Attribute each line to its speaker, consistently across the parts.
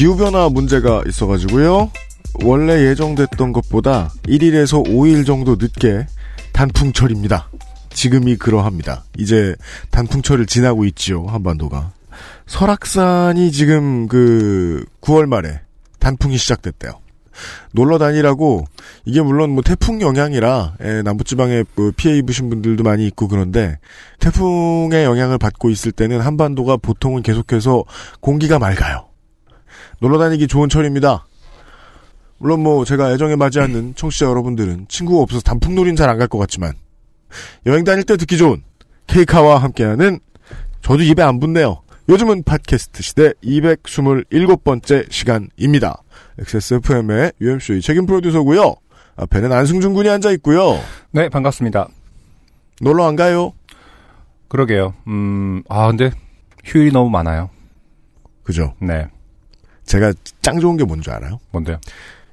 Speaker 1: 기후변화 문제가 있어가지고요. 원래 예정됐던 것보다 1일에서 5일 정도 늦게 단풍철입니다. 지금이 그러합니다. 이제 단풍철을 지나고 있지요, 한반도가. 설악산이 지금 그 9월 말에 단풍이 시작됐대요. 놀러 다니라고 이게 물론 뭐 태풍 영향이라 예, 남부지방에 그 피해 입으신 분들도 많이 있고 그런데 태풍의 영향을 받고 있을 때는 한반도가 보통은 계속해서 공기가 맑아요. 놀러 다니기 좋은 철입니다. 물론 뭐 제가 애정에 맞지 않는 청취자 여러분들은 친구가 없어서 단풍놀이는 잘 안 갈 것 같지만 여행 다닐 때 듣기 좋은 케이카와 함께하는 저도 입에 안 붙네요. 요즘은 팟캐스트 시대 227번째 시간입니다. XSFM의 UMC 책임 프로듀서고요. 앞에는 안승준 군이 앉아 있고요.
Speaker 2: 네, 반갑습니다.
Speaker 1: 놀러 안 가요?
Speaker 2: 그러게요. 음, 아, 근데 휴일이 너무 많아요.
Speaker 1: 그죠?
Speaker 2: 네.
Speaker 1: 제가 짱 좋은 게 뭔 줄 알아요?
Speaker 2: 뭔데요?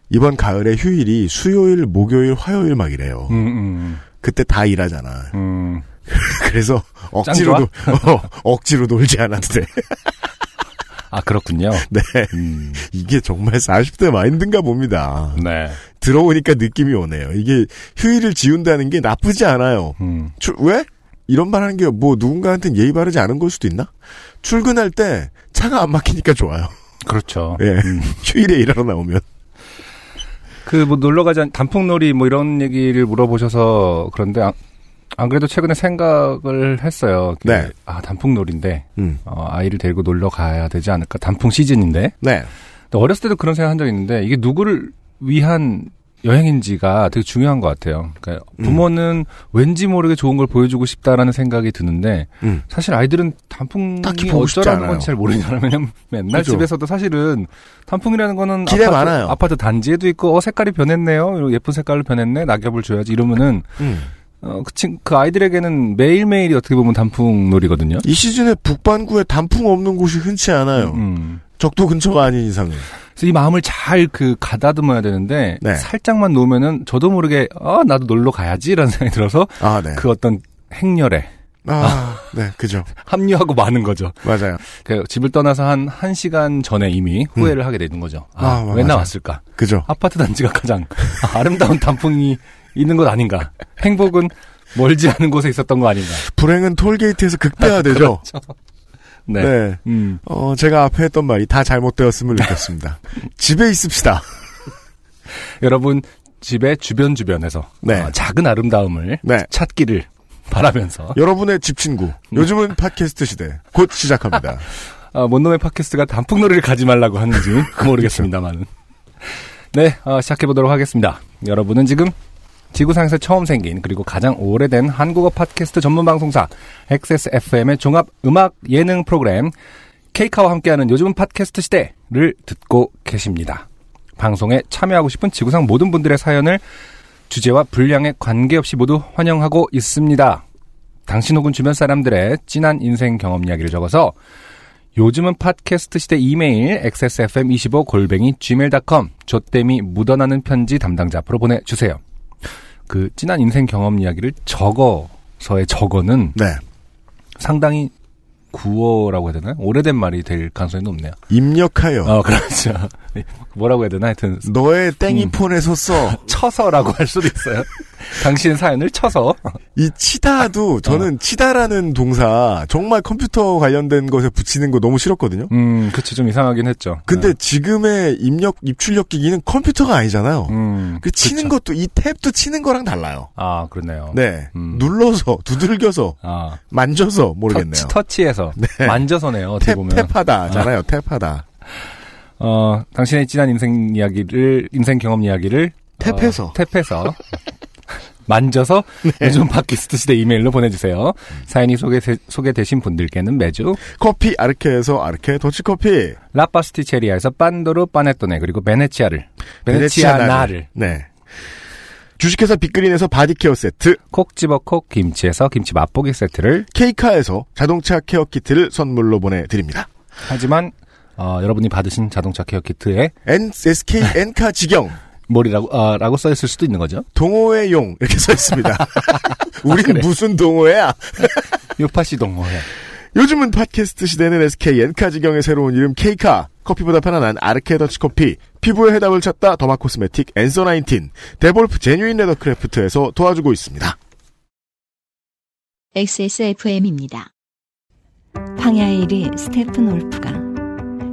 Speaker 1: 이번 가을에 휴일이 수요일, 목요일, 화요일 막 이래요.
Speaker 2: 음, 음,
Speaker 1: 그때 다 일하잖아.
Speaker 2: 음.
Speaker 1: 그래서 억지로 노, 어, 억지로 놀지 않아도 돼.
Speaker 2: 아, 그렇군요.
Speaker 1: 네.
Speaker 2: 음,
Speaker 1: 이게 정말 40대 마인드인가 봅니다.
Speaker 2: 네.
Speaker 1: 들어오니까 느낌이 오네요. 이게 휴일을 지운다는 게 나쁘지 않아요.
Speaker 2: 음,
Speaker 1: 출, 왜? 이런 말 하는 게 뭐 누군가한테는 예의 바르지 않은 걸 수도 있나? 출근할 때 차가 안 막히니까 좋아요.
Speaker 2: 그렇죠.
Speaker 1: 예.
Speaker 2: 음.
Speaker 1: 휴일에 일하러 나오면.
Speaker 2: 그 뭐 놀러 가자 단풍놀이 뭐 이런 얘기를 물어보셔서 그런데 안, 안 그래도 최근에 생각을 했어요. 그,
Speaker 1: 네.
Speaker 2: 아 단풍놀이인데
Speaker 1: 음.
Speaker 2: 어, 아이를 데리고 놀러 가야 되지 않을까? 단풍 시즌인데
Speaker 1: 네.
Speaker 2: 어렸을 때도 그런 생각 한 적 있는데 이게 누구를 위한 여행인지가 되게 중요한 것 같아요. 그러니까
Speaker 1: 음.
Speaker 2: 부모는 왠지 모르게 좋은 걸 보여주고 싶다라는 생각이 드는데
Speaker 1: 음.
Speaker 2: 사실 아이들은 단풍이
Speaker 1: 딱히 보고
Speaker 2: 어쩌라는. 건지 잘 모르잖아요. 왜냐면 맨날
Speaker 1: 그죠.
Speaker 2: 집에서도 사실은 단풍이라는 거는
Speaker 1: 기대
Speaker 2: 아파트,
Speaker 1: 많아요.
Speaker 2: 아파트 단지에도 있고 어 색깔이 변했네요. 예쁜 색깔로 변했네. 낙엽을 줘야지 이러면은
Speaker 1: 음.
Speaker 2: 어, 그, 친- 그 아이들에게는 매일매일이 어떻게 보면 단풍놀이거든요.
Speaker 1: 이 시즌에 북반구에 단풍 없는 곳이 흔치 않아요.
Speaker 2: 음.
Speaker 1: 적도 근처가 아닌 이상은.
Speaker 2: 그래서 이 마음을 잘 그 가다듬어야 되는데
Speaker 1: 네.
Speaker 2: 살짝만 놓으면은 저도 모르게 아 나도 놀러 가야지라는 생각이 들어서
Speaker 1: 아, 네.
Speaker 2: 그 어떤 행렬에
Speaker 1: 아, 네, 그죠.
Speaker 2: 합류하고 마는 거죠.
Speaker 1: 맞아요.
Speaker 2: 그 집을 떠나서 한 1시간 전에 이미 후회를 하게 되는 거죠. 아,
Speaker 1: 음. 아,
Speaker 2: 왜
Speaker 1: 맞아요.
Speaker 2: 나왔을까?
Speaker 1: 그죠.
Speaker 2: 아파트 단지가 가장 아름다운 단풍이 있는 곳 아닌가? 행복은 멀지 않은 곳에 있었던 거 아닌가?
Speaker 1: 불행은 톨게이트에서 극대화되죠.
Speaker 2: 네.
Speaker 1: 네.
Speaker 2: 음.
Speaker 1: 어, 제가 앞에 했던 말이 다 잘못되었음을 느꼈습니다. 집에 있읍시다.
Speaker 2: 여러분 집의 주변 주변에서
Speaker 1: 네.
Speaker 2: 어, 작은 아름다움을
Speaker 1: 네.
Speaker 2: 찾기를 바라면서
Speaker 1: 여러분의 집 친구. 요즘은 팟캐스트 시대. 곧 시작합니다.
Speaker 2: 어, 못놈의 팟캐스트가 단풍놀이를 가지 말라고 하는지 모르겠습니다만은. 네, 어, 시작해 보도록 하겠습니다. 여러분은 지금 지구상에서 처음 생긴 그리고 가장 오래된 한국어 팟캐스트 전문 방송사 XSFM의 종합 음악 예능 프로그램 케이카와 함께하는 요즘은 팟캐스트 시대를 듣고 계십니다. 방송에 참여하고 싶은 지구상 모든 분들의 사연을 주제와 분량에 관계없이 모두 환영하고 있습니다. 당신 혹은 주변 사람들의 진한 인생 경험 이야기를 적어서 요즘은 팟캐스트 시대 이메일 xsfm25 골뱅이 gmail.com 조땜이 묻어나는 편지 담당자 앞으로 보내주세요. 그 진한 인생 경험 이야기를 적어서의 적어는
Speaker 1: 네.
Speaker 2: 상당히 구어라고 해야 되나요? 오래된 말이 될 가능성이 높네요.
Speaker 1: 입력하여.
Speaker 2: 어, 그렇죠. 뭐라고 해야 되나? 하여튼
Speaker 1: 너의 땡이
Speaker 2: 음.
Speaker 1: 폰에서 써.
Speaker 2: 쳐서라고 할 수도 있어요. 당신의 사연을 쳐서.
Speaker 1: 이 치다도 저는 치다라는 동사 정말 컴퓨터 관련된 것에 붙이는 거 너무 싫었거든요.
Speaker 2: 음, 그치, 좀 이상하긴 했죠.
Speaker 1: 근데 지금의 입력 입출력 기기는 컴퓨터가 아니잖아요.
Speaker 2: 음,
Speaker 1: 그 치는
Speaker 2: 그쵸.
Speaker 1: 것도 이 탭도 치는 거랑 달라요.
Speaker 2: 아, 그렇네요.
Speaker 1: 네.
Speaker 2: 음.
Speaker 1: 눌러서 두들겨서
Speaker 2: 아,
Speaker 1: 만져서 모르겠네요.
Speaker 2: 터치, 해서
Speaker 1: 네.
Speaker 2: 만져서네요.
Speaker 1: 탭. 탭하다잖아요. 탭하다.
Speaker 2: 어, 당신의 진한 인생 이야기를, 인생 경험 이야기를.
Speaker 1: 탭해서.
Speaker 2: 어, 탭해서. 만져서 요즘 팟캐스트 시대 이메일로 보내주세요. 사연이 소개, 소개되신 분들께는 매주
Speaker 1: 커피 아르케에서 아르케 더치커피.
Speaker 2: 라파스티 체리아에서 빤도르 빠네토네 그리고 베네치아를 베네치아 나를.
Speaker 1: 네. 주식회사 빅그린에서 body care 세트,
Speaker 2: 콕 집어 콕 김치에서 김치 맛보기 세트를
Speaker 1: 케이카에서 자동차 care 키트를 선물로 보내드립니다.
Speaker 2: 하지만 어, 여러분이 받으신 자동차 care 키트에
Speaker 1: N, SK 엔카 직영,
Speaker 2: 뭘이라고 어, 라고 써 있을 수도 있는 거죠.
Speaker 1: 동호회 용 이렇게 써 있습니다. 우린
Speaker 2: 그래.
Speaker 1: 무슨 동호회야?
Speaker 2: 요팟시 동호회.
Speaker 1: 요즘은 팟캐스트 시대는 SK 엔카 직영의 새로운 이름 케이카, 커피보다 편안한 아르케 더치 커피, 피부의 해답을 찾다 derma cosmetic 앤서 19, 데볼프 genuine leather craft에서 도와주고 있습니다.
Speaker 3: XSFM입니다. 황야의 이리 스테픈 울프가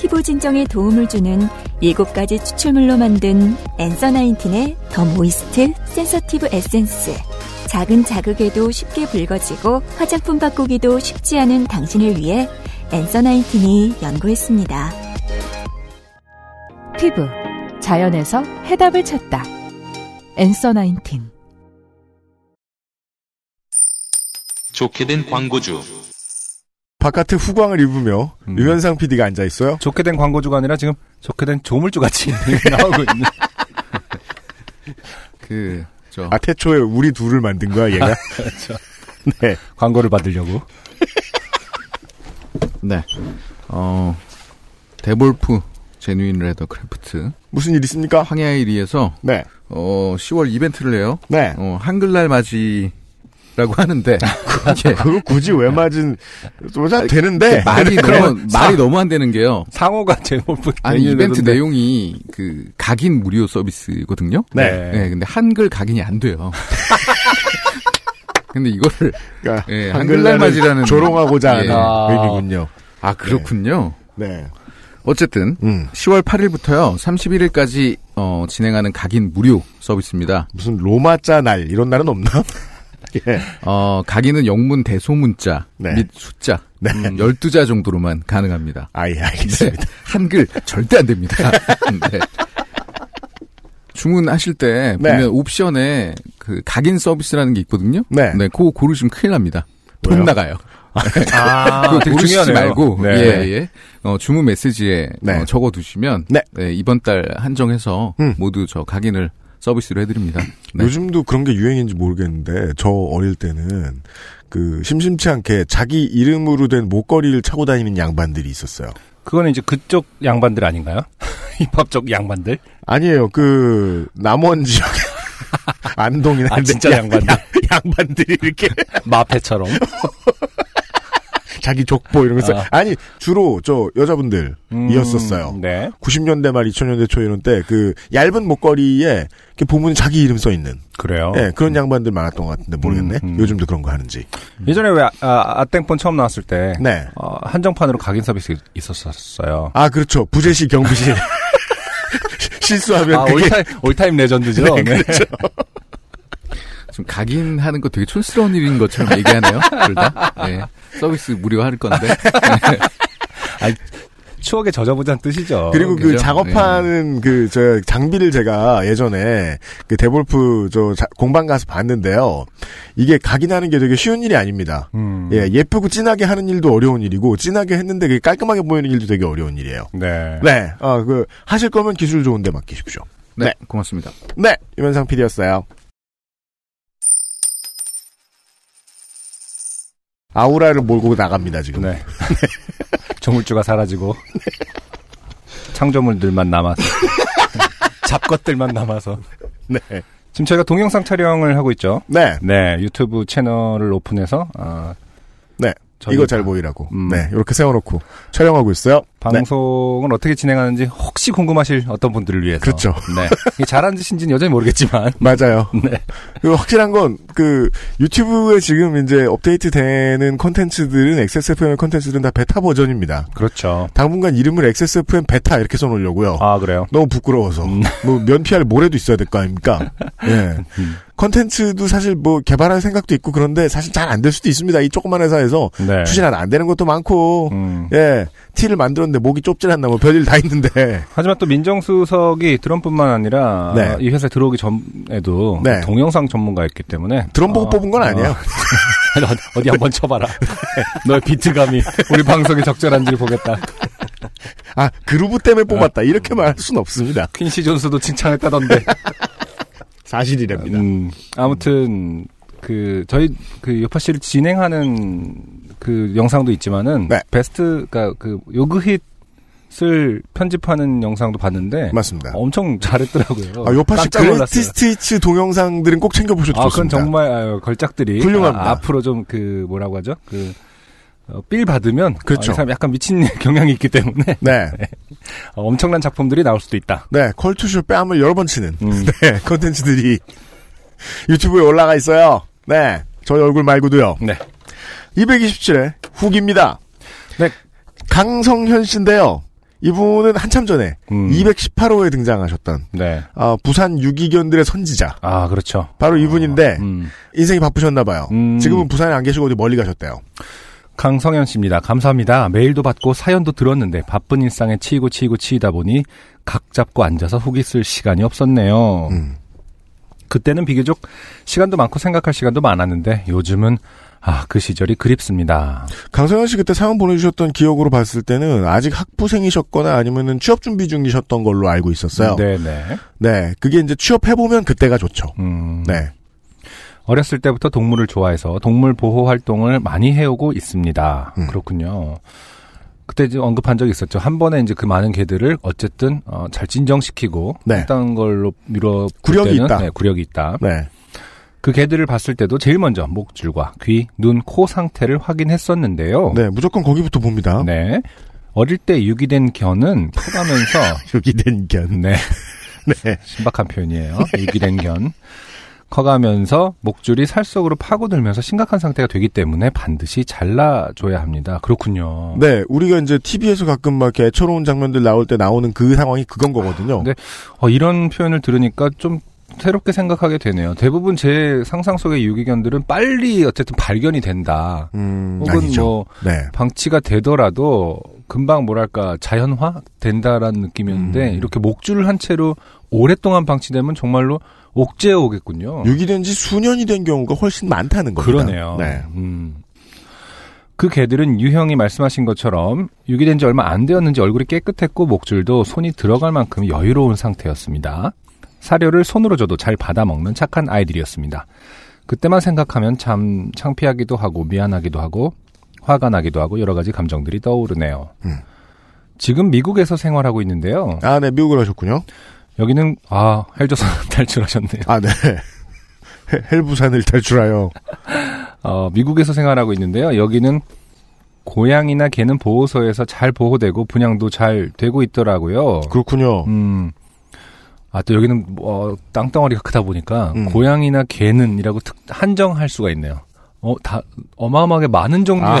Speaker 4: 피부 진정에 도움을 주는 7가지 추출물로 만든 앤서 nineteen의 the moist sensitive 에센스. 작은 자극에도 쉽게 붉어지고 화장품 바꾸기도 쉽지 않은 당신을 위해 엔서 나인틴이 연구했습니다.
Speaker 5: 피부 자연에서 해답을 찾다. 엔서 나인틴
Speaker 6: 좋게 된 광고주.
Speaker 1: 바깥에 후광을 입으며
Speaker 2: 음.
Speaker 1: 유현상 PD가 앉아 있어요.
Speaker 2: 좋게 된 광고주가 아니라 지금 좋게 된 조물주 같이 나오고 있는.
Speaker 7: 그, 저,
Speaker 1: 아 태초에 우리 둘을 만든 거야 얘가.
Speaker 2: 그렇죠.
Speaker 1: 네.
Speaker 2: 광고를 받으려고.
Speaker 7: 네. 어, 데볼프 genuine leather craft
Speaker 1: 무슨 일 있습니까?
Speaker 7: 황야의 이리에서
Speaker 1: 네.
Speaker 7: 어, 10월 이벤트를 해요.
Speaker 1: 네.
Speaker 7: 어, 한글날 맞이 라고 하는데 이게
Speaker 1: 그거 굳이 왜 맞은 좀 되는데
Speaker 7: 말이
Speaker 2: 그러면
Speaker 7: 너무
Speaker 2: 사-
Speaker 7: 말이 너무 안 되는 게요.
Speaker 2: 상호가 제목을
Speaker 7: 아니 이벤트
Speaker 2: 내던데.
Speaker 7: 내용이 그 각인 무료 서비스거든요.
Speaker 1: 네.
Speaker 7: 네, 근데 한글 각인이 안 돼요. 근데 이거를
Speaker 1: 그러니까
Speaker 7: 예,
Speaker 1: 한글날
Speaker 7: 맞이라는
Speaker 1: 조롱하고자 하는
Speaker 7: 예.
Speaker 2: 아.
Speaker 1: 의미군요.
Speaker 7: 아 그렇군요.
Speaker 1: 네.
Speaker 7: 어쨌든
Speaker 1: 음.
Speaker 7: 10월 8일부터요 31일까지 어, 진행하는 각인 무료 서비스입니다.
Speaker 1: 무슨 로마자 날 이런 날은 없나? 예.
Speaker 7: 어, 각인은 영문 대소문자
Speaker 1: 네.
Speaker 7: 및 숫자
Speaker 1: 네.
Speaker 7: 음, 12자 정도로만 가능합니다.
Speaker 1: 아, 예,
Speaker 7: 네,
Speaker 1: 알겠습니다.
Speaker 7: 한글 절대 안 됩니다. 네. 주문하실 때
Speaker 1: 네.
Speaker 7: 보면 옵션에 그 각인 서비스라는 게 있거든요.
Speaker 1: 네.
Speaker 7: 네, 그거 고르시면 큰일 납니다. 돈
Speaker 1: 왜요?
Speaker 7: 나가요.
Speaker 2: 아,
Speaker 7: 그거 되게
Speaker 2: 고르시지
Speaker 7: 중요하지 말고
Speaker 2: 네.
Speaker 7: 예, 예. 어, 주문 메시지에
Speaker 1: 네.
Speaker 7: 어, 적어 두시면
Speaker 1: 네.
Speaker 7: 이번 달 한정해서
Speaker 1: 음.
Speaker 7: 모두 저 각인을 서비스로 해드립니다. 네.
Speaker 1: 요즘도 그런 게 유행인지 모르겠는데 저 어릴 때는 그 심심치 않게 자기 이름으로 된 목걸이를 차고 다니는 양반들이 있었어요.
Speaker 2: 그거는 이제 그쪽 양반들 아닌가요? 힙합 쪽 양반들?
Speaker 1: 아니에요. 그 남원 지역 안동이나
Speaker 2: 아, 진짜 양반들.
Speaker 1: 양반들이 이렇게
Speaker 2: 마패처럼.
Speaker 1: 자기 족보 이런 거 써.
Speaker 2: 아.
Speaker 1: 아니 주로 저 여자분들이었었어요.
Speaker 2: 음, 네.
Speaker 1: 90년대 말 2000년대 초 이런 때 그 얇은 목걸이에 이렇게 보면 자기 이름 써 있는
Speaker 2: 그래요.
Speaker 1: 예, 그런 양반들 많았던 것 같은데 모르겠네.
Speaker 2: 음, 음.
Speaker 1: 요즘도 그런 거 하는지.
Speaker 2: 예전에 왜 아, 아, 아땡폰 처음 나왔을 때
Speaker 1: 네.
Speaker 2: 어, 한정판으로 각인 서비스 있었었어요.
Speaker 1: 아 그렇죠. 부재시 경비실 실수하면
Speaker 2: 아, all time, all time legend죠.
Speaker 1: 네,
Speaker 2: 네.
Speaker 7: 좀 각인하는 거 되게 촌스러운 일인 것처럼 얘기하네요. 둘 다. 예. 서비스 무료할 건데.
Speaker 2: 추억에 젖어보자는 뜻이죠.
Speaker 1: 그리고 그
Speaker 7: 그죠?
Speaker 1: 작업하는 그저 장비를 제가 예전에 그 데볼프 저 자- 공방 가서 봤는데요. 이게 각인하는 게 되게 쉬운 일이 아닙니다.
Speaker 2: 음.
Speaker 1: 예, 예쁘고 진하게 하는 일도 어려운 일이고 진하게 했는데 그게 깔끔하게 보이는 일도 되게 어려운 일이에요.
Speaker 2: 네.
Speaker 1: 네, 어, 그 하실 거면 기술 좋은데 맡기십시오.
Speaker 7: 네,
Speaker 1: 네.
Speaker 7: 고맙습니다.
Speaker 1: 네, 유면상 PD였어요. 아우라를 몰고 나갑니다 지금.
Speaker 2: 네. 조물주가 사라지고 창조물들만 남아서 잡것들만 남아서
Speaker 1: 네,
Speaker 2: 지금 저희가 동영상 촬영을 하고 있죠.
Speaker 1: 네,
Speaker 2: 네, 유튜브 채널을 오픈해서 아,
Speaker 1: 네. 이거 잘 보이라고.
Speaker 2: 음.
Speaker 1: 네, 이렇게 세워놓고 촬영하고 있어요. 네.
Speaker 2: 방송을 어떻게 진행하는지 혹시 궁금하실 어떤 분들을 위해서.
Speaker 1: 그렇죠.
Speaker 2: 네. 잘하는 짓인지는 여전히 모르겠지만.
Speaker 1: 맞아요.
Speaker 2: 네.
Speaker 1: 그리고 확실한 건, 그, 유튜브에 지금 이제 업데이트 되는 컨텐츠들은, XSFM의 컨텐츠들은 다 베타 버전입니다.
Speaker 2: 그렇죠.
Speaker 1: 당분간 이름을 XSFM 베타 이렇게 써놓으려고요.
Speaker 2: 아, 그래요?
Speaker 1: 너무 부끄러워서.
Speaker 2: 음.
Speaker 1: 뭐, 면피할 뭐라도 있어야 될 거 아닙니까? 예.
Speaker 2: 음.
Speaker 1: 컨텐츠도 사실 뭐, 개발할 생각도 있고 그런데 사실 잘 안 될 수도 있습니다. 이 조그만 회사에서.
Speaker 2: 네.
Speaker 1: 추진 안 되는 것도 많고.
Speaker 2: 음.
Speaker 1: 예. 티를 만들었 는데 목이 좁질 않나 뭐, 별일 다 있는데.
Speaker 2: 하지만 또 민정수석이 드럼뿐만 아니라
Speaker 1: 네.
Speaker 2: 이 회사에 들어오기 전에도
Speaker 1: 네.
Speaker 2: 동영상 전문가였기 때문에
Speaker 1: 드럼 보고 뽑은 건 아니에요.
Speaker 2: 어디, 어디 한번 쳐봐라. 너의 비트감이 우리 방송에 적절한지를 보겠다.
Speaker 1: 아, 그루브 때문에 뽑았다. 이렇게 말할 수는 없습니다.
Speaker 2: 퀸시 존스도 칭찬했다던데.
Speaker 1: 사실이랍니다.
Speaker 2: 음, 아무튼 그 저희 그 요파 씨를 진행하는 그 영상도 있지만은
Speaker 1: 네.
Speaker 2: 베스트 그러니까 그 요그힛 을 편집하는 영상도 봤는데
Speaker 1: 맞습니다.
Speaker 2: 엄청 잘했더라고요.
Speaker 1: 아,
Speaker 2: 깜짝
Speaker 1: 그레이티
Speaker 2: 놀랐어요.
Speaker 1: 스티치 동영상들은 꼭 챙겨 보셔도
Speaker 2: 아, 그건
Speaker 1: 좋습니다.
Speaker 2: 정말 아유, 걸작들이
Speaker 1: 훌륭합니다.
Speaker 2: 아, 앞으로 좀 그 뭐라고 하죠? 그 어, feel 받으면
Speaker 1: 그렇죠.
Speaker 2: 어, 이 사람 약간 미친 경향이 있기 때문에
Speaker 1: 네.
Speaker 2: 어, 엄청난 작품들이 나올 수도 있다.
Speaker 1: 네, 컬투쇼 뺨을 여러 번 치는
Speaker 2: 음.
Speaker 1: 네, 컨텐츠들이 유튜브에 올라가 있어요. 네, 저희 얼굴 말고도요.
Speaker 2: 네.
Speaker 1: 227회 후기입니다.
Speaker 2: 네.
Speaker 1: 강성현 씨인데요. 이분은 한참 전에
Speaker 2: 음.
Speaker 1: 218호에 등장하셨던
Speaker 2: 네.
Speaker 1: 아, 부산 유기견들의 선지자
Speaker 2: 아, 그렇죠.
Speaker 1: 바로 이분인데
Speaker 2: 음.
Speaker 1: 인생이 바쁘셨나 봐요.
Speaker 2: 음.
Speaker 1: 지금은 부산에 안 계시고 어디 멀리 가셨대요.
Speaker 2: 강성현 씨입니다. 감사합니다. 메일도 받고 사연도 들었는데 바쁜 일상에 치이고 치이고 치이다 보니 각 잡고 앉아서 후기 쓸 시간이 없었네요.
Speaker 1: 음.
Speaker 2: 그때는 비교적 시간도 많고 생각할 시간도 많았는데 요즘은 아, 그 시절이 그립습니다.
Speaker 1: 강성현 씨 그때 사연 보내주셨던 기억으로 봤을 때는 아직 학부생이셨거나 아니면은 취업 준비 중이셨던 걸로 알고 있었어요.
Speaker 2: 네, 네.
Speaker 1: 네, 그게 이제 취업해보면 그때가 좋죠.
Speaker 2: 음,
Speaker 1: 네.
Speaker 2: 어렸을 때부터 동물을 좋아해서 동물 보호 활동을 많이 해오고 있습니다.
Speaker 1: 음.
Speaker 2: 그렇군요. 그때 이제 언급한 적이 있었죠. 한 번에 이제 그 많은 개들을 어쨌든 어, 잘 진정시키고
Speaker 1: 네.
Speaker 2: 했던 걸로 미뤄 볼
Speaker 1: 구력이
Speaker 2: 때는,
Speaker 1: 있다.
Speaker 2: 네, 구력이 있다.
Speaker 1: 네.
Speaker 2: 그 개들을 봤을 때도 제일 먼저 목줄과 귀, 눈, 코 상태를 확인했었는데요.
Speaker 1: 네, 무조건 거기부터 봅니다.
Speaker 2: 네. 어릴 때 유기된 견은 커가면서
Speaker 1: 유기된 견.
Speaker 2: 네.
Speaker 1: 네.
Speaker 2: 신박한 표현이에요. 유기된 견. 커가면서 목줄이 살 속으로 파고들면서 심각한 상태가 되기 때문에 반드시 잘라줘야 합니다. 그렇군요.
Speaker 1: 네, 우리가 이제 TV에서 가끔 막 애처로운 장면들 나올 때 나오는 그 상황이 그건 거거든요.
Speaker 2: 네. 어, 이런 표현을 들으니까 좀 새롭게 생각하게 되네요. 대부분 제 상상 속의 유기견들은 빨리 어쨌든 발견이 된다.
Speaker 1: 음,
Speaker 2: 혹은
Speaker 1: 아니죠.
Speaker 2: 뭐
Speaker 1: 네.
Speaker 2: 방치가 되더라도 금방 뭐랄까 자연화 된다라는 느낌이었는데
Speaker 1: 음.
Speaker 2: 이렇게 목줄을 한 채로 오랫동안 방치되면 정말로 옥죄어 오겠군요.
Speaker 1: 유기된 지 수년이 된 경우가 훨씬 많다는 겁니다.
Speaker 2: 그러네요.
Speaker 1: 네.
Speaker 2: 음. 그 개들은 유형이 말씀하신 것처럼 유기된 지 얼마 안 되었는지 얼굴이 깨끗했고 목줄도 손이 들어갈 만큼 여유로운 상태였습니다. 사료를 손으로 줘도 잘 받아먹는 착한 아이들이었습니다. 그때만 생각하면 참 창피하기도 하고 미안하기도 하고 화가 나기도 하고 여러 가지 감정들이 떠오르네요.
Speaker 1: 음.
Speaker 2: 지금 미국에서 생활하고 있는데요.
Speaker 1: 아, 네, 미국을 하셨군요.
Speaker 2: 여기는 아 헬조선 탈출하셨네요.
Speaker 1: 아, 네. 헬- 헬부산을 탈출하여.
Speaker 2: 어, 미국에서 생활하고 있는데요. 여기는 고양이나 개는 보호소에서 잘 보호되고 분양도 잘 되고 있더라고요.
Speaker 1: 그렇군요.
Speaker 2: 음. 아, 또 여기는 뭐, 어, 땅덩어리가 크다 보니까
Speaker 1: 음.
Speaker 2: 고양이나 개는이라고 특, 한정할 수가 있네요. 어, 다 어마어마하게 많은 종류의
Speaker 1: 아,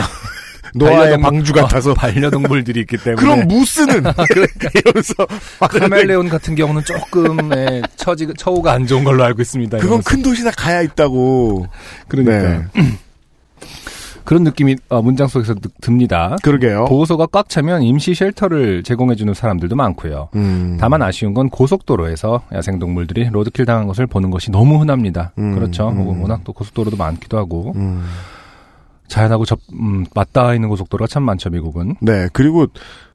Speaker 1: 노아의
Speaker 2: 반려동-
Speaker 1: 방주 같아서.
Speaker 2: 어, 반려동물들이 있기 때문에
Speaker 1: 그럼 무스는 이러면서
Speaker 2: 카멜레온 같은 경우는 조금 예, 처지 처우가 안 좋은 걸로 알고 있습니다.
Speaker 1: 그건
Speaker 2: 이러면서.
Speaker 1: 큰 도시나 가야 있다고.
Speaker 2: 그러니까
Speaker 1: 네.
Speaker 2: 그런 느낌이 어, 문장 속에서 드- 듭니다.
Speaker 1: 그러게요.
Speaker 2: 보호소가 꽉 차면 임시 shelter를 제공해주는 사람들도 많고요.
Speaker 1: 음.
Speaker 2: 다만 아쉬운 건 고속도로에서 야생동물들이 로드킬 당한 것을 보는 것이 너무 흔합니다.
Speaker 1: 음,
Speaker 2: 그렇죠.
Speaker 1: 음.
Speaker 2: 워낙 또 고속도로도 많기도 하고
Speaker 1: 음.
Speaker 2: 자연하고 접 음, 맞닿아 있는 고속도로가 참 많죠 미국은.
Speaker 1: 네, 그리고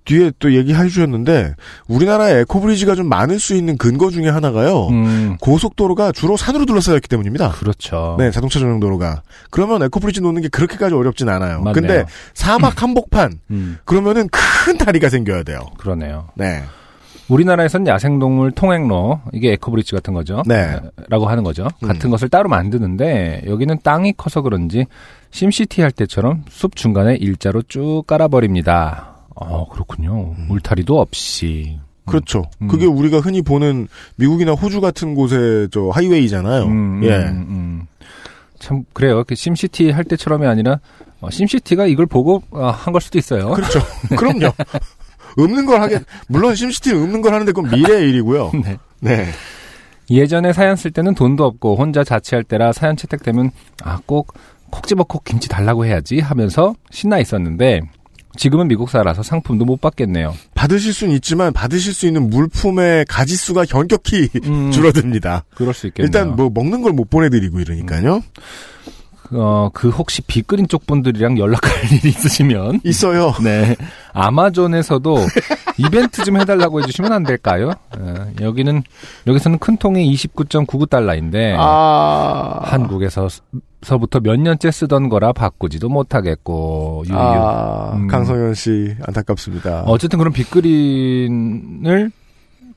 Speaker 1: 뒤에 또 얘기해 주셨는데 우리나라에 에코브리지가 좀 많을 수 있는 근거 중에 하나가요.
Speaker 2: 음,
Speaker 1: 고속도로가 주로 산으로 둘러싸여 있기 때문입니다.
Speaker 2: 그렇죠.
Speaker 1: 네, 자동차 전용 도로가. 그러면 에코브리지 놓는 게 그렇게까지 어렵진 않아요.
Speaker 2: 맞네요.
Speaker 1: 근데 사막 한복판
Speaker 2: 음,
Speaker 1: 그러면은 큰 다리가 생겨야 돼요.
Speaker 2: 그러네요.
Speaker 1: 네.
Speaker 2: 우리나라에선 야생동물 통행로 이게 에코브리지 같은 거죠.
Speaker 1: 네.
Speaker 2: 라고 하는 거죠.
Speaker 1: 음.
Speaker 2: 같은 것을 따로 만드는데 여기는 땅이 커서 그런지 심시티 할 때처럼 숲 중간에 일자로 쭉 깔아버립니다. 어 그렇군요. 울타리도 없이.
Speaker 1: 그렇죠.
Speaker 2: 음.
Speaker 1: 그게 우리가 흔히 보는 미국이나 호주 같은 곳의 저 하이웨이잖아요.
Speaker 2: 음,
Speaker 1: 예.
Speaker 2: 음, 음. 참 그래요. 그 심시티 할 때처럼이 아니라 어, 심시티가 이걸 보고 어, 한걸 수도 있어요.
Speaker 1: 그렇죠. 그럼요. 없는 걸 하게 물론 심시티는 없는 걸 하는데 그건 미래의 일이고요.
Speaker 2: 네.
Speaker 1: 네.
Speaker 2: 예전에 사연 쓸 때는 돈도 없고 혼자 자취할 때라 사연 채택되면 아 꼭 콕 집어 콕 김치 달라고 해야지 하면서 신나 있었는데 지금은 미국 살아서 상품도 못 받겠네요.
Speaker 1: 받으실 수는 있지만 받으실 수 있는 물품의 가지수가 현격히
Speaker 2: 음,
Speaker 1: 줄어듭니다.
Speaker 2: 그럴 수 있겠네요.
Speaker 1: 일단 뭐 먹는 걸 못 보내드리고 이러니까요.
Speaker 2: 어, 그 혹시 빅그린 쪽 분들이랑 연락할 일이 있으시면
Speaker 1: 있어요.
Speaker 2: 네 아마존에서도 이벤트 좀 해달라고 해주시면 안 될까요? 어, 여기는 여기서는 큰 통에 29.99달러인데
Speaker 1: 아
Speaker 2: 한국에서 서부터 몇 년째 쓰던 거라 바꾸지도 못하겠고 유유.
Speaker 1: 아,
Speaker 2: 음.
Speaker 1: 강성현 씨 안타깝습니다.
Speaker 2: 어쨌든 그런 빅그린을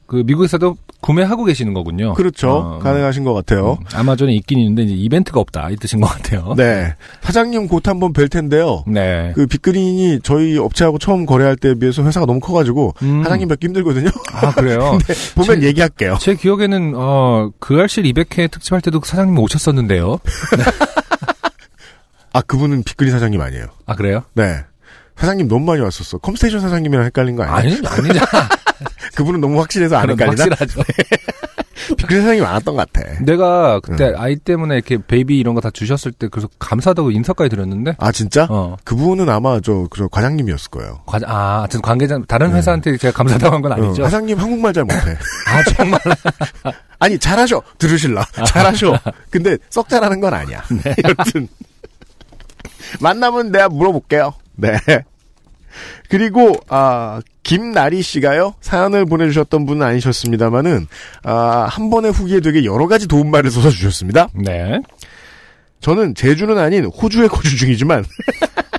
Speaker 2: 그 미국에서도 구매하고 계시는 거군요.
Speaker 1: 그렇죠.
Speaker 2: 어,
Speaker 1: 가능하신 것 같아요.
Speaker 2: 음, 아마존에 있긴 있는데 이제 이벤트가 없다 이 뜻인 것 같아요.
Speaker 1: 네. 사장님 곧 한번 뵐 텐데요.
Speaker 2: 네.
Speaker 1: 그 빅그린이 저희 업체하고 처음 거래할 때에 비해서 회사가 너무 커가지고
Speaker 2: 음.
Speaker 1: 사장님 뵙기 힘들거든요.
Speaker 2: 아 그래요.
Speaker 1: 보면
Speaker 2: 제-
Speaker 1: 얘기할게요.
Speaker 2: 제 기억에는 어, 그알싫 200회 특집할 때도 사장님 오셨었는데요.
Speaker 1: 아 그분은 빅그린 사장님 아니에요.
Speaker 2: 아 그래요?
Speaker 1: 네. 사장님 너무 많이 왔었어. 컴스테이션 사장님이랑 헷갈린 거 아니에요?
Speaker 2: 아니 아니잖아.
Speaker 1: 그분은 너무 확실해서 안 헷갈리나?
Speaker 2: 확실하죠.
Speaker 1: 빅그린 사장님 많았던 것 같아.
Speaker 2: 내가 그때
Speaker 1: 음.
Speaker 2: 아이 때문에 이렇게 베이비 이런 거 다 주셨을 때 그래서 감사하다고 인사까지 드렸는데.
Speaker 1: 아 진짜?
Speaker 2: 어.
Speaker 1: 그분은 아마 저, 저 과장님이었을 거예요.
Speaker 2: 과, 아, 하여튼 관계자, 다른 회사한테 제가 감사하다고 한 건 아니죠.
Speaker 1: 어, 사장님 한국말 잘 못해.
Speaker 2: 아, 정말.
Speaker 1: 아니 잘하셔 들으실라 잘하셔 근데 썩 잘하는 건 아니야
Speaker 2: 네.
Speaker 1: 여튼 만나면 내가 물어볼게요 네 그리고 아 김나리 씨가요 사연을 보내주셨던 분은 아니셨습니다만은 아한 번의 후기에 되게 여러 가지 도움말을 써서 주셨습니다
Speaker 2: 네.
Speaker 1: 저는 제주는 아닌 호주에 거주 중이지만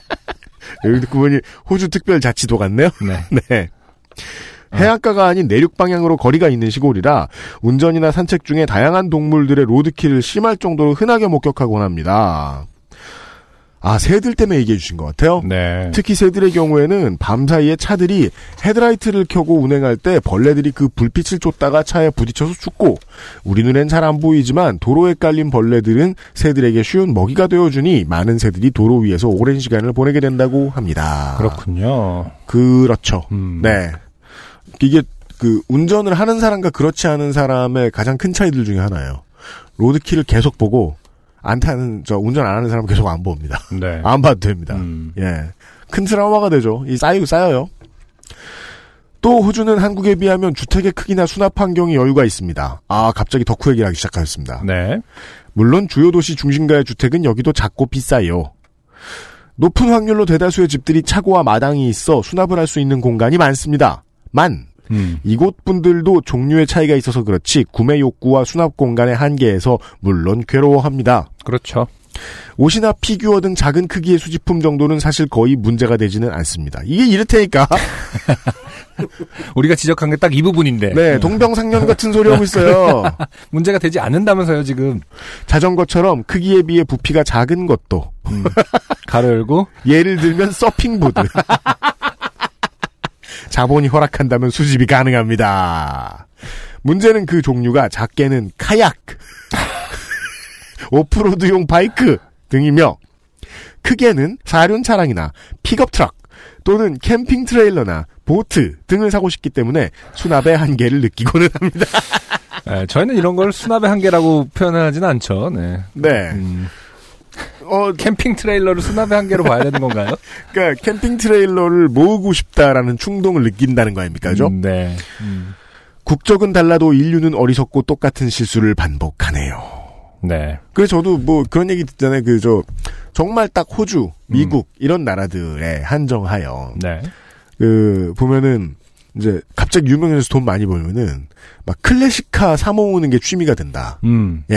Speaker 1: 여기 듣고 보니 호주 특별 자치도 같네요
Speaker 2: 네.
Speaker 1: 네. 해안가가 아닌 내륙 방향으로 거리가 있는 시골이라 운전이나 산책 중에 다양한 동물들의 로드킬을 심할 정도로 흔하게 목격하곤 합니다. 아, 새들 때문에 얘기해 주신 것 같아요.
Speaker 2: 네.
Speaker 1: 특히 새들의 경우에는 밤 사이에 차들이 헤드라이트를 켜고 운행할 때 벌레들이 그 불빛을 쫓다가 차에 부딪혀서 죽고 우리 눈엔 잘 안 보이지만 도로에 깔린 벌레들은 새들에게 쉬운 먹이가 되어주니 많은 새들이 도로 위에서 오랜 시간을 보내게 된다고 합니다.
Speaker 2: 그렇군요.
Speaker 1: 그렇죠.
Speaker 2: 음.
Speaker 1: 네. 이게 그 운전을 하는 사람과 그렇지 않은 사람의 가장 큰 차이들 중에 하나예요. 로드킬을 계속 보고 안 타는 저 운전 안 하는 사람은 계속 안 봅니다.
Speaker 2: 네.
Speaker 1: 안 봐도 됩니다.
Speaker 2: 음.
Speaker 1: 예. 큰 트라우마가 되죠. 이 쌓이고 쌓여요. 또 호주는 한국에 비하면 주택의 크기나 수납 환경이 여유가 있습니다. 아, 갑자기 덕후 얘기를 하기 시작하였습니다.
Speaker 2: 네.
Speaker 1: 물론 주요 도시 중심가의 주택은 여기도 작고 비싸요. 높은 확률로 대다수의 집들이 차고와 마당이 있어 수납을 할 수 있는 공간이 많습니다. 만
Speaker 2: 음.
Speaker 1: 이곳 분들도 종류의 차이가 있어서 그렇지 구매 욕구와 수납 공간의 한계에서 물론 괴로워합니다.
Speaker 2: 그렇죠.
Speaker 1: 옷이나 피규어 등 작은 크기의 수집품 정도는 사실 거의 문제가 되지는 않습니다. 이게 이렇다니까.
Speaker 2: 우리가 지적한 게 딱 이 부분인데.
Speaker 1: 네, 동병상련 같은 소리 하고 있어요.
Speaker 2: 문제가 되지 않는다면서요, 지금.
Speaker 1: 자전거처럼 크기에 비해 부피가 작은 것도
Speaker 2: 음. 가로 열고.
Speaker 1: 예를 들면 서핑보드. 자본이 허락한다면 수집이 가능합니다. 문제는 그 종류가 작게는 카약, 오프로드용 바이크 등이며 크게는 사륜 차량이나 픽업 트럭 또는 캠핑 트레일러나 보트 등을 사고 싶기 때문에 수납의 한계를 느끼고는 합니다.
Speaker 2: 네, 저희는 이런 걸 수납의 한계라고 표현하지는 않죠. 네.
Speaker 1: 네.
Speaker 2: 음.
Speaker 1: 어,
Speaker 2: 캠핑 트레일러를 수납의 한계로 봐야 되는 건가요?
Speaker 1: 그러니까 캠핑 트레일러를 모으고 싶다라는 충동을 느낀다는 거 아닙니까? 그죠?
Speaker 2: 음, 네. 음.
Speaker 1: 국적은 달라도 인류는 어리석고 똑같은 실수를 반복하네요.
Speaker 2: 네.
Speaker 1: 그래서 저도 뭐 그런 얘기 듣잖아요. 그 저 정말 딱 호주, 미국 이런 나라들에 한정하여
Speaker 2: 네.
Speaker 1: 그 보면은 이제 갑자기 유명해서 돈 많이 벌면은 막 클래식카 사 모으는 게 취미가 된다.
Speaker 2: 음.
Speaker 1: 예.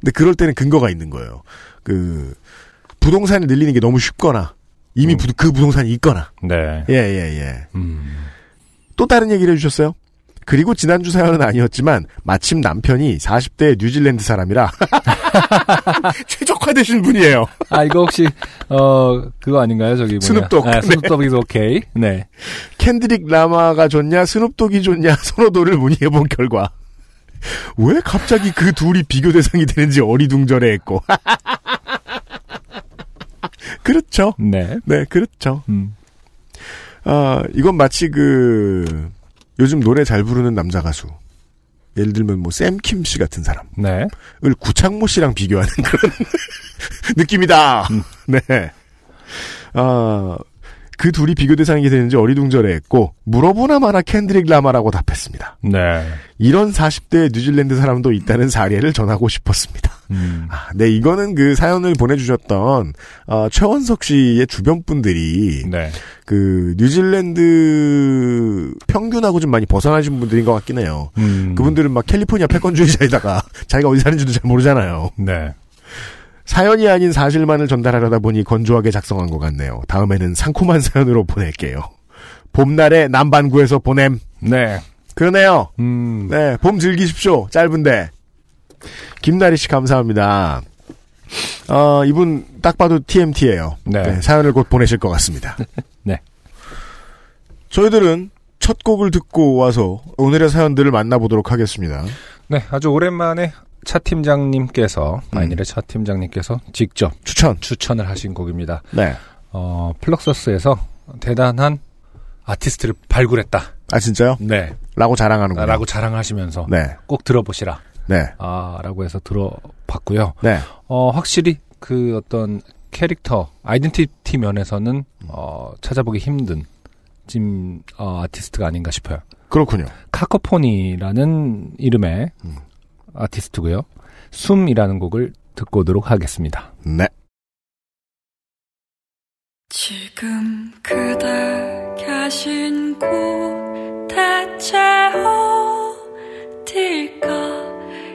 Speaker 1: 근데 그럴 때는 근거가 있는 거예요. 그 부동산을 늘리는 게 너무 쉽거나 이미
Speaker 2: 음.
Speaker 1: 부- 그 부동산이 있거나
Speaker 2: 네.
Speaker 1: 예 예, 예.
Speaker 2: 음.
Speaker 1: 또 다른 얘기를 해주셨어요. 그리고 지난주 사연은 아니었지만 마침 남편이 40대 뉴질랜드 사람이라 최적화되신 분이에요.
Speaker 2: 아, 이거 혹시, 어, 그거 아닌가요? 저기.
Speaker 1: 스눕독.
Speaker 2: 아, 스눕독이 오케이. 네.
Speaker 1: 켄드릭 라마가 좋냐 스눕독이 좋냐 선호도를 문의해본 결과 왜 갑자기 그 둘이 비교 대상이 되는지 어리둥절해했고 그렇죠.
Speaker 2: 네.
Speaker 1: 네, 그렇죠.
Speaker 2: 음.
Speaker 1: 아, 이건 마치 그 요즘 노래 잘 부르는 남자 가수 예를 들면 뭐 샘킴 씨 같은 사람을
Speaker 2: 네.
Speaker 1: 구창모 씨랑 비교하는 그런 느낌이다. 네. 아, 그 둘이 비교 대상이 되는지 어리둥절해했고 물어보나 마나 캔드릭 라마라고 답했습니다.
Speaker 2: 네.
Speaker 1: 이런 40대 뉴질랜드 사람도 있다는 사례를 전하고 싶었습니다.
Speaker 2: 음.
Speaker 1: 아, 네, 이거는 그 사연을 보내주셨던 어, 최원석 씨의 주변 분들이
Speaker 2: 네.
Speaker 1: 그 뉴질랜드 평균하고 좀 많이 벗어나신 분들인 것 같긴 해요.
Speaker 2: 음.
Speaker 1: 그분들은 막 캘리포니아 패권주의자에다가 자기가 어디 사는지도 잘 모르잖아요.
Speaker 2: 네.
Speaker 1: 사연이 아닌 사실만을 전달하려다 보니 건조하게 작성한 것 같네요. 다음에는 상콤한 사연으로 보낼게요. 봄날에 남반구에서 보냄.
Speaker 2: 네.
Speaker 1: 그러네요.
Speaker 2: 음.
Speaker 1: 네, 봄 즐기십시오. 짧은데. 김나리 씨 감사합니다. 어, 이분 딱 봐도 TMT예요.
Speaker 2: 네.
Speaker 1: 사연을 곧 보내실 것 같습니다.
Speaker 2: 네.
Speaker 1: 저희들은 첫 곡을 듣고 와서 오늘의 사연들을 만나보도록 하겠습니다.
Speaker 2: 네. 아주 오랜만에 차 팀장님께서, 마이닐의 차 팀장님께서 직접
Speaker 1: 추천.
Speaker 2: 추천을 하신 곡입니다.
Speaker 1: 네.
Speaker 2: 어, 플럭서스에서 대단한 아티스트를 발굴했다.
Speaker 1: 아, 진짜요?
Speaker 2: 네.
Speaker 1: 라고 자랑하는군요.
Speaker 2: 라고 자랑하시면서
Speaker 1: 네.
Speaker 2: 꼭 들어보시라.
Speaker 1: 네.
Speaker 2: 아, 라고 해서 들어봤고요.
Speaker 1: 네.
Speaker 2: 어, 확실히 그 어떤 캐릭터, 아이덴티티 면에서는 어, 찾아보기 힘든 찜 어, 아티스트가 아닌가 싶어요.
Speaker 1: 그렇군요.
Speaker 2: 카코포니라는 이름의
Speaker 1: 음.
Speaker 2: 아티스트고요. 숨이라는 곡을 듣고 오도록 하겠습니다.
Speaker 1: 네.
Speaker 8: 지금 그대 계신 곳 대체 어딜까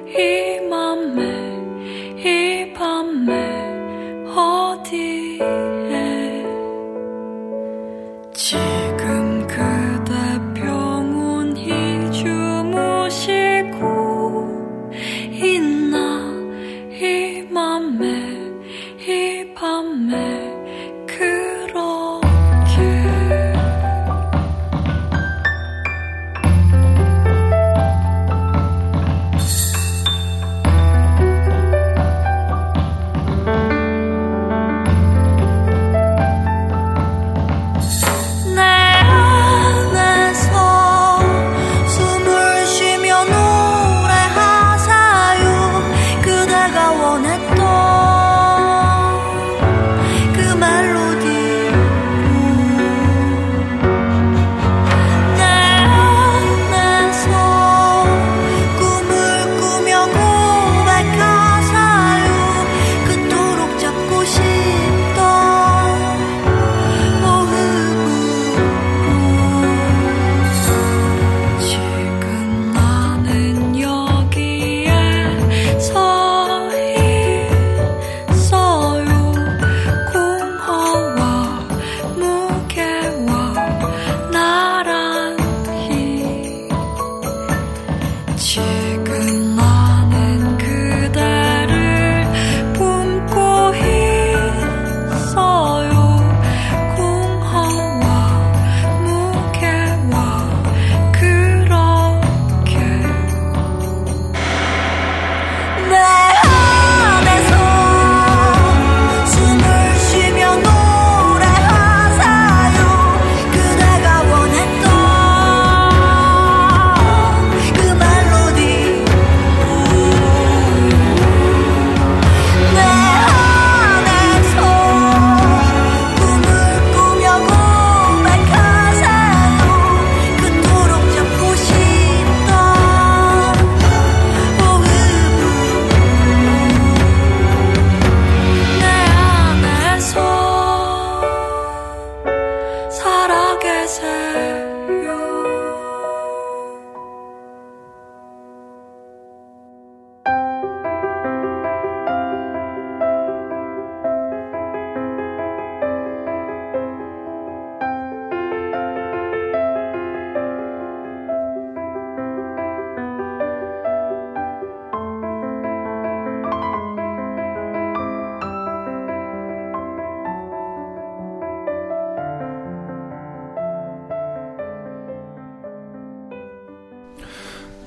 Speaker 8: 이 맘에 이 밤에 어디에 지금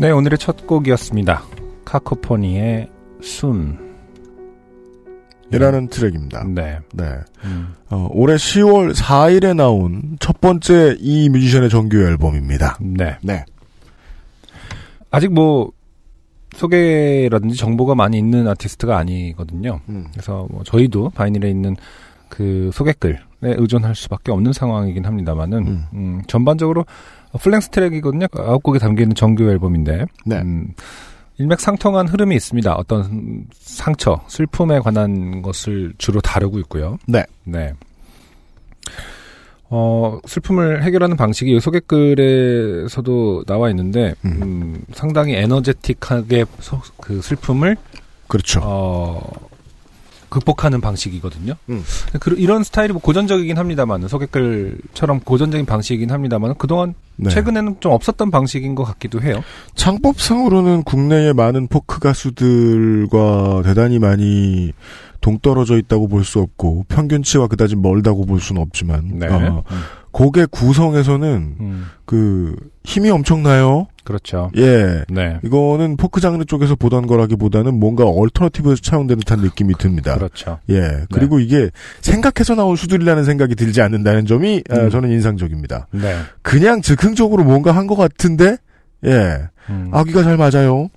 Speaker 2: 네, 오늘의 첫 곡이었습니다. 카코포니의 순.
Speaker 1: 이라는 트랙입니다.
Speaker 2: 네.
Speaker 1: 네.
Speaker 2: 음.
Speaker 1: 어, 올해 10월 4일에 나온 첫 번째 이 뮤지션의 정규 앨범입니다.
Speaker 2: 네.
Speaker 1: 네.
Speaker 2: 아직 뭐 소개라든지 정보가 많이 있는 아티스트가 아니거든요.
Speaker 1: 음.
Speaker 2: 그래서 뭐 저희도 바이닐에 있는 그 소개글에 의존할 수밖에 없는 상황이긴 합니다만은
Speaker 1: 음.
Speaker 2: 음, 전반적으로 full-length 트랙이거든요. 아홉 곡이 담겨 있는 정규 앨범인데
Speaker 1: 네.
Speaker 2: 음, 일맥상통한 흐름이 있습니다. 어떤 상처, 슬픔에 관한 것을 주로 다루고 있고요.
Speaker 1: 네.
Speaker 2: 네. 어, 슬픔을 해결하는 방식이 이 소개글에서도 나와 있는데,
Speaker 1: 음.
Speaker 2: 음, 상당히 에너제틱하게 소- 그 슬픔을,
Speaker 1: 그렇죠.
Speaker 2: 어, 극복하는 방식이거든요.
Speaker 1: 음.
Speaker 2: 그, 이런 스타일이 뭐 고전적이긴 합니다만, 소개글처럼 고전적인 방식이긴 합니다만, 그동안
Speaker 1: 네.
Speaker 2: 최근에는 좀 없었던 방식인 것 같기도 해요.
Speaker 1: 창법상으로는 국내의 많은 포크 가수들과 대단히 많이 동떨어져 있다고 볼 수 없고 평균치와 그다지 멀다고 볼 수는 없지만
Speaker 2: 네.
Speaker 1: 어,
Speaker 2: 음,
Speaker 1: 곡의 구성에서는
Speaker 2: 음,
Speaker 1: 그 힘이 엄청나요.
Speaker 2: 그렇죠.
Speaker 1: 예.
Speaker 2: 네.
Speaker 1: 이거는 포크 장르 쪽에서 보던 거라기보다는 뭔가 얼터너티브에서 차용된 듯한 느낌이 듭니다.
Speaker 2: 그렇죠.
Speaker 1: 예. 그리고 이게 생각해서 나온 수들이라는 생각이 들지 않는다는 점이 아,
Speaker 2: 음.
Speaker 1: 저는 인상적입니다.
Speaker 2: 네.
Speaker 1: 그냥 즉흥적으로 뭔가 한 것 같은데 예.
Speaker 2: 음.
Speaker 1: 아기가 잘 맞아요.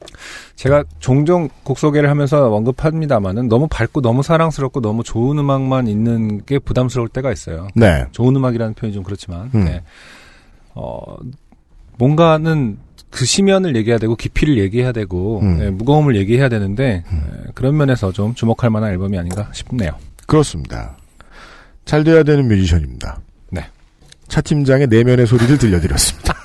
Speaker 2: 제가 종종 곡 소개를 하면서 언급합니다만은 너무 밝고 너무 사랑스럽고 너무 좋은 음악만 있는 게 부담스러울 때가 있어요.
Speaker 1: 네.
Speaker 2: 좋은 음악이라는 표현이 좀 그렇지만,
Speaker 1: 음.
Speaker 2: 네. 어, 뭔가는 그 심연을 얘기해야 되고 깊이를 얘기해야 되고
Speaker 1: 음.
Speaker 2: 네, 무거움을 얘기해야 되는데 네, 그런 면에서 좀 주목할 만한 앨범이 아닌가 싶네요.
Speaker 1: 그렇습니다. 잘 돼야 되는 뮤지션입니다.
Speaker 2: 네.
Speaker 1: 차 팀장의 내면의 소리를 들려드렸습니다.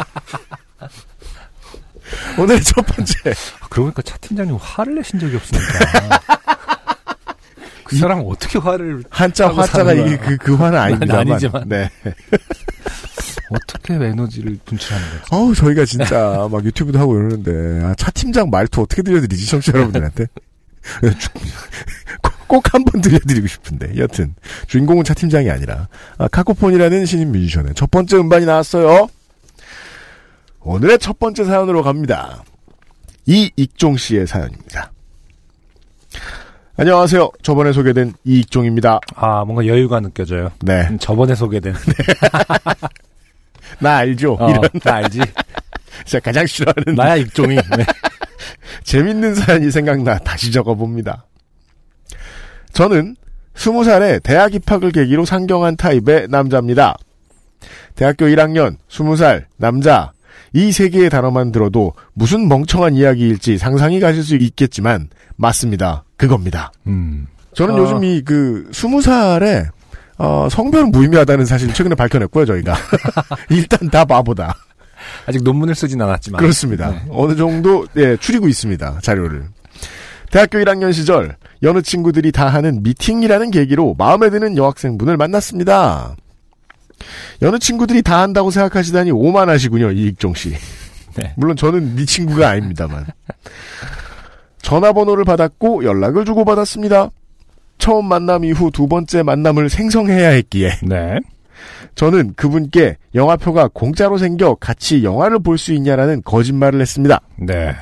Speaker 1: 오늘 첫 번째
Speaker 2: 아, 그러고 보니까 차 팀장님 화를 내신 적이 없으니까. 그 사람 은 어떻게 화를
Speaker 1: 한자 화자가 이게. 그, 그 화는 아닙니다만.
Speaker 2: 아니지만.
Speaker 1: 네.
Speaker 2: 어떻게 에너지를 분출하는 거지?
Speaker 1: 어우, 저희가 진짜 막 유튜브도 하고 이러는데, 아, 차 팀장 말투 어떻게 들려드리지, 청취자 여러분들한테? 꼭 한 번 들려드리고 싶은데, 여튼. 주인공은 차 팀장이 아니라, 아, 카코폰이라는 신인 뮤지션의 첫 번째 음반이 나왔어요. 오늘의 첫 번째 사연으로 갑니다. 이익종 씨의 사연입니다. 안녕하세요. 저번에 소개된 이익종입니다.
Speaker 2: 아, 뭔가 여유가 느껴져요.
Speaker 1: 네.
Speaker 2: 음, 저번에 소개된.
Speaker 1: 나 알죠?
Speaker 2: 어,
Speaker 1: 이런,
Speaker 2: 나 알지?
Speaker 1: 제가 가장 싫어하는
Speaker 2: 나야 익종이. 네.
Speaker 1: 재밌는 사연이 생각나 다시 적어봅니다. 저는 스무 살에 대학 입학을 계기로 상경한 타입의 남자입니다. 대학교 1학년, 스무 살, 남자. 이 세 개의 단어만 들어도 무슨 멍청한 이야기일지 상상이 가실 수 있겠지만, 맞습니다. 그겁니다.
Speaker 2: 음.
Speaker 1: 저는
Speaker 2: 어.
Speaker 1: 요즘 이 그, 스무 살에, 어, 성별은 무의미하다는 사실을 최근에 밝혀냈고요, 저희가. 일단 다 바보다.
Speaker 2: 아직 논문을 쓰진 않았지만.
Speaker 1: 그렇습니다.
Speaker 2: 네.
Speaker 1: 어느 정도 예, 추리고 있습니다. 자료를. 대학교 1학년 시절 여느 친구들이 다 하는 미팅이라는 계기로 마음에 드는 여학생분을 만났습니다. 여느 친구들이 다 한다고 생각하시다니 오만하시군요, 이익종 씨.
Speaker 2: 네.
Speaker 1: 물론 저는 네 친구가 아닙니다만. 전화번호를 받았고 연락을 주고받았습니다. 처음 만남 이후 두 번째 만남을 생성해야 했기에
Speaker 2: 네.
Speaker 1: 저는 그분께 영화표가 공짜로 생겨 같이 영화를 볼 수 있냐라는 거짓말을 했습니다.
Speaker 2: 네.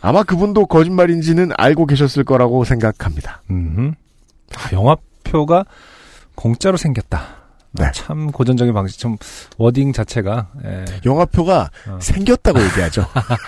Speaker 1: 아마 그분도 거짓말인지는 알고 계셨을 거라고 생각합니다.
Speaker 2: 음. 아, 영화표가 공짜로 생겼다.
Speaker 1: 네.
Speaker 2: 아, 참 고전적인 방식, 좀 워딩 자체가 예.
Speaker 1: 영화표가
Speaker 2: 어.
Speaker 1: 생겼다고 얘기하죠.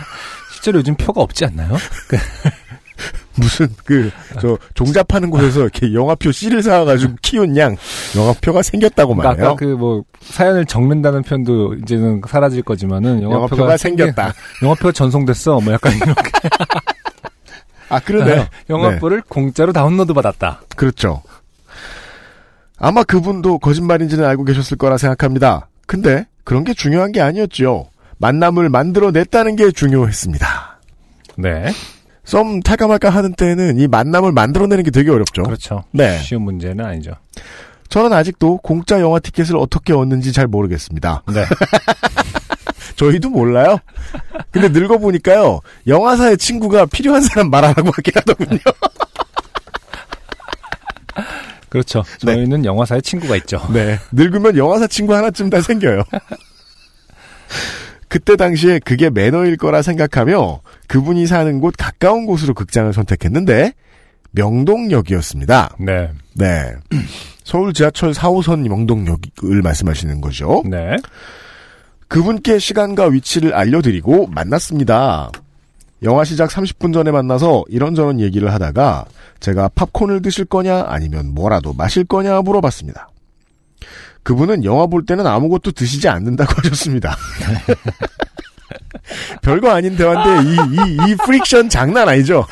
Speaker 2: 실제로 요즘 표가 없지 않나요?
Speaker 1: 무슨 그 저 종자 파는 곳에서 이렇게 영화표 씨를 사가지고 키운 양 영화표가 생겼다고
Speaker 2: 그러니까
Speaker 1: 말해요.
Speaker 2: 아까 그 뭐 사연을 적는다는 표현도 이제는 사라질 거지만은 영화표가,
Speaker 1: 영화표가 생겼다.
Speaker 2: 영화표가 전송됐어. 뭐 약간 이렇게
Speaker 1: 아 그러네요.
Speaker 2: 영화표를 공짜로 다운로드 받았다.
Speaker 1: 그렇죠. 아마 그분도 거짓말인지는 알고 계셨을 거라 생각합니다. 근데 그런 게 중요한 게 아니었죠. 만남을 만들어냈다는 게 중요했습니다.
Speaker 2: 네.
Speaker 1: 썸 탈까 말까 하는 때는 이 만남을 만들어내는 게 되게 어렵죠.
Speaker 2: 그렇죠.
Speaker 1: 네.
Speaker 2: 쉬운 문제는 아니죠.
Speaker 1: 저는 아직도 공짜 영화 티켓을 어떻게 얻는지 잘 모르겠습니다.
Speaker 2: 네.
Speaker 1: 저희도 몰라요. 근데 늙어보니까요, 영화사의 친구가 필요한 사람 말하라고 하긴 하더군요.
Speaker 2: 그렇죠.
Speaker 1: 네.
Speaker 2: 저희는 영화사에 친구가 있죠.
Speaker 1: 네. 늙으면 영화사 친구 하나쯤 다 생겨요. 그때 당시에 그게 매너일 거라 생각하며 그분이 사는 곳 가까운 곳으로 극장을 선택했는데 명동역이었습니다.
Speaker 2: 네.
Speaker 1: 네. 서울 지하철 4호선 명동역을 말씀하시는 거죠.
Speaker 2: 네.
Speaker 1: 그분께 시간과 위치를 알려드리고 만났습니다. 영화 시작 30분 전에 만나서 이런저런 얘기를 하다가 제가 팝콘을 드실 거냐 아니면 뭐라도 마실 거냐 물어봤습니다. 그분은 영화 볼 때는 아무것도 드시지 않는다고 하셨습니다. 별거 아닌 대화인데 이, 이, 이 프릭션 장난 아니죠?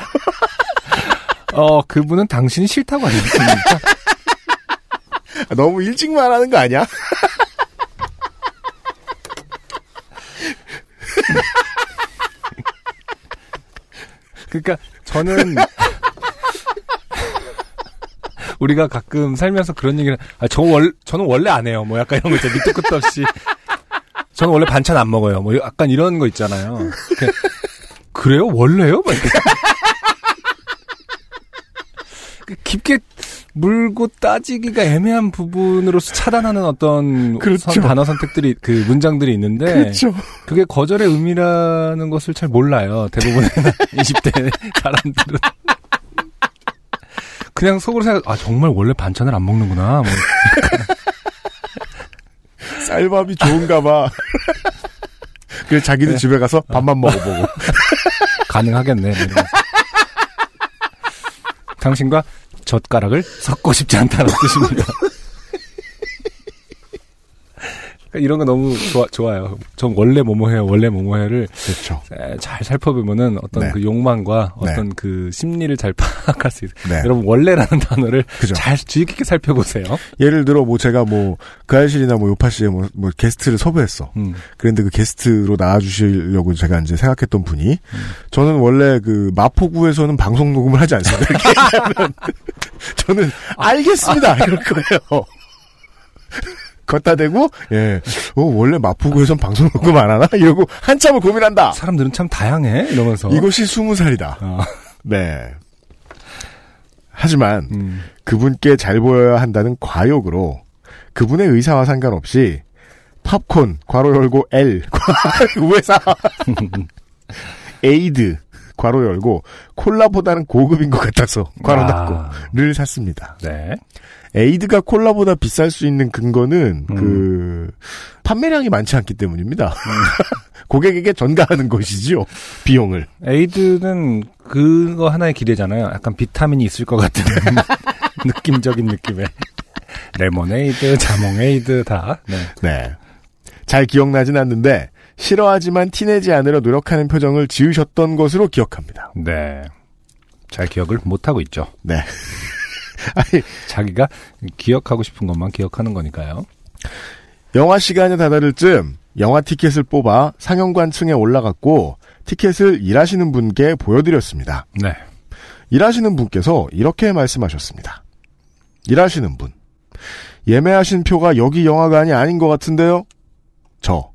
Speaker 2: 어, 그분은 당신이 싫다고 하셨습니까?
Speaker 1: 너무 일찍 말하는 거 아니야?
Speaker 2: 그러니까 저는 우리가 가끔 살면서 그런 얘기를 아, 저 월, 저는 원래 안 해요. 뭐 약간 이런 거 있죠. 밑도 끝도 없이. 저는 원래 반찬 안 먹어요. 뭐 약간 이런 거 있잖아요. 그, 그래요? 원래요? 막. 그 깊게 물고 따지기가 애매한 부분으로서 차단하는 어떤
Speaker 1: 그렇죠.
Speaker 2: 선- 단어 선택들이 그 문장들이 있는데
Speaker 1: 그렇죠.
Speaker 2: 그게 거절의 의미라는 것을 잘 몰라요. 대부분의 20대 사람들은. 그냥 속으로 생각, 아, 정말 원래 반찬을 안 먹는구나. 뭐.
Speaker 1: 쌀밥이 좋은가 봐. 그래서 자기는
Speaker 2: 네.
Speaker 1: 집에 가서 밥만 먹어보고.
Speaker 2: 가능하겠네. 뭐. 당신과 젓가락을 섞고 싶지 않다는 뜻입니다. 그러니까 이런 거 너무 좋아, 좋아요. 전 원래 뭐뭐해요, 원래 뭐뭐해를
Speaker 1: 그렇죠.
Speaker 2: 에, 잘 살펴보면은 어떤
Speaker 1: 네.
Speaker 2: 그 욕망과
Speaker 1: 네.
Speaker 2: 어떤 그 심리를 잘 파악할 수 있어요.
Speaker 1: 네.
Speaker 2: 여러분 원래라는 단어를
Speaker 1: 그죠.
Speaker 2: 잘 주의 깊게 살펴보세요.
Speaker 1: 예를 들어 뭐 제가 뭐그 아실이나 뭐 요파 씨의 뭐, 뭐 게스트를 섭외했어.
Speaker 2: 음.
Speaker 1: 그런데 그 게스트로 나와주시려고 제가 이제 생각했던 분이
Speaker 2: 음.
Speaker 1: 저는 원래 그 마포구에서는 방송 녹음을 하지 않습니다. 이렇게 저는 알겠습니다 이럴 거예요. 걷다 대고 예, 어, 원래 마포구에선 방송 녹음 안 하나 이러고 한참을 고민한다.
Speaker 2: 사람들은 참 다양해 이러면서
Speaker 1: 이것이 스무 살이다.
Speaker 2: 어,
Speaker 1: 네. 하지만
Speaker 2: 음.
Speaker 1: 그분께 잘 보여야 한다는 과욕으로 그분의 의사와 상관없이 팝콘 괄호 열고 L 우회사 에이드 괄호 열고 콜라보다는 고급인 것 같아서 괄호
Speaker 2: 아.
Speaker 1: 닫고를 샀습니다.
Speaker 2: 네.
Speaker 1: 에이드가 콜라보다 비쌀 수 있는 근거는
Speaker 2: 음.
Speaker 1: 그 판매량이 많지 않기 때문입니다. 고객에게 전가하는 것이지요. 비용을.
Speaker 2: 에이드는 그거 하나의 기대잖아요. 약간 비타민이 있을 것 같은 느낌적인 느낌의 레모네이드, 자몽에이드 다. 네.
Speaker 1: 네. 잘 기억나진 않는데 싫어하지만 티내지 않으려 노력하는 표정을 지으셨던 것으로 기억합니다.
Speaker 2: 네. 잘 기억을 못 하고 있죠.
Speaker 1: 네. 아니,
Speaker 2: 자기가 기억하고 싶은 것만 기억하는 거니까요.
Speaker 1: 영화 시간이 다다를 쯤 영화 티켓을 뽑아 상영관 층에 올라갔고 티켓을 일하시는 분께 보여드렸습니다.
Speaker 2: 네.
Speaker 1: 일하시는 분께서 이렇게 말씀하셨습니다. 일하시는 분. 예매하신 표가 여기 영화관이 아닌 것 같은데요? 저.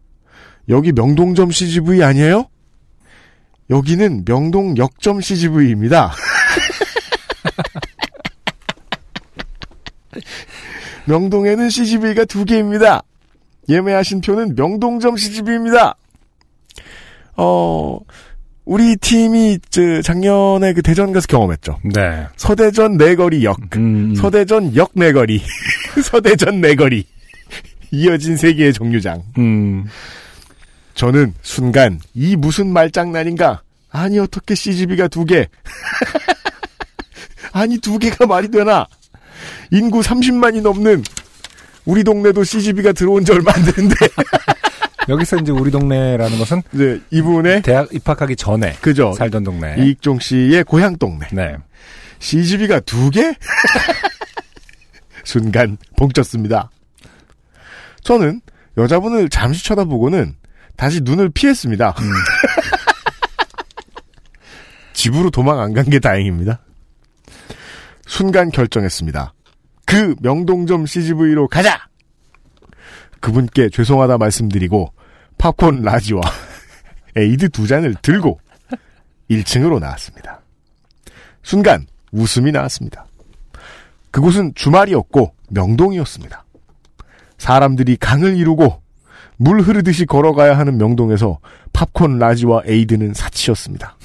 Speaker 1: 여기 명동점 CGV 아니에요? 여기는 명동 역점 CGV입니다. 명동에는 CGV가 두 개입니다. 예매하신 표는 명동점 CGV입니다. 어, 우리 팀이 저 작년에 그 대전 가서 경험했죠.
Speaker 2: 네.
Speaker 1: 서대전 내거리역,
Speaker 2: 음,
Speaker 1: 서대전 역 내거리, 서대전 내거리. 이어진 세 개의 정류장.
Speaker 2: 음.
Speaker 1: 저는 순간 이 무슨 말장난인가? 아니 어떻게 CGV가 두 개? 아니 두 개가 말이 되나? 인구 30만이 넘는 우리 동네도 CGV가 들어온 지 얼마 안 되는데
Speaker 2: 여기서 이제 우리 동네라는 것은
Speaker 1: 이제 이분의
Speaker 2: 대학 입학하기 전에
Speaker 1: 그죠
Speaker 2: 살던 동네.
Speaker 1: 이익종 씨의 고향 동네
Speaker 2: 네.
Speaker 1: CGV가 두 개? 순간 봉쳤습니다. 저는 여자분을 잠시 쳐다보고는 다시 눈을 피했습니다. 집으로 도망 안 간 게 다행입니다. 순간 결정했습니다. 그 명동점 CGV로 가자! 그분께 죄송하다 말씀드리고 팝콘 large와 에이드 두 잔을 들고 1층으로 나왔습니다. 순간 웃음이 나왔습니다. 그곳은 주말이었고 명동이었습니다. 사람들이 강을 이루고 물 흐르듯이 걸어가야 하는 명동에서 팝콘 large와 에이드는 사치였습니다.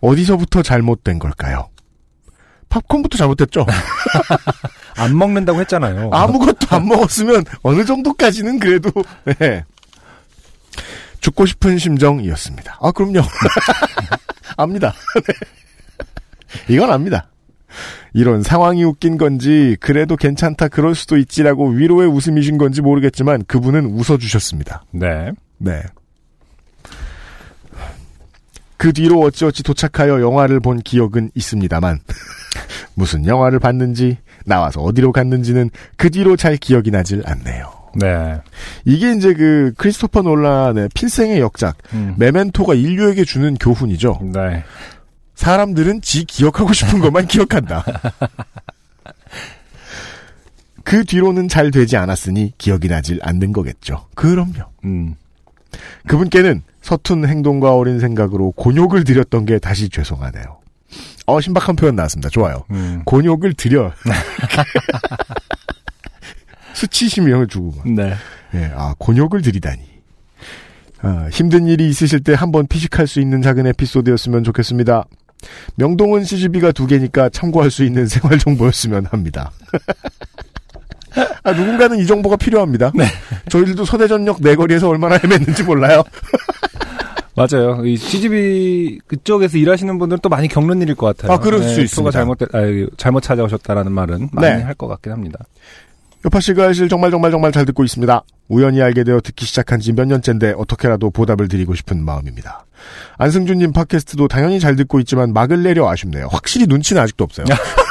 Speaker 1: 어디서부터 잘못된 걸까요? 팝콘부터 잘못됐죠.
Speaker 2: 안 먹는다고 했잖아요.
Speaker 1: 아무것도 안 먹었으면 어느 정도까지는 그래도 네. 죽고 싶은 심정이었습니다. 아 그럼요. 압니다. 네. 이건 압니다. 이런 상황이 웃긴 건지 그래도 괜찮다 그럴 수도 있지라고 위로의 웃음이신 건지 모르겠지만 그분은 웃어주셨습니다.
Speaker 2: 네.
Speaker 1: 네. 그 뒤로 어찌어찌 도착하여 영화를 본 기억은 있습니다만 무슨 영화를 봤는지 나와서 어디로 갔는지는 그 뒤로 잘 기억이 나질 않네요.
Speaker 2: 네.
Speaker 1: 이게 이제 그 크리스토퍼 놀란의 필생의 역작
Speaker 2: 음.
Speaker 1: 메멘토가 인류에게 주는 교훈이죠.
Speaker 2: 네.
Speaker 1: 사람들은 지 기억하고 싶은 것만 기억한다. 그 뒤로는 잘 되지 않았으니 기억이 나질 않는 거겠죠. 그럼요.
Speaker 2: 음.
Speaker 1: 그분께는 서툰 행동과 어린 생각으로 곤욕을 드렸던 게 다시 죄송하네요. 어, 신박한 표현 나왔습니다. 좋아요.
Speaker 2: 음.
Speaker 1: 곤욕을 드려. 수치심을 주고 막.
Speaker 2: 네.
Speaker 1: 예, 아, 곤욕을 드리다니. 아, 힘든 일이 있으실 때 한번 피식할 수 있는 작은 에피소드였으면 좋겠습니다. 명동은 CGV가 두 개니까 참고할 수 있는 생활 정보였으면 합니다. 아, 누군가는 이 정보가 필요합니다. 저희들도 서대전역 내거리에서 얼마나 헤맸는지 몰라요.
Speaker 2: 맞아요. 이 CGV 그쪽에서 일하시는 분들은 또 많이 겪는 일일 것 같아요.
Speaker 1: 아, 그럴 수
Speaker 2: 표가
Speaker 1: 있습니다.
Speaker 2: 잘못 아, 잘못 찾아오셨다라는 말은 많이
Speaker 1: 네.
Speaker 2: 할것 같긴 합니다.
Speaker 1: 요파 씨가 사실 정말 정말 정말 잘 듣고 있습니다. 우연히 알게 되어 듣기 시작한 지 몇 년째인데 어떻게라도 보답을 드리고 싶은 마음입니다. 안승준님 팟캐스트도 당연히 잘 듣고 있지만 막을 내려 아쉽네요. 확실히 눈치는 아직도 없어요.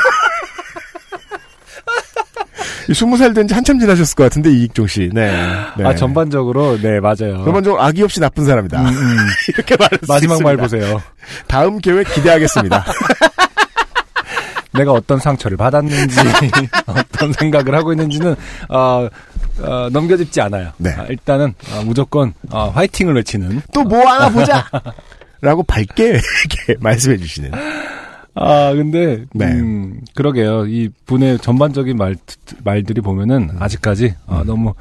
Speaker 1: 이 스무 살 된 지 한참 지나셨을 것 같은데 이익종 씨. 네. 네.
Speaker 2: 아 전반적으로 네 맞아요.
Speaker 1: 전반적으로 악의 없이 나쁜 사람이다.
Speaker 2: 음, 음.
Speaker 1: 이렇게 수
Speaker 2: 마지막 말. 보세요.
Speaker 1: 다음 계획 기대하겠습니다.
Speaker 2: 내가 어떤 상처를 받았는지 어떤 생각을 하고 있는지는 어, 어, 넘겨짚지 않아요.
Speaker 1: 네.
Speaker 2: 아, 일단은 어, 무조건 어, 화이팅을 외치는
Speaker 1: 또 뭐 하나 보자. 라고 밝게 이렇게 말씀해 주시는.
Speaker 2: 아, 근데,
Speaker 1: 네.
Speaker 2: 음, 그러게요. 이 분의 전반적인 말, 말들이 보면은, 아직까지, 어,
Speaker 1: 음.
Speaker 2: 너무,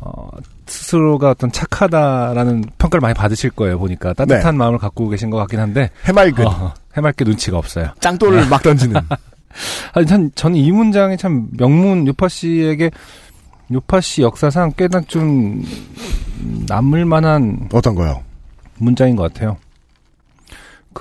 Speaker 2: 어, 스스로가 어떤 착하다라는 평가를 많이 받으실 거예요, 보니까. 따뜻한 마음을 갖고 계신 것 같긴 한데,
Speaker 1: 해맑은
Speaker 2: 어, 해맑게 눈치가 없어요.
Speaker 1: 짱돌을 막 던지는.
Speaker 2: 아니, 전, 저는 이 문장이 참 명문 요파 씨에게, 요파 씨 역사상 꽤나 좀, 남을 만한
Speaker 1: 어떤 거요?
Speaker 2: 문장인 것 같아요.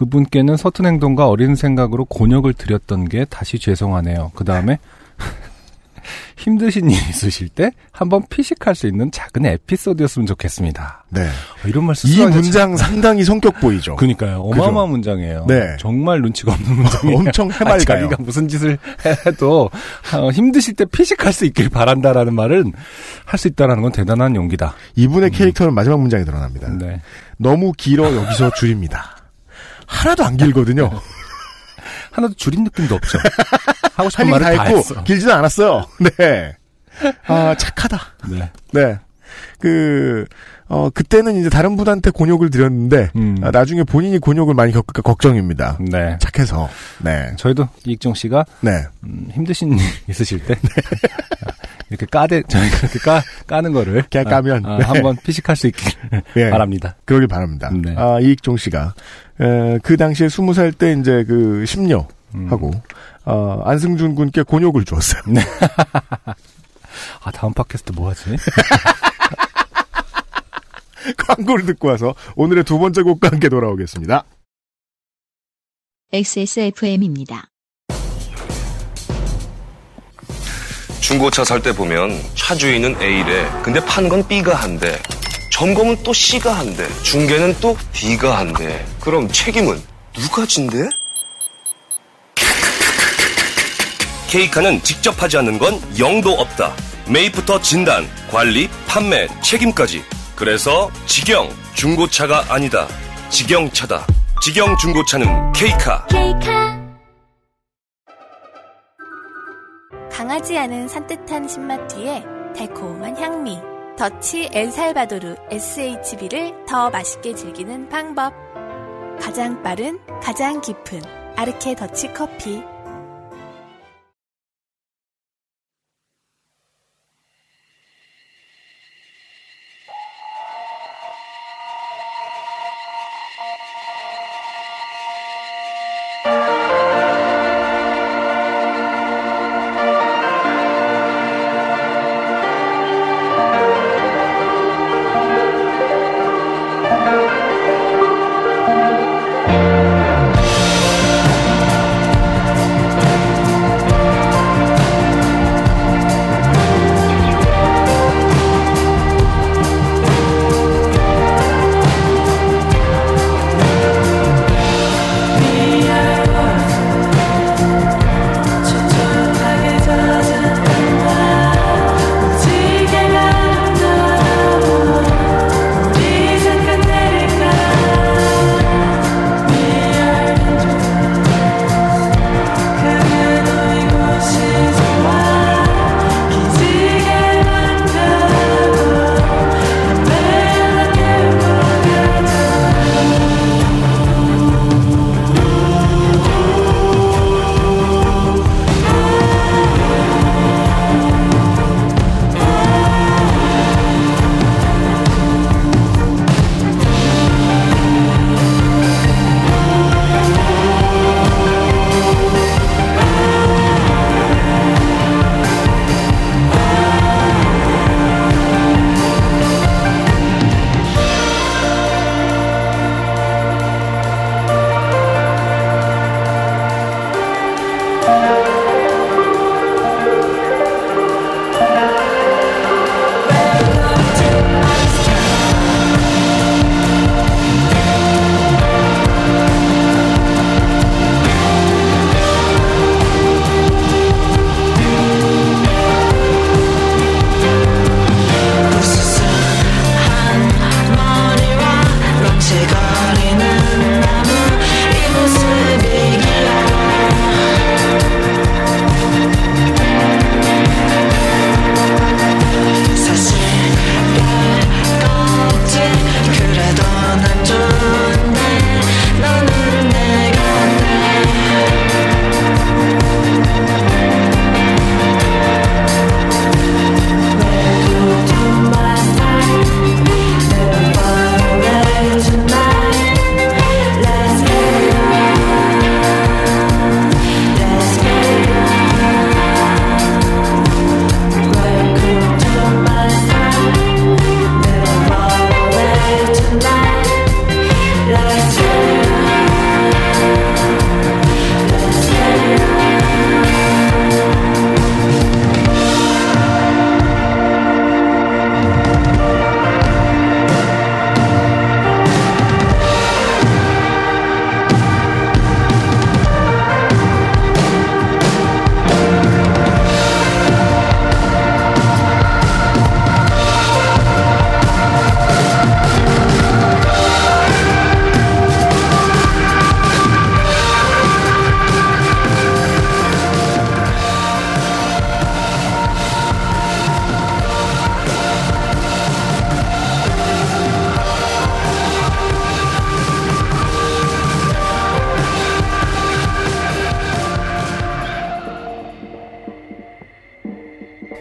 Speaker 2: 그분께는 서툰 행동과 어린 생각으로 곤욕을 드렸던 게 다시 죄송하네요. 그 다음에 힘드신 일 있으실 때 한번 피식할 수 있는 작은 에피소드였으면 좋겠습니다.
Speaker 1: 네.
Speaker 2: 어, 이런
Speaker 1: 말이 문장 상당히 성격 보이죠.
Speaker 2: 참- 그니까요. 어마어마한 문장이에요.
Speaker 1: 네.
Speaker 2: 정말 눈치가 없는 문장이에요.
Speaker 1: 엄청
Speaker 2: 아,
Speaker 1: 해맑아요.
Speaker 2: 자기가 무슨 짓을 해도 어, 힘드실 때 피식할 수 있길 바란다라는 말은 할 수 있다라는 건 대단한 용기다.
Speaker 1: 이분의 캐릭터는 마지막 문장에 드러납니다.
Speaker 2: 네.
Speaker 1: 너무 길어 여기서 줄입니다. 하나도 안 길거든요.
Speaker 2: 하나도 줄인 느낌도 없죠. 하고
Speaker 1: 할
Speaker 2: 싶은 말을
Speaker 1: 다
Speaker 2: 다
Speaker 1: 했고. 길지는 않았어요. 네. 아 착하다.
Speaker 2: 네.
Speaker 1: 네. 그, 어, 그때는 이제 다른 분한테 곤욕을 드렸는데,
Speaker 2: 음.
Speaker 1: 아, 나중에 본인이 곤욕을 많이 겪을까 걱정입니다.
Speaker 2: 네.
Speaker 1: 착해서. 네.
Speaker 2: 저희도 이익정 씨가
Speaker 1: 네.
Speaker 2: 음, 힘드신 일 있으실 때 이렇게 까대 저희가 이렇게 까 까는 거를
Speaker 1: 그냥 까면.
Speaker 2: 아, 아,
Speaker 1: 네.
Speaker 2: 한번 피식할 수 있길
Speaker 1: 예.
Speaker 2: 바랍니다.
Speaker 1: 그러길 바랍니다.
Speaker 2: 네.
Speaker 1: 아, 이익종 씨가, 에, 그 당시에 스무 살 때 이제 그 심려 하고,
Speaker 2: 음.
Speaker 1: 어, 안승준 군께 곤욕을 주었어요.
Speaker 2: 아 다음 팟캐스트 뭐 하지?
Speaker 1: 광고를 듣고 와서 오늘의 두 번째 곡과 함께 돌아오겠습니다.
Speaker 3: XSFM입니다.
Speaker 9: 중고차 살 때 보면 차 주인은 A래. 근데 파는 건 B가 한대. 점검은 또 C가 한대. 중개는 또 D가 한대. 그럼 책임은 누가 진대? 케이카는 직접 하지 않는 건 영도 없다. 매입부터 진단, 관리, 판매, 책임까지. 그래서 직영 중고차가 아니다. 직영차다. 직영 중고차는 케이카.
Speaker 10: 강하지 않은 산뜻한 신맛 뒤에 달콤한 향미. 더치 엘살바도르 SHB를 더 맛있게 즐기는 방법. 가장 빠른, 가장 깊은 아르케 더치 커피.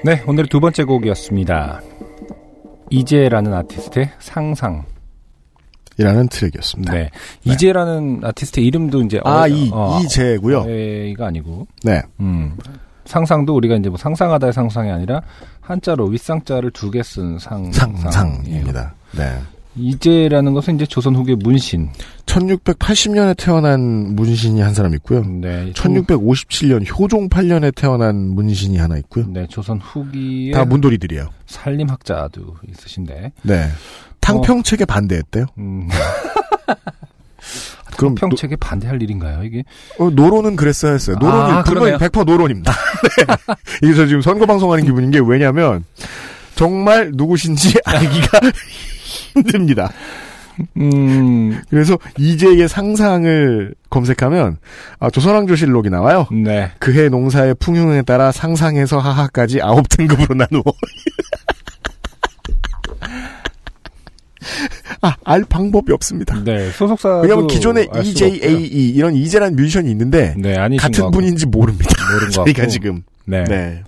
Speaker 2: 네, 오늘의 두 번째 곡이었습니다. 이재라는 아티스트의 상상.
Speaker 1: 이라는 트랙이었습니다.
Speaker 2: 네. 이재라는 아티스트 이름도 이제
Speaker 1: 아,
Speaker 2: 어,
Speaker 1: 이,
Speaker 2: 어,
Speaker 1: 이재고요.
Speaker 2: 이가 아니고.
Speaker 1: 네.
Speaker 2: 음. 상상도 우리가 이제 뭐 상상하다의 상상이 아니라 한자로 윗상자를 두 개 쓴 상.
Speaker 1: 상상입니다. 네.
Speaker 2: 이재라는 것은 이제 조선 후기 문신.
Speaker 1: 1680년에 태어난 문신이 한 사람 있고요.
Speaker 2: 네.
Speaker 1: 1657년 효종 8년에 태어난 문신이 하나 있고요.
Speaker 2: 네, 조선 후기에
Speaker 1: 다 문돌이들이에요.
Speaker 2: 살림학자도 있으신데.
Speaker 1: 네. 탕평책에 반대했대요.
Speaker 2: 음.
Speaker 1: 그럼
Speaker 2: 평책에 반대할 일인가요, 이게?
Speaker 1: 어, 노론은 그랬어야 했어요. 노론이
Speaker 2: 아,
Speaker 1: 분명히
Speaker 2: 그러네요.
Speaker 1: 100% 노론입니다. 네. 이게 저 지금 선거 방송하는 기분인 게 왜냐면 정말 누구신지 알기가 힘듭니다.
Speaker 2: 음.
Speaker 1: 그래서 이재의 상상을 검색하면 아, 조선왕조실록이 나와요.
Speaker 2: 네.
Speaker 1: 그해 농사의 풍흉에 따라 상상에서 하하까지 아홉 등급으로 나누어. 아, 알 방법이 없습니다.
Speaker 2: 네, 소속사.
Speaker 1: 왜냐면 기존에 EJAE 이런 이재란 뮤지션이 있는데
Speaker 2: 네,
Speaker 1: 같은. 분인지 모릅니다.
Speaker 2: 모른 것
Speaker 1: 저희가. 지금
Speaker 2: 네.
Speaker 1: 네.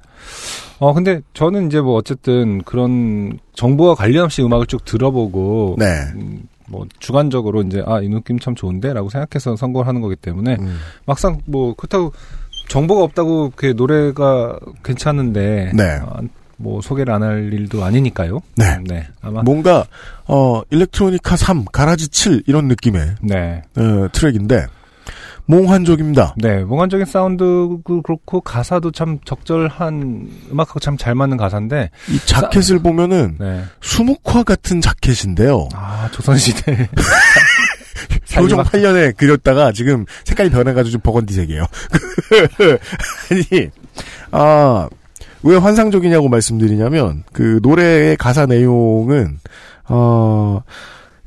Speaker 2: 어, 근데 저는 이제 뭐 어쨌든 그런 정보와 관련 없이 음악을 쭉 들어보고.
Speaker 1: 네.
Speaker 2: 음, 뭐 주관적으로 이제 아, 이 느낌 참 좋은데라고 생각해서 선곡을 하는 거기 때문에
Speaker 1: 음.
Speaker 2: 막상 뭐 그렇다고 정보가 없다고 그 노래가 괜찮은데
Speaker 1: 네.
Speaker 2: 아, 뭐 소개를 안 할 일도 아니니까요.
Speaker 1: 네.
Speaker 2: 아마
Speaker 1: 뭔가 어 일렉트로니카 3, 가라지 7 이런 느낌의
Speaker 2: 네.
Speaker 1: 어, 트랙인데 몽환적입니다.
Speaker 2: 네, 몽환적인 사운드도 그렇고 가사도 참 적절한 음악하고 참 잘 맞는 가사인데
Speaker 1: 이 자켓을 보면은
Speaker 2: 네.
Speaker 1: 수묵화 같은 자켓인데요.
Speaker 2: 아 조선시대 살림학-
Speaker 1: 8년에 그렸다가 지금 색깔이 변해가지고 좀 버건디색이에요. 아니, 아, 왜 환상적이냐고 말씀드리냐면, 그 노래의 가사 내용은, 어,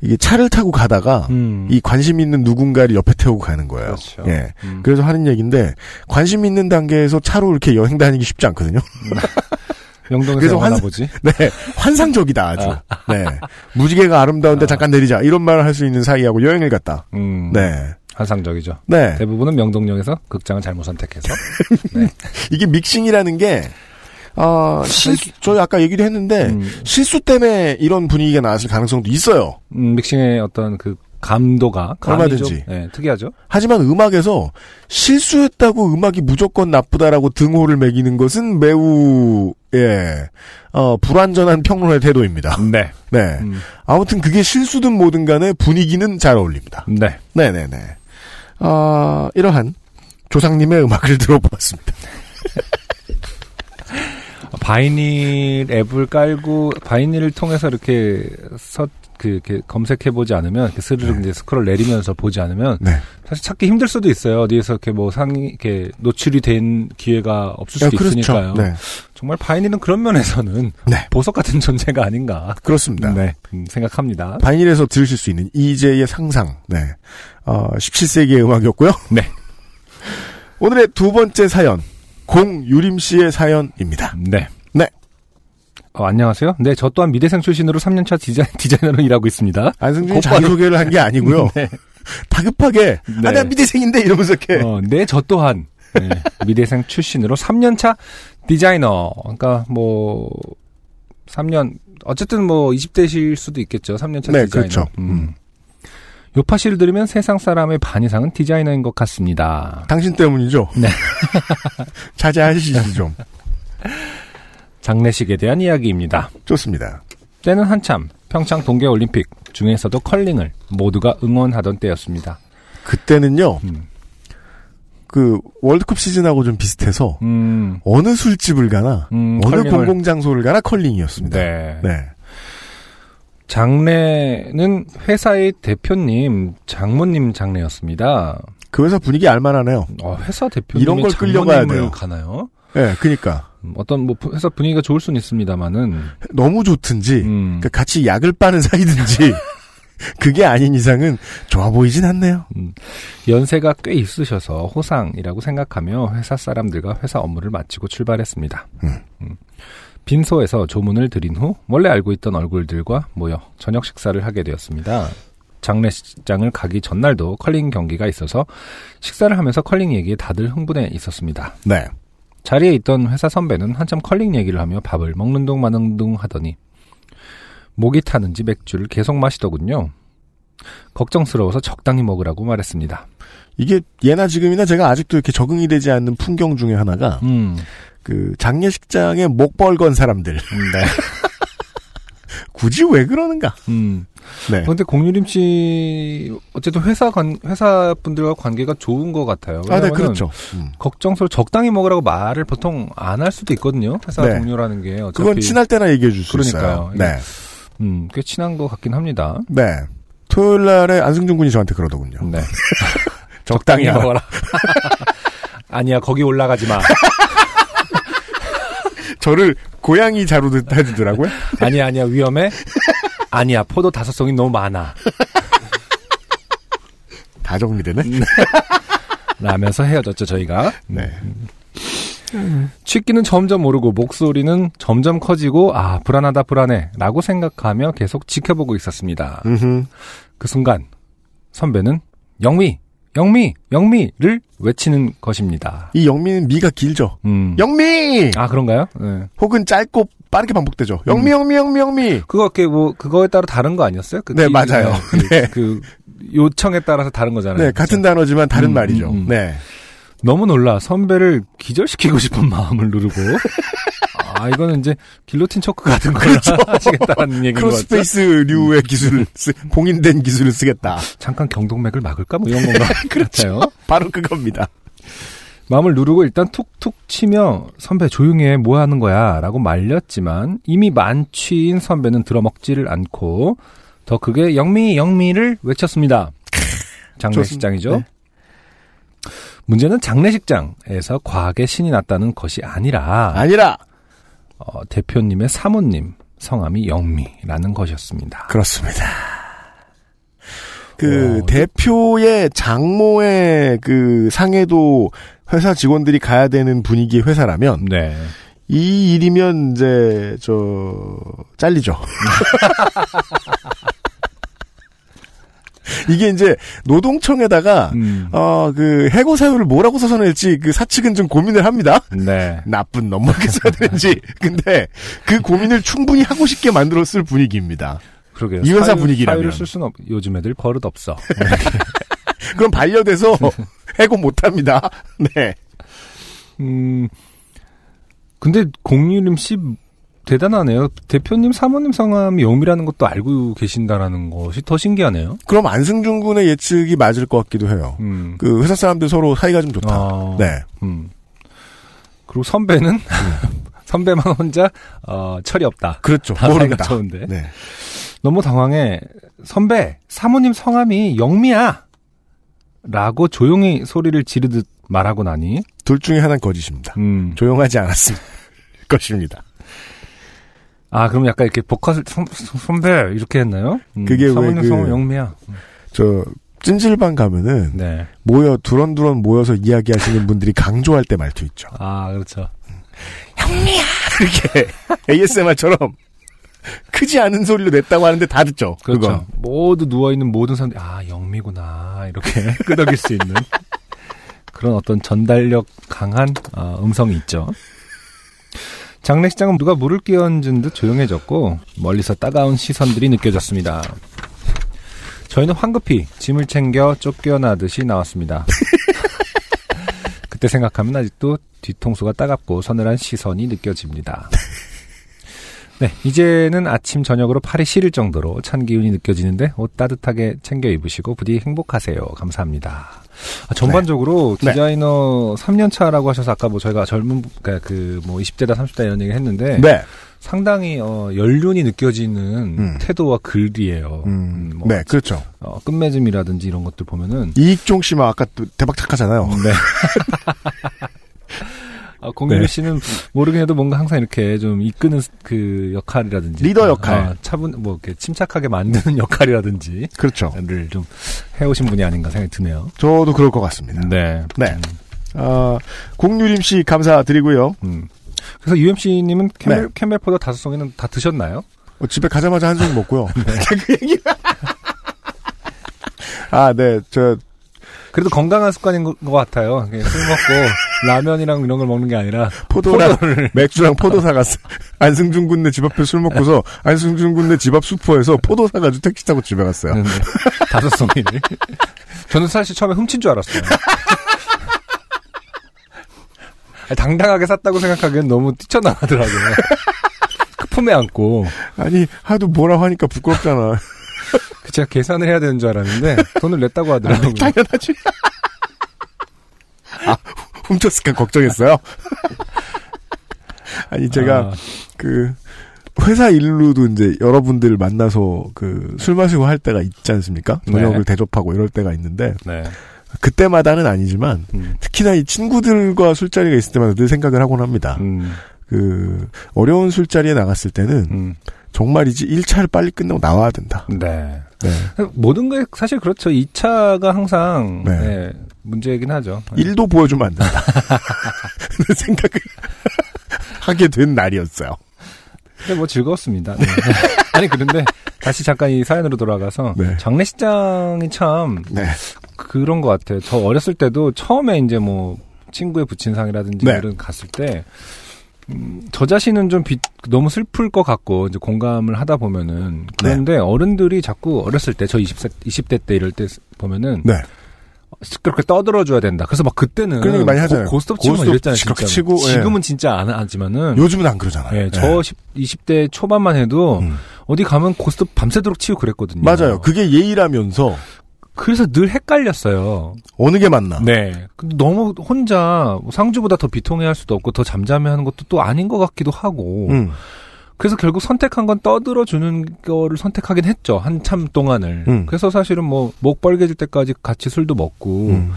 Speaker 1: 이게 차를 타고 가다가,
Speaker 2: 음.
Speaker 1: 이 관심 있는 누군가를 옆에 태우고 가는 거예요.
Speaker 2: 그렇죠.
Speaker 1: 예.
Speaker 2: 음.
Speaker 1: 그래서 하는 얘기인데, 관심 있는 단계에서 차로 이렇게 여행 다니기 쉽지 않거든요.
Speaker 2: 명동에서
Speaker 1: 그래서
Speaker 2: 영화나
Speaker 1: 환-
Speaker 2: 보지.
Speaker 1: 네. 환상적이다, 아주. 네. 무지개가 아름다운데 잠깐 내리자. 이런 말을 할 수 있는 사이하고 여행을 갔다.
Speaker 2: 음.
Speaker 1: 네.
Speaker 2: 환상적이죠.
Speaker 1: 네.
Speaker 2: 대부분은 명동역에서 극장을 잘못 선택해서. 네.
Speaker 1: 이게 믹싱이라는 게, 아, 실수, 저희 아까 얘기도 했는데, 실수 때문에 이런 분위기가 나왔을 가능성도 있어요.
Speaker 2: 음, 믹싱의 어떤 그 감도가
Speaker 1: 얼마든지.
Speaker 2: 좀, 네, 특이하죠.
Speaker 1: 하지만 음악에서 실수했다고 음악이 무조건 나쁘다라고 등호를 매기는 것은 매우, 예, 어, 불완전한 평론의 태도입니다.
Speaker 2: 네.
Speaker 1: 네. 아무튼 그게 실수든 뭐든 간에 분위기는 잘 어울립니다.
Speaker 2: 네.
Speaker 1: 네네네. 아, 이러한 조상님의 음악을 들어보았습니다.
Speaker 2: 바이닐 앱을 깔고 바이닐을 통해서 이렇게 서, 그, 이렇게 검색해보지 않으면, 이렇게 스르륵 이제 스크롤 내리면서 보지 않으면,
Speaker 1: 네.
Speaker 2: 사실 찾기 힘들 수도 있어요. 어디에서 이렇게 뭐 상이, 이렇게 노출이 된 기회가 없을
Speaker 1: 야,
Speaker 2: 수도
Speaker 1: 그렇죠.
Speaker 2: 있으니까요.
Speaker 1: 네.
Speaker 2: 정말 바이닐은 그런 면에서는 보석 같은 존재가 아닌가.
Speaker 1: 그렇습니다.
Speaker 2: 네, 음, 생각합니다.
Speaker 1: 바이닐에서 들으실 수 있는 이재의 상상. 네. 어, 17세기의 음악이었고요.
Speaker 2: 네.
Speaker 1: 오늘의 두 번째 사연. 공유림 씨의 사연입니다.
Speaker 2: 네.
Speaker 1: 네.
Speaker 2: 어, 안녕하세요. 네, 저 또한 미대생 출신으로 3년차 디자인, 디자이너로 일하고 있습니다. 곧바로-
Speaker 1: 자기소개를 한 게 아니고요.
Speaker 2: 네.
Speaker 1: 다급하게
Speaker 2: 네.
Speaker 1: 아, 나 미대생인데 이러면서 이렇게
Speaker 2: 어, 네, 저 또한 네, 미대생 출신으로 3년차 디자이너. 그러니까 뭐 3년 어쨌든 뭐 20대실 수도 있겠죠. 3년차
Speaker 1: 네,
Speaker 2: 디자이너.
Speaker 1: 그렇죠.
Speaker 2: 음. 요파 씨를 들으면 세상 사람의 반 이상은 디자이너인 것 같습니다.
Speaker 1: 당신 때문이죠.
Speaker 2: 네.
Speaker 1: 자제하시지 좀.
Speaker 2: 장례식에 대한 이야기입니다.
Speaker 1: 좋습니다.
Speaker 2: 때는 한참 평창 동계올림픽 중에서도 컬링을 모두가 응원하던 때였습니다.
Speaker 1: 그때는요.
Speaker 2: 음.
Speaker 1: 그 월드컵 시즌하고 좀 비슷해서
Speaker 2: 음,
Speaker 1: 어느 술집을 가나
Speaker 2: 음,
Speaker 1: 어느
Speaker 2: 컬링을-
Speaker 1: 공공장소를 가나 컬링이었습니다.
Speaker 2: 네.
Speaker 1: 네.
Speaker 2: 장례는 회사의 대표님, 장모님 장례였습니다.
Speaker 1: 그 회사 분위기 알만하네요.
Speaker 2: 어, 회사 대표님이
Speaker 1: 이런 걸 끌려가야 돼요.
Speaker 2: 가나요?
Speaker 1: 네, 그니까.
Speaker 2: 음, 어떤 뭐 회사 분위기가 좋을 수는 있습니다만은
Speaker 1: 너무 좋든지,
Speaker 2: 음.
Speaker 1: 그러니까 같이 약을 빠는 사이든지, 그게 아닌 이상은 좋아 보이진 않네요.
Speaker 2: 음, 연세가 꽤 있으셔서 호상이라고 생각하며 회사 사람들과 회사 업무를 마치고 출발했습니다. 음. 빈소에서 조문을 드린 후 원래 알고 있던 얼굴들과 모여 저녁 식사를 하게 되었습니다. 장례식장을 가기 전날도 컬링 경기가 있어서 식사를 하면서 컬링 얘기에 다들 흥분해 있었습니다.
Speaker 1: 네.
Speaker 2: 자리에 있던 회사 선배는 한참 컬링 얘기를 하며 밥을 먹는 둥 마는 둥 하더니 목이 타는지 맥주를 계속 마시더군요. 걱정스러워서 적당히 먹으라고 말했습니다.
Speaker 1: 이게 예나 지금이나 제가 아직도 이렇게 적응이 되지 않는 풍경 중에 하나가
Speaker 2: 음,
Speaker 1: 그 장례식장에 목벌 건 사람들
Speaker 2: 네.
Speaker 1: 굳이 왜 그러는가?
Speaker 2: 음.
Speaker 1: 네.
Speaker 2: 근데 공유림 씨 어쨌든 회사 관 회사 분들과 관계가 좋은 것 같아요.
Speaker 1: 아, 네, 그렇죠. 음.
Speaker 2: 걱정스러워 적당히 먹으라고 말을 보통 안 할 수도 있거든요. 회사
Speaker 1: 네.
Speaker 2: 동료라는 게 어차피
Speaker 1: 그건 친할 때나 얘기해 줄 수. 있어요. 네.
Speaker 2: 음, 꽤 친한 것 같긴 합니다.
Speaker 1: 네. 토요일 날에 안승준 군이 저한테 그러더군요.
Speaker 2: 네.
Speaker 1: 적당히.
Speaker 2: 먹어라. 아니야, 거기 올라가지 마.
Speaker 1: 저를 고양이 자루듯 해주더라고요.
Speaker 2: 아니야, 아니야, 위험해. 아니야, 포도 다섯 송이 너무 많아.
Speaker 1: 다 정리되네.
Speaker 2: 라면서 헤어졌죠, 저희가.
Speaker 1: 네.
Speaker 2: 취기는 점점 오르고 목소리는 점점 커지고 아 불안하다 불안해 라고 생각하며 계속 지켜보고 있었습니다.
Speaker 1: 음흠.
Speaker 2: 그 순간 선배는 영미 영미 영미를 외치는 것입니다.
Speaker 1: 이 영미는 미가 길죠.
Speaker 2: 음.
Speaker 1: 영미!
Speaker 2: 아 그런가요? 네.
Speaker 1: 혹은 짧고 빠르게 반복되죠.
Speaker 2: 음.
Speaker 1: 영미, 영미, 영미, 영미!
Speaker 2: 그거 뭐 그거에 따라 다른 거 아니었어요? 그
Speaker 1: 네,
Speaker 2: 기-
Speaker 1: 맞아요.
Speaker 2: 그,
Speaker 1: 네.
Speaker 2: 그 요청에 따라서 다른 거잖아요.
Speaker 1: 네, 같은 단어지만 다른
Speaker 2: 음,
Speaker 1: 말이죠.
Speaker 2: 음, 음.
Speaker 1: 네.
Speaker 2: 너무 놀라 선배를 기절시키고 싶은 마음을 누르고 아 이거는 이제 길로틴 초크 같은 걸 하시겠다는 얘기인 것 같죠?
Speaker 1: 크로스페이스류의 기술을, 쓰, 공인된 기술을 쓰겠다.
Speaker 2: 잠깐 경동맥을 막을까 뭐 이런 건가
Speaker 1: 그렇죠.
Speaker 2: 같아요.
Speaker 1: 바로 그겁니다.
Speaker 2: 마음을 누르고 일단 툭툭 치며 선배 조용히 해 뭐 하는 거야 라고 말렸지만 이미 만취인 선배는 들어먹지를 않고 더 크게 영미 영미를 외쳤습니다. 장례식장이죠.
Speaker 1: 좋습니다.
Speaker 2: 문제는 장례식장에서 과하게 신이 났다는 것이 아니라
Speaker 1: 아니라!
Speaker 2: 어, 대표님의 사모님 성함이 영미라는 것이었습니다.
Speaker 1: 그렇습니다. 그,
Speaker 2: 어,
Speaker 1: 대표의 장모의 그 상해도 회사 직원들이 가야 되는 분위기의 회사라면,
Speaker 2: 네.
Speaker 1: 이 일이면 이제, 저, 잘리죠. 이게 이제 노동청에다가
Speaker 2: 음,
Speaker 1: 어그 해고 사유를 뭐라고 써서 낼지 그 사측은 좀 고민을 합니다.
Speaker 2: 네.
Speaker 1: 나쁜 놈 어떻게 써야 되는지. 근데 그 고민을 충분히 하고 싶게 만들었을 분위기입니다.
Speaker 2: 그러게요.
Speaker 1: 이 회사
Speaker 2: 사유-
Speaker 1: 분위기라면.
Speaker 2: 사유를 쓸 수는 없. 요즘 애들 버릇 없어.
Speaker 1: 그럼 반려돼서 해고 못 합니다. 네.
Speaker 2: 음, 근데 공유림 씨 대단하네요. 대표님 사모님 성함이 영미라는 것도 알고 계신다라는 것이 더 신기하네요.
Speaker 1: 그럼 안승준 군의 예측이 맞을 것 같기도 해요.
Speaker 2: 음.
Speaker 1: 그 회사 사람들 서로 사이가 좀 좋다.
Speaker 2: 아,
Speaker 1: 네.
Speaker 2: 음. 그리고 선배는 선배만 혼자 어, 철이 없다.
Speaker 1: 그렇죠.
Speaker 2: 다 사이가
Speaker 1: 모릅니다.
Speaker 2: 좋은데.
Speaker 1: 네.
Speaker 2: 너무 당황해. 선배, 사모님 성함이 영미야. 라고 조용히 소리를 지르듯 말하고 나니,
Speaker 1: 둘 중에 하나는 거짓입니다.
Speaker 2: 음.
Speaker 1: 조용하지 않았을 것입니다.
Speaker 2: 아, 그럼 약간 이렇게 복화를 선, 선배 이렇게 했나요? 음,
Speaker 1: 그게 왜 그-
Speaker 2: 영미야.
Speaker 1: 저 찜질방 가면은
Speaker 2: 네.
Speaker 1: 모여 두런두런 모여서 이야기하시는 분들이 강조할 때 말투 있죠.
Speaker 2: 아, 그렇죠.
Speaker 1: 이렇게 ASMR처럼 크지 않은 소리로 냈다고 하는데 다 듣죠.
Speaker 2: 그렇죠.
Speaker 1: 그건.
Speaker 2: 모두 누워 있는 모든 사람들이, 아, 영미구나. 이렇게 끄덕일 수 있는 그런 어떤 전달력 강한 어, 음성이 있죠. 장례식장은 누가 물을 끼얹은 듯 조용해졌고, 멀리서 따가운 시선들이 느껴졌습니다. 저희는 황급히 짐을 챙겨 쫓겨나듯이 나왔습니다. 그때 생각하면 아직도 뒤통수가 따갑고 서늘한 시선이 느껴집니다. 네, 이제는 아침 저녁으로 팔이 시릴 정도로 찬 기운이 느껴지는데 옷 따뜻하게 챙겨 입으시고 부디 행복하세요. 감사합니다. 아, 전반적으로
Speaker 1: 네.
Speaker 2: 디자이너 3년 차라고 하셔서 아까 뭐 저희가 젊은 그뭐 20대다 30대 이런 얘기 했는데
Speaker 1: 네.
Speaker 2: 상당히 어 연륜이 느껴지는
Speaker 1: 음.
Speaker 2: 태도와 글이에요.
Speaker 1: 음,
Speaker 2: 음, 뭐
Speaker 1: 네, 그렇죠.
Speaker 2: 어, 끝맺음이라든지 이런 것들 보면은
Speaker 1: 이익종 씨만 아까 또 대박 착하잖아요.
Speaker 2: 네. 아, 공유리
Speaker 1: 네.
Speaker 2: 씨는 모르긴 해도 뭔가 항상 이렇게 좀 이끄는 그 역할이라든지
Speaker 1: 리더 역할.
Speaker 2: 아, 차분 뭐 이렇게 침착하게 만드는 역할이라든지
Speaker 1: 그렇죠.
Speaker 2: 를 좀 해오신 분이 아닌가 생각이 드네요.
Speaker 1: 저도 그럴 것 같습니다.
Speaker 2: 네.
Speaker 1: 네. 아, 공유림 씨 감사드리고요.
Speaker 2: 음. 그래서 UMC님은 캠벨,
Speaker 1: 네.
Speaker 2: 캠벨 포도 다섯 송이는 다 드셨나요?
Speaker 1: 어, 집에 가자마자 한 송이 먹고요. 그 얘기. 아, 네, 저,
Speaker 2: 그래도 건강한 습관인 것 같아요. 술 먹고 라면이랑 이런 걸 먹는 게 아니라
Speaker 1: 포도랑 맥주랑 포도 사갔어. 안승준 군네 집 앞에 술 먹고서 안승준 군네 집앞 슈퍼에서 포도 사가지고 택시 타고 집에 갔어요.
Speaker 2: 네, 네. 다섯 송이를. 저는 사실 처음에 훔친 줄 알았어요. 당당하게 샀다고 생각하기엔 너무 뛰쳐나가더라고요. 그 품에 안고.
Speaker 1: 아니 하도 뭐라 하니까 부끄럽잖아.
Speaker 2: 그 제가 계산을 해야 되는 줄 알았는데 돈을 냈다고 하더라고요.
Speaker 1: 당연하지. 아 훔쳤을까 걱정했어요. 아니 제가
Speaker 2: 아.
Speaker 1: 그 회사 일로도 이제 여러분들 만나서 그 술 마시고 할 때가 있지 않습니까? 저녁을
Speaker 2: 네.
Speaker 1: 대접하고 이럴 때가 있는데
Speaker 2: 네.
Speaker 1: 그때마다는 아니지만
Speaker 2: 음.
Speaker 1: 특히나 이 친구들과 술자리가 있을 때마다 늘 생각을 하곤 합니다.
Speaker 2: 음.
Speaker 1: 그 어려운 술자리에 나갔을 때는
Speaker 2: 음.
Speaker 1: 정말이지 1차를 빨리 끝내고 나와야 된다.
Speaker 2: 네.
Speaker 1: 네.
Speaker 2: 모든 게 사실 그렇죠. 2차가 항상
Speaker 1: 네.
Speaker 2: 네, 문제이긴 하죠.
Speaker 1: 일도 보여주면 안 된다. 는 생각을 하게 된 날이었어요.
Speaker 2: 근데 뭐 즐거웠습니다. 네. 아니 그런데 다시 잠깐 이 사연으로 돌아가서
Speaker 1: 네.
Speaker 2: 장례식장이 참
Speaker 1: 네.
Speaker 2: 그런 것 같아요. 저 어렸을 때도 처음에 이제 뭐 친구의 부친상이라든지
Speaker 1: 네.
Speaker 2: 이런 갔을 때. 음, 저 자신은 좀 비- 너무 슬플 것 같고 이제 공감을 하다 보면은 그런데 어른들이 자꾸 어렸을 때 저 20세 20대 때 이럴 때 보면은
Speaker 1: 네.
Speaker 2: 그렇게 떠들어줘야 된다. 그래서 막 그때는
Speaker 1: 그런 얘기 많이 하잖아요.
Speaker 2: 고, 스톱 치고 이랬잖아요.
Speaker 1: 시끄럽게
Speaker 2: 진짜.
Speaker 1: 치고, 예.
Speaker 2: 지금은 진짜 안 하지만은
Speaker 1: 요즘은 안 그러잖아요.
Speaker 2: 예,
Speaker 1: 예.
Speaker 2: 저 10, 20대 초반만 해도
Speaker 1: 음.
Speaker 2: 어디 가면 고스톱 밤새도록 치고 그랬거든요.
Speaker 1: 맞아요. 그게 예의라면서
Speaker 2: 그래서 늘 헷갈렸어요.
Speaker 1: 어느 게 맞나?
Speaker 2: 네. 근데 너무 혼자 상주보다 더 비통해 할 수도 없고 더 잠잠해 하는 것도 또 아닌 것 같기도 하고.
Speaker 1: 음.
Speaker 2: 그래서 결국 선택한 건 떠들어 주는 거를 선택하긴 했죠. 한참 동안을.
Speaker 1: 음.
Speaker 2: 그래서 사실은 뭐목 빨개질 때까지 같이 술도 먹고
Speaker 1: 음.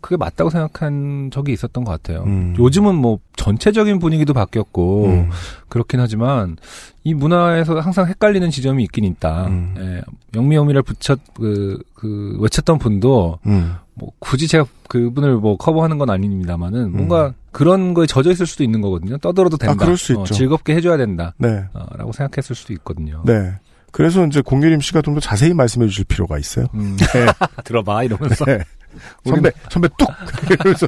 Speaker 2: 그게 맞다고 생각한 적이 있었던 것 같아요.
Speaker 1: 음.
Speaker 2: 요즘은 뭐 전체적인 분위기도 바뀌었고
Speaker 1: 음.
Speaker 2: 그렇긴 하지만 이 문화에서 항상 헷갈리는 지점이 있긴 있다.
Speaker 1: 음.
Speaker 2: 예, 영미영미를 붙였 그, 그 외쳤던 분도
Speaker 1: 음.
Speaker 2: 뭐 굳이 제가 그분을 뭐 커버하는 건 아닙니다만은 뭔가 그런 거에 져져 있을 수도 있는 거거든요. 떠들어도 된다.
Speaker 1: 아, 그럴 수
Speaker 2: 어,
Speaker 1: 있죠.
Speaker 2: 즐겁게 해줘야 된다.
Speaker 1: 네.
Speaker 2: 어, 라고 생각했을 수도 있거든요.
Speaker 1: 네. 그래서 이제 공유림 씨가 좀 더 자세히 말씀해 주실 필요가 있어요.
Speaker 2: 음.
Speaker 1: 네.
Speaker 2: 들어봐 이러면서.
Speaker 1: 네. 선배, 선배 뚝! 이러면서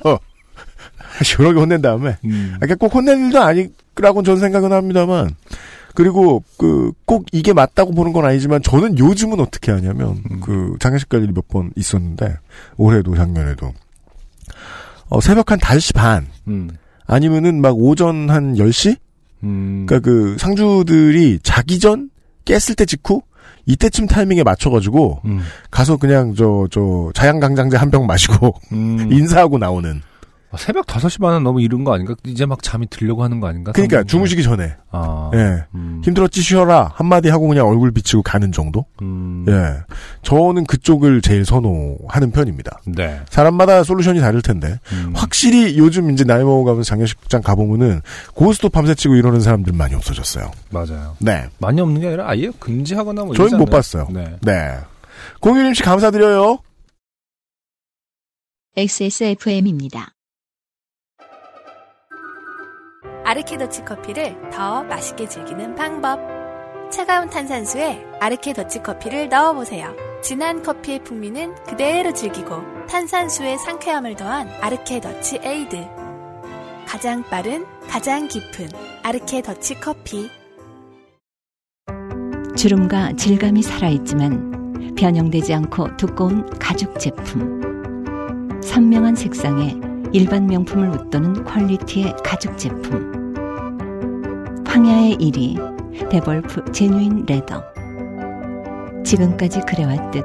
Speaker 1: 시원하게 혼낸 다음에
Speaker 2: 음.
Speaker 1: 그러니까 꼭 혼낸 일도 아니라고 저는 생각은 합니다만 그리고 그 꼭 이게 맞다고 보는 건 아니지만 저는 요즘은 어떻게 하냐면
Speaker 2: 음.
Speaker 1: 그 장례식 갈 일이 몇번 있었는데 올해도 작년에도 어 새벽 한 5시 반
Speaker 2: 음.
Speaker 1: 아니면은 막 오전 한 10시
Speaker 2: 음.
Speaker 1: 그러니까 그 상주들이 자기 전 깼을 때 직후 이때쯤 타이밍에 맞춰가지고
Speaker 2: 음.
Speaker 1: 가서 그냥 저 저 자양강장제 한 병 마시고
Speaker 2: 음.
Speaker 1: 인사하고 나오는
Speaker 2: 아, 새벽 5시 반은 너무 이른 거 아닌가? 이제 막 잠이 들려고 하는 거 아닌가?
Speaker 1: 그러니까. 주무시기 전에
Speaker 2: 아.
Speaker 1: 예
Speaker 2: 음.
Speaker 1: 힘들었지 쉬어라 한마디 하고 그냥 얼굴 비치고 가는 정도
Speaker 2: 음.
Speaker 1: 예 저는 그쪽을 제일 선호하는 편입니다
Speaker 2: 네.
Speaker 1: 사람마다 솔루션이 다를 텐데
Speaker 2: 음.
Speaker 1: 확실히 요즘 이제 나이 먹어가면서 장례식장 가보면은 고스톱 밤새치고 이러는 사람들 많이 없어졌어요
Speaker 2: 맞아요.
Speaker 1: 네
Speaker 2: 많이 없는 게 아니라 아예 금지하거나 뭐
Speaker 1: 저희는
Speaker 2: 이러지
Speaker 1: 못? 봤어요
Speaker 2: 네.
Speaker 1: 네 공유림 씨 감사드려요
Speaker 3: XSFM입니다.
Speaker 10: 아르케더치 커피를 더 맛있게 즐기는 방법. 차가운 탄산수에 아르케더치 커피를 넣어보세요. 진한 커피의 풍미는 그대로 즐기고 탄산수의 상쾌함을 더한 아르케더치 에이드. 가장 빠른, 가장 깊은 아르케더치 커피.
Speaker 3: 주름과 질감이 살아있지만 변형되지 않고 두꺼운 가죽 제품. 선명한 색상에 일반 명품을 웃도는 quality의 가죽 제품. 황야의 이리 Devolf genuine leather. 지금까지 그래왔듯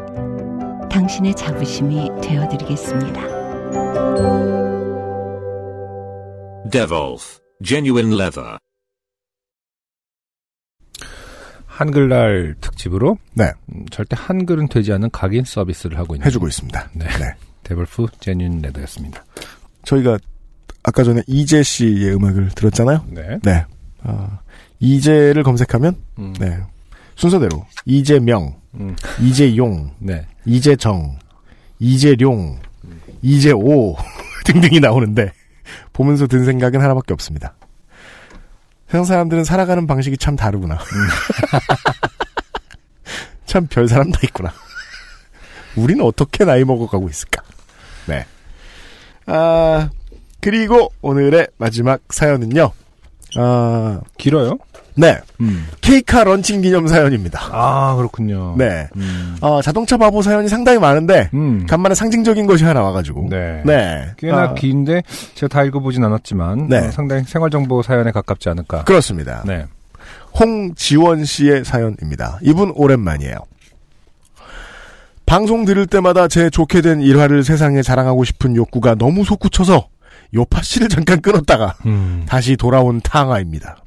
Speaker 3: 당신의 자부심이 되어드리겠습니다.
Speaker 11: Devolf, genuine leather.
Speaker 2: 한글날 특집으로
Speaker 1: 네
Speaker 2: 음, 절대 한글은 되지 않는 각인 서비스를 하고 있는
Speaker 1: 해주고 있습니다
Speaker 2: 네.
Speaker 1: 네.
Speaker 2: 데블프 제뉴인 레더였습니다.
Speaker 1: 저희가 아까 전에 이재 씨의 음악을 들었잖아요
Speaker 2: 네.
Speaker 1: 네 어, 이재를 검색하면
Speaker 2: 음.
Speaker 1: 네 순서대로 이재명
Speaker 2: 음.
Speaker 1: 이재용
Speaker 2: 네.
Speaker 1: 이재정, 이재룡, 이재오 등등이 나오는데 보면서 든 생각은 하나밖에 없습니다. 세상 사람들은 살아가는 방식이 참 다르구나. 참 별 사람 다 있구나. 우리는 어떻게 나이 먹어가고 있을까? 네. 아, 그리고 오늘의 마지막 사연은요. 아,
Speaker 2: 길어요?
Speaker 1: 네.
Speaker 2: 음.
Speaker 1: 케이카 런칭 기념 사연입니다.
Speaker 2: 아, 그렇군요.
Speaker 1: 네.
Speaker 2: 음.
Speaker 1: 어, 자동차 바보 사연이 상당히 많은데,
Speaker 2: 음.
Speaker 1: 간만에 상징적인 것이 하나 와가지고.
Speaker 2: 네.
Speaker 1: 네.
Speaker 2: 꽤나
Speaker 1: 아,
Speaker 2: 긴데 제가 다 읽어보진 않았지만
Speaker 1: 네.
Speaker 2: 어, 상당히 생활정보 사연에 가깝지 않을까.
Speaker 1: 그렇습니다.
Speaker 2: 네.
Speaker 1: 홍지원 씨의 사연입니다. 이분 오랜만이에요. 방송 들을 때마다 제 좋게 된 일화를 세상에 자랑하고 싶은 욕구가 너무 솟구쳐서 요파 씨를 잠깐 끊었다가
Speaker 2: 음.
Speaker 1: 다시 돌아온 탕화입니다.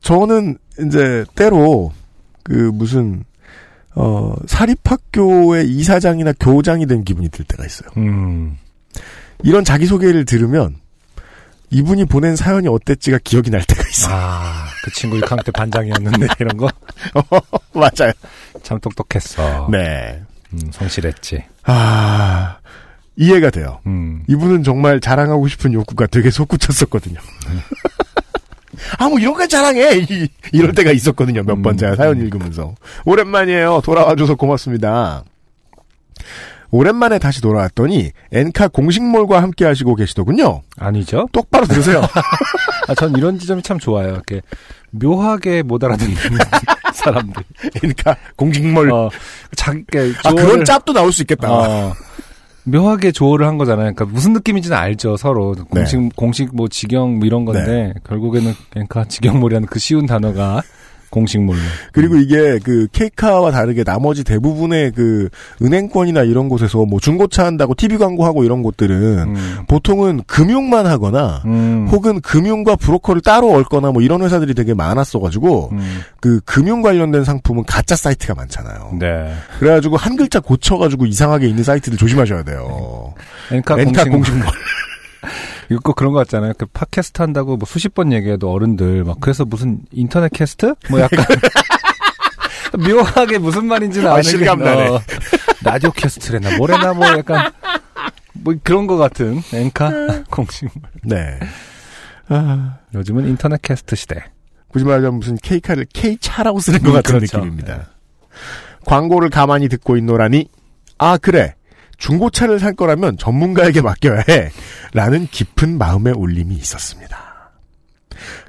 Speaker 1: 저는 이제 때로 그 무슨 어 사립학교의 이사장이나 교장이 된 기분이 들 때가 있어요.
Speaker 2: 음.
Speaker 1: 이런 자기 소개를 들으면 이분이 보낸 사연이 어땠지가 기억이 날 때가 있어요.
Speaker 2: 아, 그 친구 6학년 때 반장이었는데 이런 거?
Speaker 1: 맞아요.
Speaker 2: 참 똑똑했어.
Speaker 1: 네.
Speaker 2: 음, 성실했지.
Speaker 1: 아, 이해가 돼요.
Speaker 2: 음.
Speaker 1: 이분은 정말 자랑하고 싶은 욕구가 되게 솟구쳤었거든요. 아, 뭐 이런 거 자랑해! 이, 이럴 때가 있었거든요. 몇번 제가 사연 읽으면서. 오랜만이에요. 돌아와줘서 고맙습니다. 오랜만에 다시 돌아왔더니 엔카 공식몰과 함께 하시고 계시더군요.
Speaker 2: 아니죠?
Speaker 1: 똑바로 들으세요.
Speaker 2: 아, 전 이런 지점이 참 좋아요. 이렇게 묘하게 못 알아듣는 사람들.
Speaker 1: 엔카 공식몰.
Speaker 2: 어, 자기,
Speaker 1: 아, 그런 짭도 나올 수 있겠다.
Speaker 2: 어, 묘하게 조어를 한 거잖아요. 그러니까 무슨 느낌인지는 알죠, 서로. 공식, 공식 뭐 직영 뭐 이런 건데, 결국에는 그러니까 직영몰이라는 그 쉬운 단어가 공식몰로.
Speaker 1: 그리고 이게 그 케이카와 다르게 나머지 대부분의 그 은행권이나 이런 곳에서 뭐 중고차 한다고 TV 광고하고 이런 곳들은 보통은 금융만 하거나
Speaker 2: 음.
Speaker 1: 혹은 금융과 브로커를 따로 얽거나 뭐 이런 회사들이 되게 많았어가지고
Speaker 2: 음.
Speaker 1: 그 금융 관련된 상품은 가짜 사이트가 많잖아요.
Speaker 2: 네.
Speaker 1: 그래가지고 한 글자 고쳐가지고 이상하게 있는 사이트들 조심하셔야 돼요.
Speaker 2: 엔카,
Speaker 1: 엔카
Speaker 2: 공식,
Speaker 1: 공식몰.
Speaker 2: 이거 꼭 그런 거 같잖아요. 그 팟캐스트 한다고 뭐 수십 번 얘기해도 어른들 막 그래서 무슨 인터넷 캐스트? 뭐 약간 묘하게 무슨 말인지는
Speaker 1: 아,
Speaker 2: 아는
Speaker 1: 실감나네.
Speaker 2: 어, 라디오 캐스트래나 뭐래나 뭐 약간 뭐 그런 거 같은 엔카 공식
Speaker 1: 네. 아,
Speaker 2: 요즘은 인터넷 캐스트 시대.
Speaker 1: 굳이 말하자면 무슨 K카를 K차라고 쓰는 것
Speaker 2: 음,
Speaker 1: 같은
Speaker 2: 그렇죠.
Speaker 1: 느낌입니다. 광고를 가만히 듣고 있노라니 아 그래 중고차를 살 거라면 전문가에게 맡겨야 해 라는 깊은 마음의 울림이 있었습니다.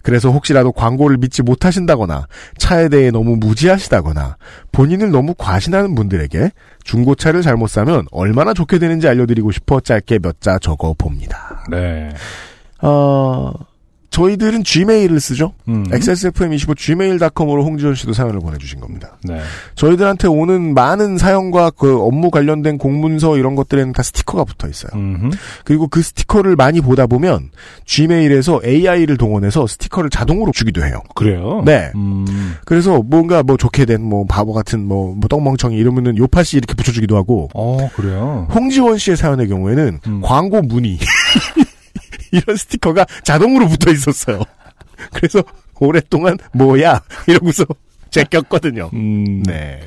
Speaker 1: 그래서 혹시라도 광고를 믿지 못하신다거나 차에 대해 너무 무지하시다거나 본인을 너무 과신하는 분들에게 중고차를 잘못 사면 얼마나 좋게 되는지 알려드리고 싶어 짧게 몇 자 적어 봅니다.
Speaker 2: 네.
Speaker 1: 어, 저희들은 Gmail을 쓰죠.
Speaker 2: 음.
Speaker 1: XSFM25 gmail.com으로 홍지원 씨도 사연을 보내주신 겁니다.
Speaker 2: 네.
Speaker 1: 저희들한테 오는 많은 사연과 그 업무 관련된 공문서 이런 것들에는 다 스티커가 붙어 있어요.
Speaker 2: 음흠.
Speaker 1: 그리고 그 스티커를 많이 보다 보면 Gmail에서 AI를 동원해서 스티커를 자동으로 주기도 해요.
Speaker 2: 그래요?
Speaker 1: 네.
Speaker 2: 음.
Speaker 1: 그래서 뭔가 뭐 좋게 된 뭐 바보 같은 뭐, 뭐 똥멍청이 이러면은 요파 씨 이렇게 붙여주기도 하고
Speaker 2: 어, 그래요?
Speaker 1: 홍지원 씨의 사연의 경우에는
Speaker 2: 음.
Speaker 1: 광고 문의 이런 스티커가 자동으로 붙어 있었어요. 그래서 오랫동안 뭐야 이러고서 제꼈거든요.
Speaker 2: 음.
Speaker 1: 네.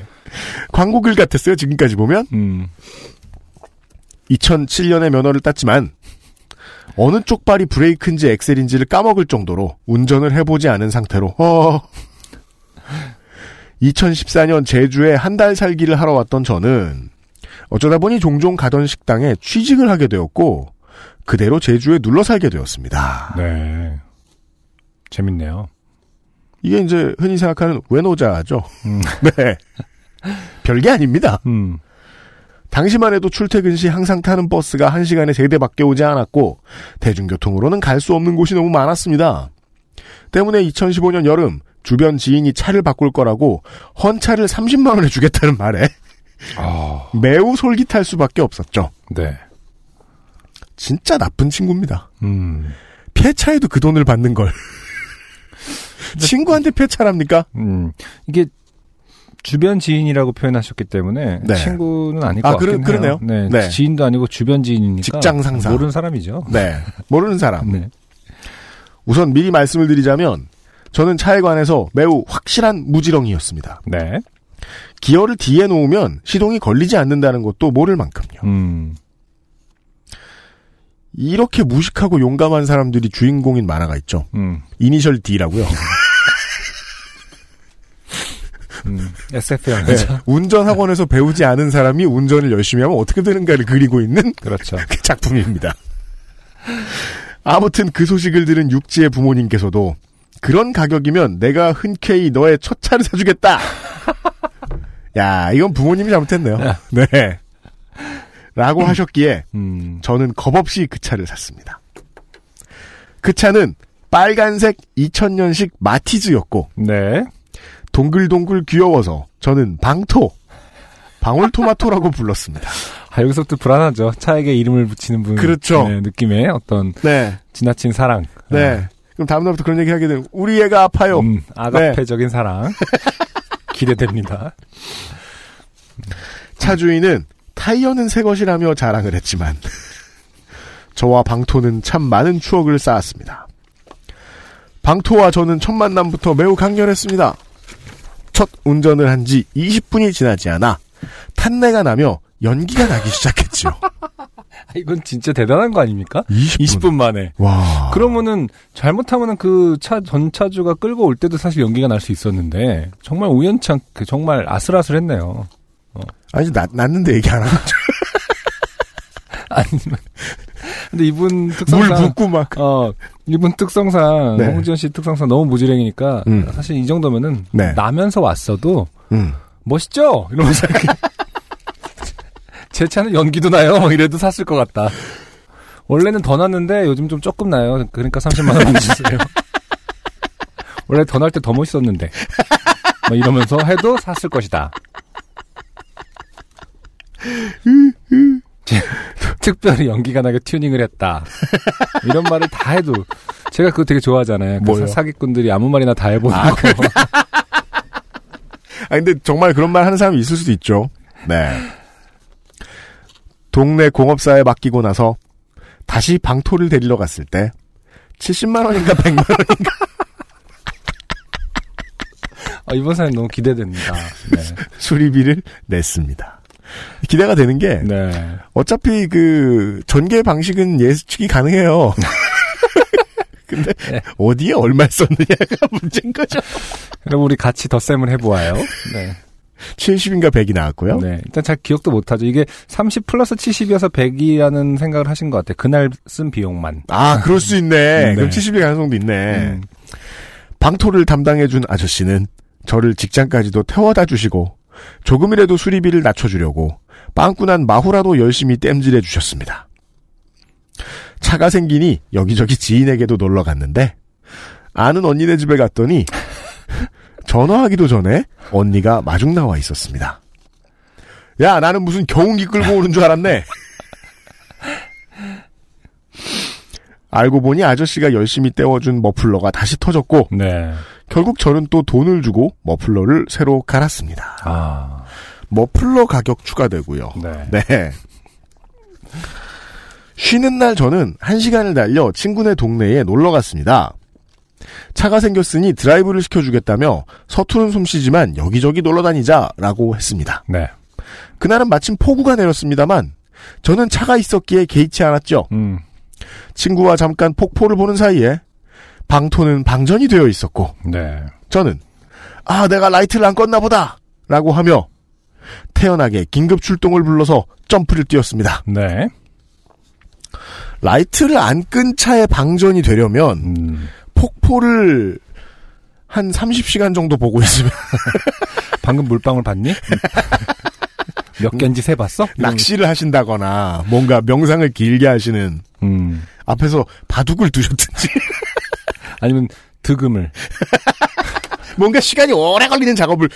Speaker 1: 광고 글 같았어요. 지금까지 보면
Speaker 2: 음.
Speaker 1: 2007년에 면허를 땄지만 어느 쪽 발이 브레이크인지 엑셀인지를 까먹을 정도로 운전을 해보지 않은 상태로 어. 2014년 제주에 한 달 살기를 하러 왔던 저는 어쩌다 보니 종종 가던 식당에 취직을 하게 되었고 그대로 제주에 눌러 살게 되었습니다.
Speaker 2: 네. 재밌네요.
Speaker 1: 이게 이제 흔히 생각하는 외노자죠.
Speaker 2: 음.
Speaker 1: 네. 별게 아닙니다.
Speaker 2: 음.
Speaker 1: 당시만 해도 출퇴근 시 항상 타는 버스가 한시간에 3대밖에 오지 않았고 대중교통으로는 갈 수 없는 곳이 너무 많았습니다. 때문에 2015년 여름 주변 지인이 차를 바꿀 거라고 헌 차를 30만 원에 주겠다는 말에
Speaker 2: 아,
Speaker 1: 매우 솔깃할 수밖에 없었죠.
Speaker 2: 네.
Speaker 1: 진짜 나쁜 친구입니다.
Speaker 2: 음.
Speaker 1: 폐차에도 그 돈을 받는 걸. 친구한테 폐차랍니까?
Speaker 2: 음. 이게 주변 지인이라고 표현하셨기 때문에
Speaker 1: 네.
Speaker 2: 친구는 아닐 것
Speaker 1: 아,
Speaker 2: 같긴
Speaker 1: 그러-
Speaker 2: 해요.
Speaker 1: 그러네요.
Speaker 2: 네,
Speaker 1: 네.
Speaker 2: 지인도 아니고 주변 지인이니까
Speaker 1: 직장 상사.
Speaker 2: 모르는 사람이죠.
Speaker 1: 네. 모르는 사람.
Speaker 2: 네.
Speaker 1: 우선 미리 말씀을 드리자면 저는 차에 관해서 매우 확실한 무지렁이였습니다.
Speaker 2: 네.
Speaker 1: 기어를 뒤에 놓으면 시동이 걸리지 않는다는 것도 모를 만큼요.
Speaker 2: 음.
Speaker 1: 이렇게 무식하고 용감한 사람들이 주인공인 만화가 있죠.
Speaker 2: 음.
Speaker 1: 이니셜 D라고요.
Speaker 2: 음. SF
Speaker 1: 네,
Speaker 2: 영화죠.
Speaker 1: 운전 학원에서 배우지 않은 사람이 운전을 열심히 하면 어떻게 되는가를 그리고 있는
Speaker 2: 그렇죠.
Speaker 1: 그 작품입니다. 아무튼 그 소식을 들은 육지의 부모님께서도 그런 가격이면 내가 흔쾌히 너의 첫 차를 사주겠다. 야, 이건 부모님이 잘못했네요. 네. 라고 하셨기에
Speaker 2: 음.
Speaker 1: 저는 겁없이 그 차를 샀습니다. 그 차는 빨간색 2000년식 마티즈였고
Speaker 2: 네.
Speaker 1: 동글동글 귀여워서 저는 방토, 방울토마토라고 불렀습니다.
Speaker 2: 아, 여기서부터 불안하죠. 차에게 이름을 붙이는 분.
Speaker 1: 그렇죠.
Speaker 2: 네, 느낌의 어떤
Speaker 1: 네.
Speaker 2: 지나친 사랑.
Speaker 1: 네. 그럼 다음 날부터 그런 얘기 하게 되면 우리 애가 아파요.
Speaker 2: 음, 아가페적인 사랑. 기대됩니다.
Speaker 1: 차 주인은 타이어는 새 것이라며 자랑을 했지만 저와 방토는 참 많은 추억을 쌓았습니다. 방토와 저는 첫 만남부터 매우 강렬했습니다. 첫 운전을 한 지 20분이 지나지 않아 탄내가 나며 연기가 나기 시작했지요.
Speaker 2: 아, 이건 진짜 대단한 거 아닙니까?
Speaker 1: 20분,
Speaker 2: 만에.
Speaker 1: 와.
Speaker 2: 그러면은 잘못하면은 그 차 전차주가 끌고 올 때도 사실 연기가 날 수 있었는데 정말 우연치 않게 정말 아슬아슬했네요.
Speaker 1: 아니 나, 났는데 얘기 안 하고
Speaker 2: 아니면 근데 이분 특성상
Speaker 1: 물 붓고 막
Speaker 2: 어 이분 특성상
Speaker 1: 네.
Speaker 2: 홍지연 씨 특성상 너무 무지랭이니까
Speaker 1: 음.
Speaker 2: 사실 이 정도면은
Speaker 1: 네.
Speaker 2: 나면서 왔어도
Speaker 1: 음.
Speaker 2: 멋있죠 이러면서 제 차는 연기도 나요 막 이래도 샀을 것 같다. 원래는 더 났는데 요즘 좀 조금 나요. 그러니까 30만 원 주세요. 원래 더 날 때 더 멋있었는데 막 이러면서 해도 샀을 것이다. 제- 특별히 연기가 나게 튜닝을 했다. 이런 말을 다 해도 제가 그거 되게 좋아하잖아요. 그? 사- 사기꾼들이 아무 말이나 다 해보고
Speaker 1: 아, 아 근데 정말 그런 말 하는 사람이 있을 수도 있죠. 네. 동네 공업사에 맡기고 나서 다시 방토를 데리러 갔을 때 70만 원인가 100만 원인가
Speaker 2: 아, 이번 사연 너무 기대됩니다. 네.
Speaker 1: 수리비를 냈습니다. 기대가 되는 게
Speaker 2: 네.
Speaker 1: 어차피 그 전개 방식은 예측이 가능해요. 근데
Speaker 2: 네.
Speaker 1: 어디에 얼마 썼느냐가 문제인 거죠.
Speaker 2: 그럼 우리 같이 덧셈을 해보아요. 네.
Speaker 1: 70인가 100이 나왔고요.
Speaker 2: 네. 일단 잘 기억도 못하죠. 이게 30 플러스 70이어서 100이라는 생각을 하신 것 같아요. 그날 쓴 비용만.
Speaker 1: 아, 그럴 수 있네.
Speaker 2: 네.
Speaker 1: 그럼 70일 가능성도 있네.
Speaker 2: 음.
Speaker 1: 방토를 담당해준 아저씨는 저를 직장까지도 태워다 주시고 조금이라도 수리비를 낮춰주려고 빵꾸난 마후라도 열심히 땜질해 주셨습니다. 차가 생기니 여기저기 지인에게도 놀러 갔는데 아는 언니네 집에 갔더니 전화하기도 전에 언니가 마중 나와 있었습니다. 야 나는 무슨 경운기 끌고 오는 줄 알았네. 알고 보니 아저씨가 열심히 떼워준 머플러가 다시 터졌고
Speaker 2: 네.
Speaker 1: 결국 저는 또 돈을 주고 머플러를 새로 갈았습니다.
Speaker 2: 아.
Speaker 1: 머플러 가격 추가되고요.
Speaker 2: 네.
Speaker 1: 네. 쉬는 날 저는 한 시간을 달려 친구네 동네에 놀러 갔습니다. 차가 생겼으니 드라이브를 시켜주겠다며 서투른 솜씨지만 여기저기 놀러 다니자라고 했습니다.
Speaker 2: 네.
Speaker 1: 그날은 마침 폭우가 내렸습니다만 저는 차가 있었기에 개의치 않았죠.
Speaker 2: 음.
Speaker 1: 친구와 잠깐 폭포를 보는 사이에 방토는 방전이 되어 있었고
Speaker 2: 네.
Speaker 1: 저는 아 내가 라이트를 안 껐나 보다 라고 하며 태연하게 긴급 출동을 불러서 점프를 뛰었습니다.
Speaker 2: 네.
Speaker 1: 라이트를 안 끈 차에 방전이 되려면
Speaker 2: 음.
Speaker 1: 폭포를 한 30시간 정도 보고 있으면
Speaker 2: 방금 물방울 봤니? 몇 개인지 세 봤어?
Speaker 1: 낚시를 하신다거나 뭔가 명상을 길게 하시는
Speaker 2: 음.
Speaker 1: 앞에서 바둑을 두셨든지
Speaker 2: 아니면 득음을.
Speaker 1: 뭔가 시간이 오래 걸리는 작업을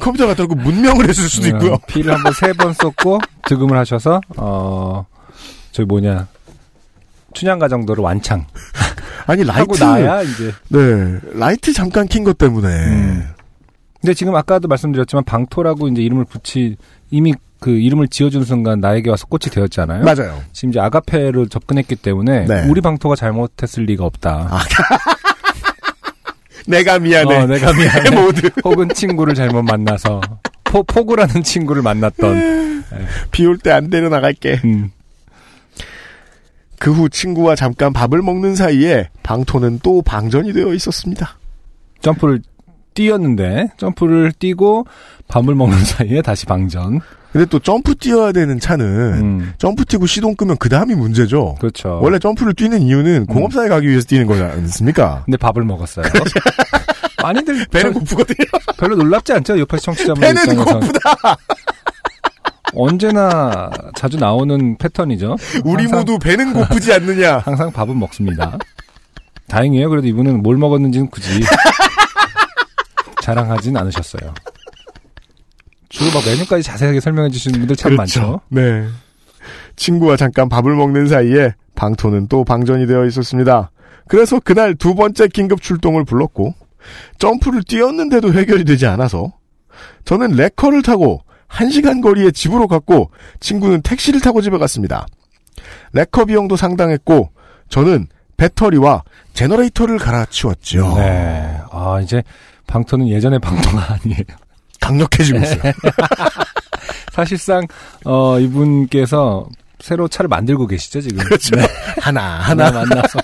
Speaker 1: 컴퓨터 갖다 놓고 문명을 했을 수도 있고요.
Speaker 2: 어, 피를 한번 세 번 쏟고 득음을 하셔서 어 저기 뭐냐 춘향가 정도를 완창
Speaker 1: 아니 라이트
Speaker 2: 나야 이제.
Speaker 1: 네 라이트 잠깐 킨 것 때문에
Speaker 2: 음. 근데 지금 아까도 말씀드렸지만 방토라고 이제 이름을 붙이 이미 그 이름을 지어준 순간 나에게 와서 꽃이 되었잖아요.
Speaker 1: 맞아요.
Speaker 2: 지금 이제 아가페로 접근했기 때문에
Speaker 1: 네.
Speaker 2: 우리 방토가 잘못했을 리가 없다.
Speaker 1: 내가 미안해.
Speaker 2: 어, 내가 미안해.
Speaker 1: 모두
Speaker 2: 혹은 친구를 잘못 만나서 포, 포구라는 친구를 만났던.
Speaker 1: 비 올 때 안 데려 나갈게.
Speaker 2: 음.
Speaker 1: 그후 친구와 잠깐 밥을 먹는 사이에 방토는 또 방전이 되어 있었습니다.
Speaker 2: 점프를 뛰었는데 점프를 뛰고 밥을 먹는 사이에 다시 방전.
Speaker 1: 근데 또 점프 뛰어야 되는 차는 점프 뛰고 시동 끄면 그 다음이 문제죠.
Speaker 2: 음. 그렇죠.
Speaker 1: 원래 점프를 뛰는 이유는 공업사에 가기 위해서 뛰는 거지 않습니까?
Speaker 2: 근데 밥을 먹었어요. 많이들
Speaker 1: 배는
Speaker 2: 저-
Speaker 1: 고프거든요.
Speaker 2: 별로 놀랍지 않죠? 옆에 청취자분
Speaker 1: 배는 고프다.
Speaker 2: 언제나 자주 나오는 패턴이죠.
Speaker 1: 우리
Speaker 2: 항상-
Speaker 1: 모두 배는 고프지 않느냐.
Speaker 2: 항상 밥은 먹습니다. 다행이에요. 그래도 이분은 뭘 먹었는지는 굳이 자랑하진 않으셨어요. 주로 막 메뉴까지 자세하게 설명해 주시는 분들 참 많죠.
Speaker 1: 네. 친구와 잠깐 밥을 먹는 사이에 방토는 또 방전이 되어 있었습니다. 그래서 그날 두 번째 긴급 출동을 불렀고 점프를 뛰었는데도 해결이 되지 않아서 저는 레커를 타고 1시간 거리의 집으로 갔고 친구는 택시를 타고 집에 갔습니다. 레커 비용도 상당했고 저는 배터리와 제너레이터를 갈아치웠죠.
Speaker 2: 네. 아, 이제 방토는 예전의 방토가 아니에요.
Speaker 1: 강력해지고 있어요.
Speaker 2: 사실상 어 이분께서 새로 차를 만들고 계시죠 지금.
Speaker 1: 그렇죠.
Speaker 2: 네.
Speaker 1: 하나
Speaker 2: 하나
Speaker 1: 하나
Speaker 2: 만나서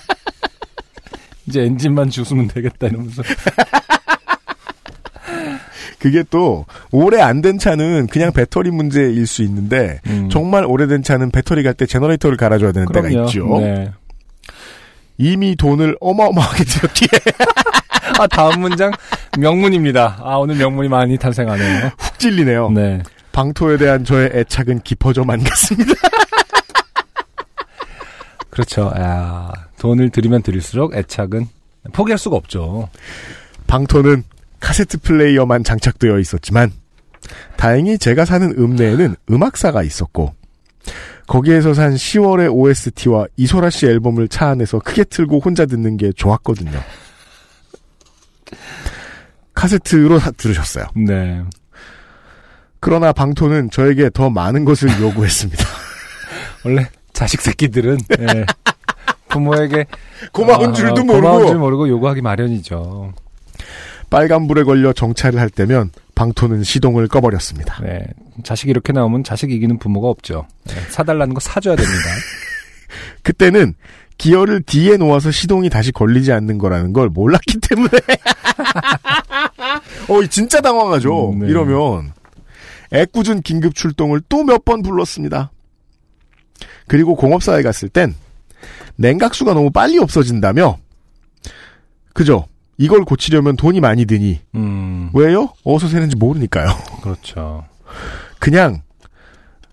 Speaker 2: 이제 엔진만 주우면 되겠다 이러면서.
Speaker 1: 그게 또 오래 안 된 차는 그냥 배터리 문제일 수 있는데 정말 오래된 차는 배터리 갈 때 제너레이터를 갈아줘야 되는 때가
Speaker 2: 음. 그럼요.
Speaker 1: 있죠.
Speaker 2: 네.
Speaker 1: 이미 돈을 어마어마하게 들였기에
Speaker 2: 아 다음 문장 명문입니다. 아 오늘 명문이 많이 탄생하네요.
Speaker 1: 훅 찔리네요.
Speaker 2: 네.
Speaker 1: 방토에 대한 저의 애착은 깊어져만 갔습니다.
Speaker 2: 그렇죠. 아, 돈을 들이면 들일수록 애착은 포기할 수가 없죠.
Speaker 1: 방토는 카세트 플레이어만 장착되어 있었지만 다행히 제가 사는 읍내에는 음악사가 있었고 거기에서 산 10월의 OST와 이소라 씨 앨범을 차 안에서 크게 틀고 혼자 듣는 게 좋았거든요. 카세트로 사- 들으셨어요.
Speaker 2: 네.
Speaker 1: 그러나 방토는 저에게 더 많은 것을 요구했습니다.
Speaker 2: 원래 자식 새끼들은 예, 부모에게
Speaker 1: 고마운
Speaker 2: 어,
Speaker 1: 줄도
Speaker 2: 고마운
Speaker 1: 모르고.
Speaker 2: 줄 모르고 요구하기 마련이죠.
Speaker 1: 빨간불에 걸려 정차를 할 때면 방토는 시동을 꺼버렸습니다.
Speaker 2: 네. 자식이 이렇게 나오면 자식 이기는 부모가 없죠. 네, 사달라는 거 사줘야 됩니다.
Speaker 1: 그때는 기어를 뒤에 놓아서 시동이 다시 걸리지 않는 거라는 걸 몰랐기 때문에 어 진짜 당황하죠.
Speaker 2: 음, 네.
Speaker 1: 이러면 애꿎은 긴급 출동을 또 몇 번 불렀습니다. 그리고 공업사에 갔을 땐 냉각수가 너무 빨리 없어진다며 그죠? 이걸 고치려면 돈이 많이 드니
Speaker 2: 음,
Speaker 1: 왜요? 어디서 새는지 모르니까요.
Speaker 2: 그렇죠.
Speaker 1: 그냥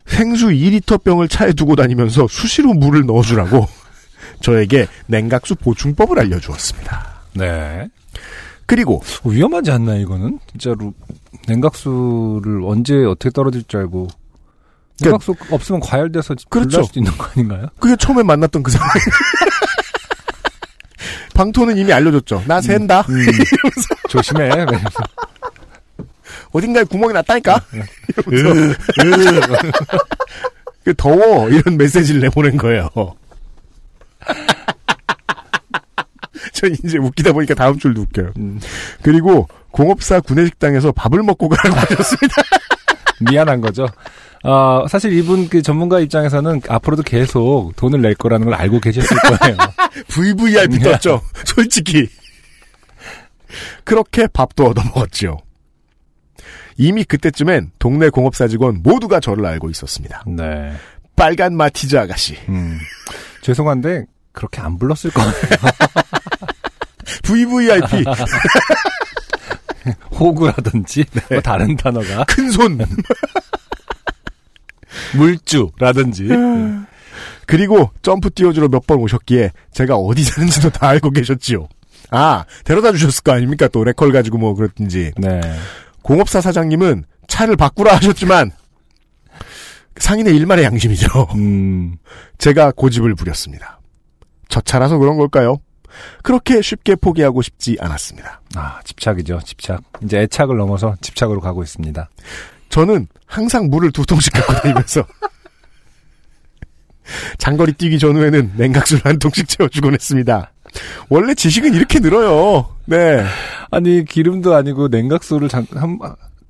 Speaker 1: 생수 2리터 병을 차에 두고 다니면서 수시로 물을 넣어주라고 저에게 냉각수 보충법을 알려주었습니다.
Speaker 2: 네.
Speaker 1: 그리고
Speaker 2: 위험하지 않나 이거는 진짜로 냉각수를 언제 어떻게 떨어질 줄 알고 냉각수 없으면 과열돼서
Speaker 1: 그러니까 그렇죠.
Speaker 2: 수도 있는 거 아닌가요?
Speaker 1: 그게 처음에 만났던 그 상황. 방토는 이미 알려줬죠. 나 샌다.
Speaker 2: 음. 조심해. 이러면서.
Speaker 1: 어딘가에 구멍이 났다니까. 이러면서 그 더워 이런 메시지를 내보낸 거예요. 저 이제 웃기다 보니까 다음 줄도 웃겨요.
Speaker 2: 음.
Speaker 1: 그리고 공업사 구내식당에서 밥을 먹고 가라고 하셨습니다.
Speaker 2: 미안한 거죠. 어, 사실 이분 그 전문가 입장에서는 앞으로도 계속 돈을 낼 거라는 걸 알고 계셨을 거예요.
Speaker 1: VVIP
Speaker 2: 네.
Speaker 1: 떴죠. 솔직히. 그렇게 밥도 얻어먹었지요. 이미 그때쯤엔 동네 공업사 직원 모두가 저를 알고 있었습니다.
Speaker 2: 네.
Speaker 1: 빨간 마티즈 아가씨.
Speaker 2: 음. 죄송한데 그렇게 안 불렀을 거예요.
Speaker 1: VVIP.
Speaker 2: 호구라든지 뭐 다른 단어가
Speaker 1: 큰 손.
Speaker 2: 물주라든지
Speaker 1: 그리고 점프 띄워주러 몇 번 오셨기에 제가 어디 사는지도 다 알고 계셨지요. 아, 데려다 주셨을 거 아닙니까? 또 레컬 가지고 뭐 그랬든지.
Speaker 2: 네.
Speaker 1: 공업사 사장님은 차를 바꾸라 하셨지만 상인의 일말의 양심이죠.
Speaker 2: 음.
Speaker 1: 제가 고집을 부렸습니다. 저 차라서 그런 걸까요? 그렇게 쉽게 포기하고 싶지 않았습니다.
Speaker 2: 아, 집착이죠. 집착. 이제 애착을 넘어서 집착으로 가고 있습니다.
Speaker 1: 저는 항상 물을 두 통씩 갖고 다니면서 장거리 뛰기 전후에는 냉각수를 한 통씩 채워주곤 했습니다. 원래 지식은 이렇게 늘어요. 네.
Speaker 2: 아니 기름도 아니고 냉각수를 장, 한,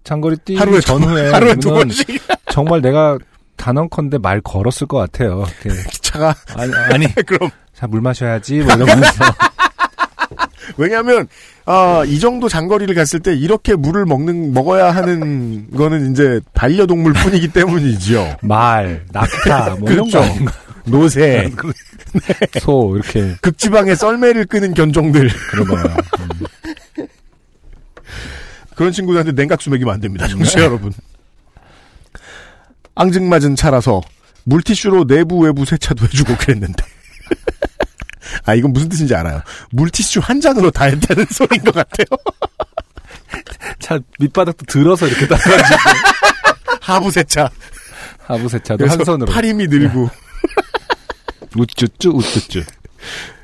Speaker 2: 장거리 뛰기
Speaker 1: 하루에 두 번-
Speaker 2: 전후에
Speaker 1: 하루에 두 번씩.
Speaker 2: 정말 내가 단언컨대 말 걸었을 것 같아요. 이렇게.
Speaker 1: 차가
Speaker 2: 아니, 아니
Speaker 1: 그럼
Speaker 2: 자 물 마셔야지 뭐 이러면서
Speaker 1: 왜냐하면 아, 이 정도 장거리를 갔을 때 이렇게 물을 먹는 먹어야 하는 거는 이제 반려동물 뿐이기 때문이죠.
Speaker 2: 말, 낙타, 뭐
Speaker 1: 그렇죠. 노새,
Speaker 2: 소 이렇게
Speaker 1: 극지방의 썰매를 끄는 견종들
Speaker 2: 그런 거야.
Speaker 1: 그런 친구들한테 냉각수 먹이면 안 됩니다. 정치 여러분. 앙증맞은 차라서 물티슈로 내부 외부 세차도 해주고 그랬는데. 아 이건 무슨 뜻인지 알아요. 물티슈 한 잔으로 다 했다는 소리인 것 같아요.
Speaker 2: 차 밑바닥도 들어서 이렇게 따라가지고
Speaker 1: 하부 세차.
Speaker 2: 하부 세차도
Speaker 1: 그래서
Speaker 2: 한 손으로
Speaker 1: 팔 힘이 늘고
Speaker 2: 우쭈쭈 우쭈쭈.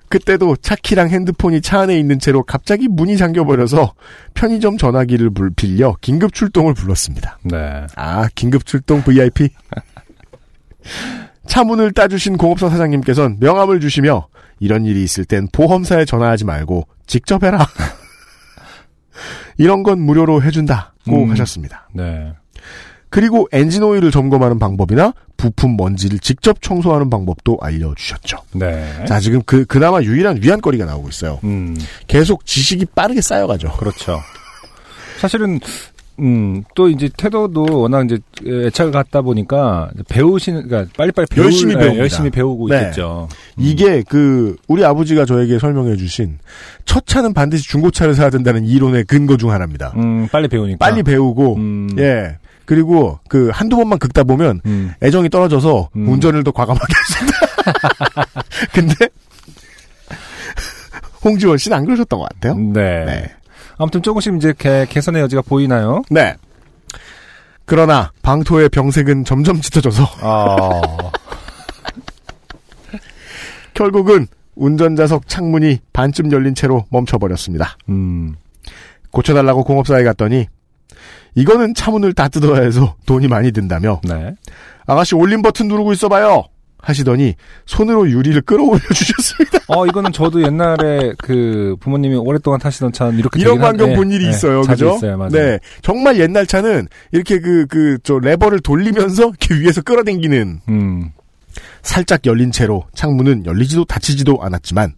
Speaker 1: 그때도 차키랑 핸드폰이 차 안에 있는 채로 갑자기 문이 잠겨버려서 편의점 전화기를 불- 빌려 긴급 출동을 불렀습니다.
Speaker 2: 네.
Speaker 1: 아, 긴급 출동 VIP? 차 문을 따주신 공업사 사장님께서는 명함을 주시며 이런 일이 있을 땐 보험사에 전화하지 말고 직접 해라. 이런 건 무료로 해준다고
Speaker 2: 음.
Speaker 1: 하셨습니다.
Speaker 2: 네.
Speaker 1: 그리고 엔진 오일을 점검하는 방법이나 부품 먼지를 직접 청소하는 방법도 알려주셨죠.
Speaker 2: 네.
Speaker 1: 자, 지금 그, 그나마 유일한 위안거리가 나오고 있어요.
Speaker 2: 음.
Speaker 1: 계속 지식이 빠르게 쌓여가죠.
Speaker 2: 그렇죠. 사실은 음, 또 이제 태도도 워낙 이제 애착을 갖다 보니까 배우시는 그러니까 빨리빨리 배우
Speaker 1: 열심히
Speaker 2: 네,
Speaker 1: 배웁니다.
Speaker 2: 열심히 배우고
Speaker 1: 네.
Speaker 2: 있겠죠.
Speaker 1: 이게 그 우리 아버지가 저에게 설명해 주신 첫 차는 반드시 중고차를 사야 된다는 이론의 근거 중 하나입니다.
Speaker 2: 음, 빨리 배우니까.
Speaker 1: 빨리 배우고
Speaker 2: 음.
Speaker 1: 예. 그리고 그 한두 번만 긁다 보면
Speaker 2: 음.
Speaker 1: 애정이 떨어져서
Speaker 2: 음.
Speaker 1: 운전을 더 과감하게 했습니다. 근데 홍지원 씨는 안 그러셨던 것 같아요.
Speaker 2: 네.
Speaker 1: 네.
Speaker 2: 아무튼 조금씩 이제 개, 개선의 여지가 보이나요?
Speaker 1: 네. 그러나 방토의 병색은 점점 짙어져서
Speaker 2: 아.
Speaker 1: 결국은 운전자석 창문이 반쯤 열린 채로 멈춰버렸습니다.
Speaker 2: 음.
Speaker 1: 고쳐달라고 공업사에 갔더니 이거는 차문을 다 뜯어야 해서 돈이 많이 든다며
Speaker 2: 네.
Speaker 1: 아가씨 올림 버튼 누르고 있어봐요 하시더니 손으로 유리를 끌어올려 주셨습니다.
Speaker 2: 어, 이거는 저도 옛날에 그 부모님이 오랫동안 타시던 차는 이렇게
Speaker 1: 이런
Speaker 2: 되긴 한-
Speaker 1: 광경
Speaker 2: 네,
Speaker 1: 본 일이
Speaker 2: 네,
Speaker 1: 있어요,
Speaker 2: 자주
Speaker 1: 그죠?
Speaker 2: 있어요, 맞아요.
Speaker 1: 네, 정말 옛날 차는 이렇게 그 그 저 레버를 돌리면서 이렇게 위에서 끌어당기는
Speaker 2: 음.
Speaker 1: 살짝 열린 채로 창문은 열리지도 닫히지도 않았지만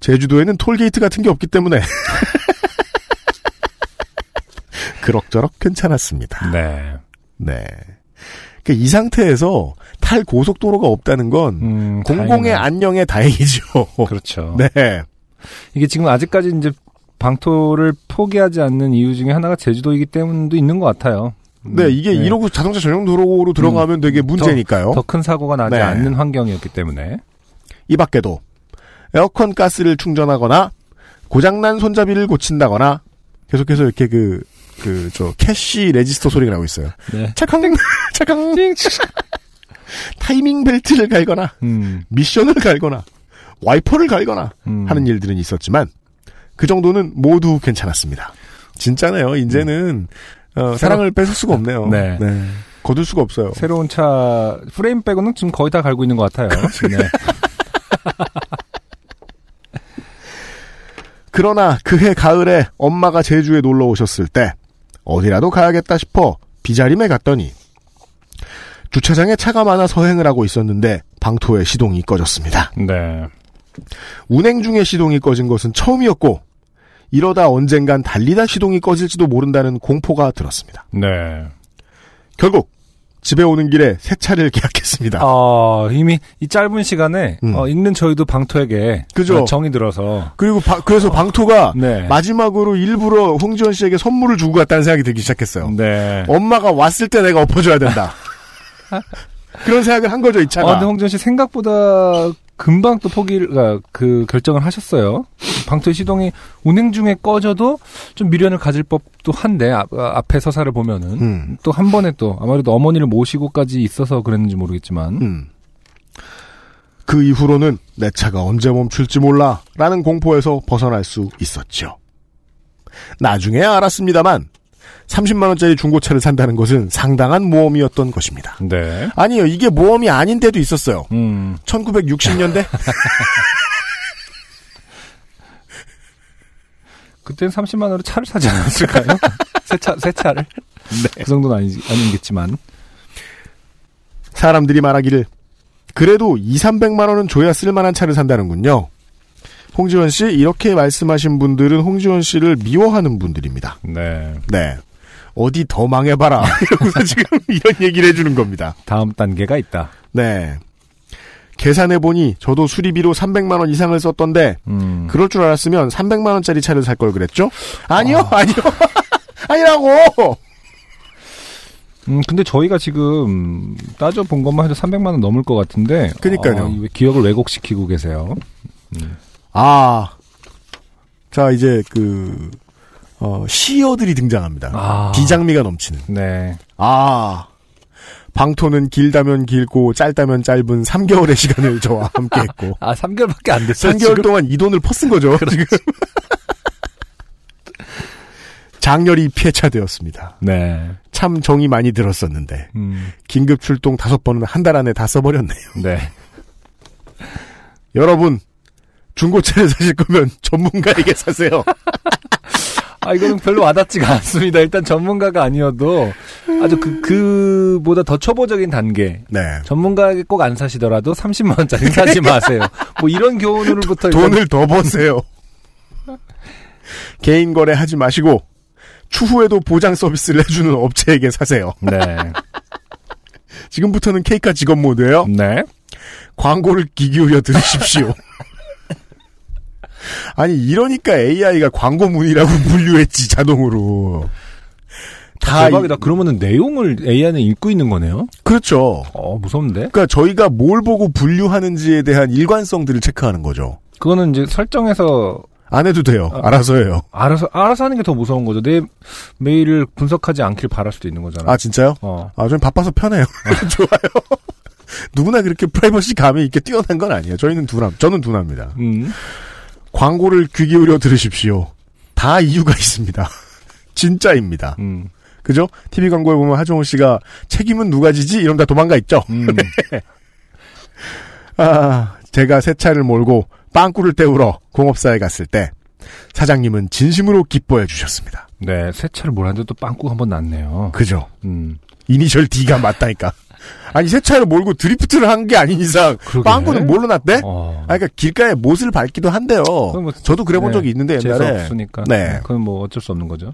Speaker 1: 제주도에는 톨게이트 같은 게 없기 때문에 그럭저럭 괜찮았습니다.
Speaker 2: 네.
Speaker 1: 네. 그러니까 이 상태에서 탈 고속도로가 없다는 건
Speaker 2: 음,
Speaker 1: 공공의. 안녕에 다행이죠.
Speaker 2: 그렇죠.
Speaker 1: 네.
Speaker 2: 이게 지금 아직까지 이제 방토를 포기하지 않는 이유 중에 하나가 제주도이기 때문도 있는 것 같아요.
Speaker 1: 네, 이게
Speaker 2: 네.
Speaker 1: 이러고 자동차 전용 도로로 들어가면 되게 문제니까요.
Speaker 2: 더 큰 사고가 나지
Speaker 1: 네.
Speaker 2: 않는 환경이었기 때문에.
Speaker 1: 이 밖에도 에어컨 가스를 충전하거나 고장난 손잡이를 고친다거나 계속해서 이렇게 그, 그, 저, cash register 소리가 나고 있어요.
Speaker 2: 네.
Speaker 1: 차캉, 차캉, 타이밍 벨트를 갈거나,
Speaker 2: 음,
Speaker 1: 미션을 갈거나, 와이퍼를 갈거나
Speaker 2: 음.
Speaker 1: 하는 일들은 있었지만, 그 정도는 모두 괜찮았습니다. 진짜네요. 이제는, 어, 사랑을 뺏을 수가 없네요.
Speaker 2: 네.
Speaker 1: 거둘 수가 없어요.
Speaker 2: 새로운 차 프레임 빼고는 지금 거의 다 갈고 있는 것 같아요. 네.
Speaker 1: 그러나 그해 가을에 엄마가 제주에 놀러 오셨을 때 어디라도 가야겠다 싶어 비자림에 갔더니 주차장에 차가 많아 서행을 하고 있었는데 방토의 시동이 꺼졌습니다.
Speaker 2: 네.
Speaker 1: 운행 중에 시동이 꺼진 것은 처음이었고 이러다 언젠간 달리다 시동이 꺼질지도 모른다는 공포가 들었습니다.
Speaker 2: 네.
Speaker 1: 결국 집에 오는 길에 새 차를 계약했습니다.
Speaker 2: 어, 이미 이 짧은 시간에
Speaker 1: 음.
Speaker 2: 어, 읽는 저희도 방토에게
Speaker 1: 그죠?
Speaker 2: 어, 정이 들어서
Speaker 1: 그리고 바- 그래서 방토가
Speaker 2: 네.
Speaker 1: 마지막으로 일부러 홍지원 씨에게 선물을 주고 갔다는 생각이 들기 시작했어요.
Speaker 2: 네.
Speaker 1: 엄마가 왔을 때 내가 엎어줘야 된다. 그런 생각을 한 거죠, 이
Speaker 2: 아,
Speaker 1: 차가.
Speaker 2: 근데 홍준 씨 생각보다 금방 또 포기를 아, 그 결정을 하셨어요. 방토의 시동이 운행 중에 꺼져도 좀 미련을 가질 법도 한데 앞, 아, 앞에 서사를 보면은
Speaker 1: 음,
Speaker 2: 또한 번에 또 아무래도 어머니를 모시고까지 있어서 그랬는지 모르겠지만
Speaker 1: 음. 그 이후로는 내 차가 언제 멈출지 몰라 라는 공포에서 벗어날 수 있었죠. 나중에 알았습니다만 30만 원짜리 중고차를 산다는 것은 상당한 모험이었던 것입니다.
Speaker 2: 네.
Speaker 1: 아니요, 이게 모험이 아닌 데도 있었어요.
Speaker 2: 음.
Speaker 1: 1960년대?
Speaker 2: 그때는 30만 원으로 차를 사지 않았을까요? 새 차, 새 차를. 그 정도는 아니, 아니겠지만.
Speaker 1: 사람들이 말하기를 그래도 2, 300만 원은 줘야 쓸만한 차를 산다는군요. 홍지원 씨 이렇게 말씀하신 분들은 홍지원 씨를 미워하는 분들입니다.
Speaker 2: 네.
Speaker 1: 네. 어디 더 망해봐라. 이러고서 지금 이런 얘기를 해주는 겁니다.
Speaker 2: 다음 단계가 있다.
Speaker 1: 네. 계산해보니 저도 수리비로 300만원 이상을 썼던데,
Speaker 2: 음.
Speaker 1: 그럴 줄 알았으면 300만원짜리 차를 살 걸 그랬죠? 아니요, 아니요. 아니라고!
Speaker 2: 음, 근데 저희가 지금 따져본 것만 해도 300만 원 넘을 것 같은데.
Speaker 1: 그니까요.
Speaker 2: 어, 왜 기억을 왜곡시키고 계세요.
Speaker 1: 아. 자, 이제 그, 어, 시어들이 등장합니다.
Speaker 2: 아.
Speaker 1: 비장미가 넘치는.
Speaker 2: 네.
Speaker 1: 아. 방토는 길다면 길고 짧다면 짧은 3개월의 시간을 저와 함께 했고.
Speaker 2: 아, 3개월밖에 안 됐어요.
Speaker 1: 3개월
Speaker 2: 지금?
Speaker 1: 동안 이 돈을 퍼쓴 거죠. 지금. 장렬히 폐차되었습니다.
Speaker 2: 네.
Speaker 1: 참 정이 많이 들었었는데
Speaker 2: 음.
Speaker 1: 긴급 출동 다섯 번은 한 달 안에 다 써버렸네요.
Speaker 2: 네.
Speaker 1: 여러분 중고차를 사실 거면 전문가에게 사세요.
Speaker 2: 아, 이거는 별로 와닿지가 않습니다. 일단 전문가가 아니어도 아주 그, 그보다 더 초보적인 단계.
Speaker 1: 네.
Speaker 2: 전문가에게 꼭 안 사시더라도 30만원짜리 사지 마세요. 뭐 이런 교훈으로부터.
Speaker 1: 돈을 더 버세요. 개인 거래 하지 마시고 추후에도 보장 서비스를 해주는 업체에게 사세요.
Speaker 2: 네.
Speaker 1: 지금부터는 케이카 직업 모드예요.
Speaker 2: 네.
Speaker 1: 광고를 귀 기울여 들으십시오. 아니 이러니까 AI가 광고 문이라고 분류했지 자동으로. 다
Speaker 2: 대박이다. 그러면은 내용을 AI는 읽고 있는 거네요?
Speaker 1: 그렇죠.
Speaker 2: 어, 무섭는데?
Speaker 1: 그러니까 저희가 뭘 보고 분류하는지에 대한 일관성들을 체크하는 거죠.
Speaker 2: 그거는 이제 설정해서
Speaker 1: 안 해도 돼요.
Speaker 2: 어.
Speaker 1: 알아서 해요.
Speaker 2: 알아서 알아서 하는 게 더 무서운 거죠. 내 메일을 분석하지 않길 바랄 수도 있는 거잖아요.
Speaker 1: 아 진짜요?
Speaker 2: 어.
Speaker 1: 아, 좀 바빠서 편해요. 좋아요. 누구나 그렇게 프라이버시 감이 있게 뛰어난 건 아니에요. 저희는 두남, 저는 두남입니다.
Speaker 2: 음.
Speaker 1: 광고를 귀 기울여 들으십시오. 다 이유가 있습니다. 진짜입니다.
Speaker 2: 음.
Speaker 1: 그죠? TV 광고에 보면 하정우 씨가 책임은 누가 지지? 이러면 다 도망가 있죠?
Speaker 2: 음.
Speaker 1: 네. 아, 제가 새 차를 몰고 빵꾸를 때우러 공업사에 갔을 때 사장님은 진심으로 기뻐해 주셨습니다.
Speaker 2: 네, 새 차를 몰았는데 또 빵꾸 한번 났네요.
Speaker 1: 그죠?
Speaker 2: 음.
Speaker 1: 이니셜 D가 맞다니까. 아니 새 차를 몰고 드리프트를 한 게 아닌 이상
Speaker 2: 그러게.
Speaker 1: 빵꾸는 뭘로 났대?
Speaker 2: 어.
Speaker 1: 아, 그러니까 길가에 못을 밟기도 한데요.
Speaker 2: 뭐,
Speaker 1: 저도 그래 본
Speaker 2: 네,
Speaker 1: 적이 있는데 옛날에
Speaker 2: 없으니까.
Speaker 1: 네.
Speaker 2: 그건 뭐 어쩔 수 없는 거죠.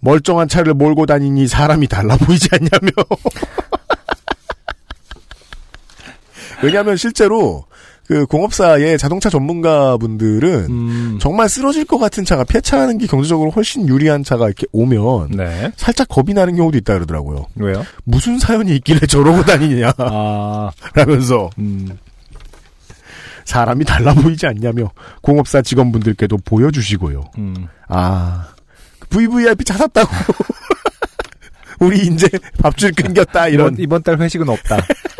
Speaker 1: 멀쩡한 차를 몰고 다니니 사람이 달라 보이지 않냐며. 왜냐하면 실제로 그 공업사의 자동차 전문가분들은
Speaker 2: 음.
Speaker 1: 정말 쓰러질 것 같은 차가 폐차하는 게 경제적으로 훨씬 유리한 차가 이렇게 오면
Speaker 2: 네.
Speaker 1: 살짝 겁이 나는 경우도 있다 그러더라고요.
Speaker 2: 왜요?
Speaker 1: 무슨 사연이 있길래 저러고 다니냐
Speaker 2: 아,
Speaker 1: 라면서
Speaker 2: 음.
Speaker 1: 사람이 달라 보이지 않냐며 공업사 직원분들께도 보여주시고요.
Speaker 2: 음.
Speaker 1: 아 VVIP 차 샀다고 우리 이제 밥줄 끊겼다 이런
Speaker 2: 이번, 이번 달 회식은 없다.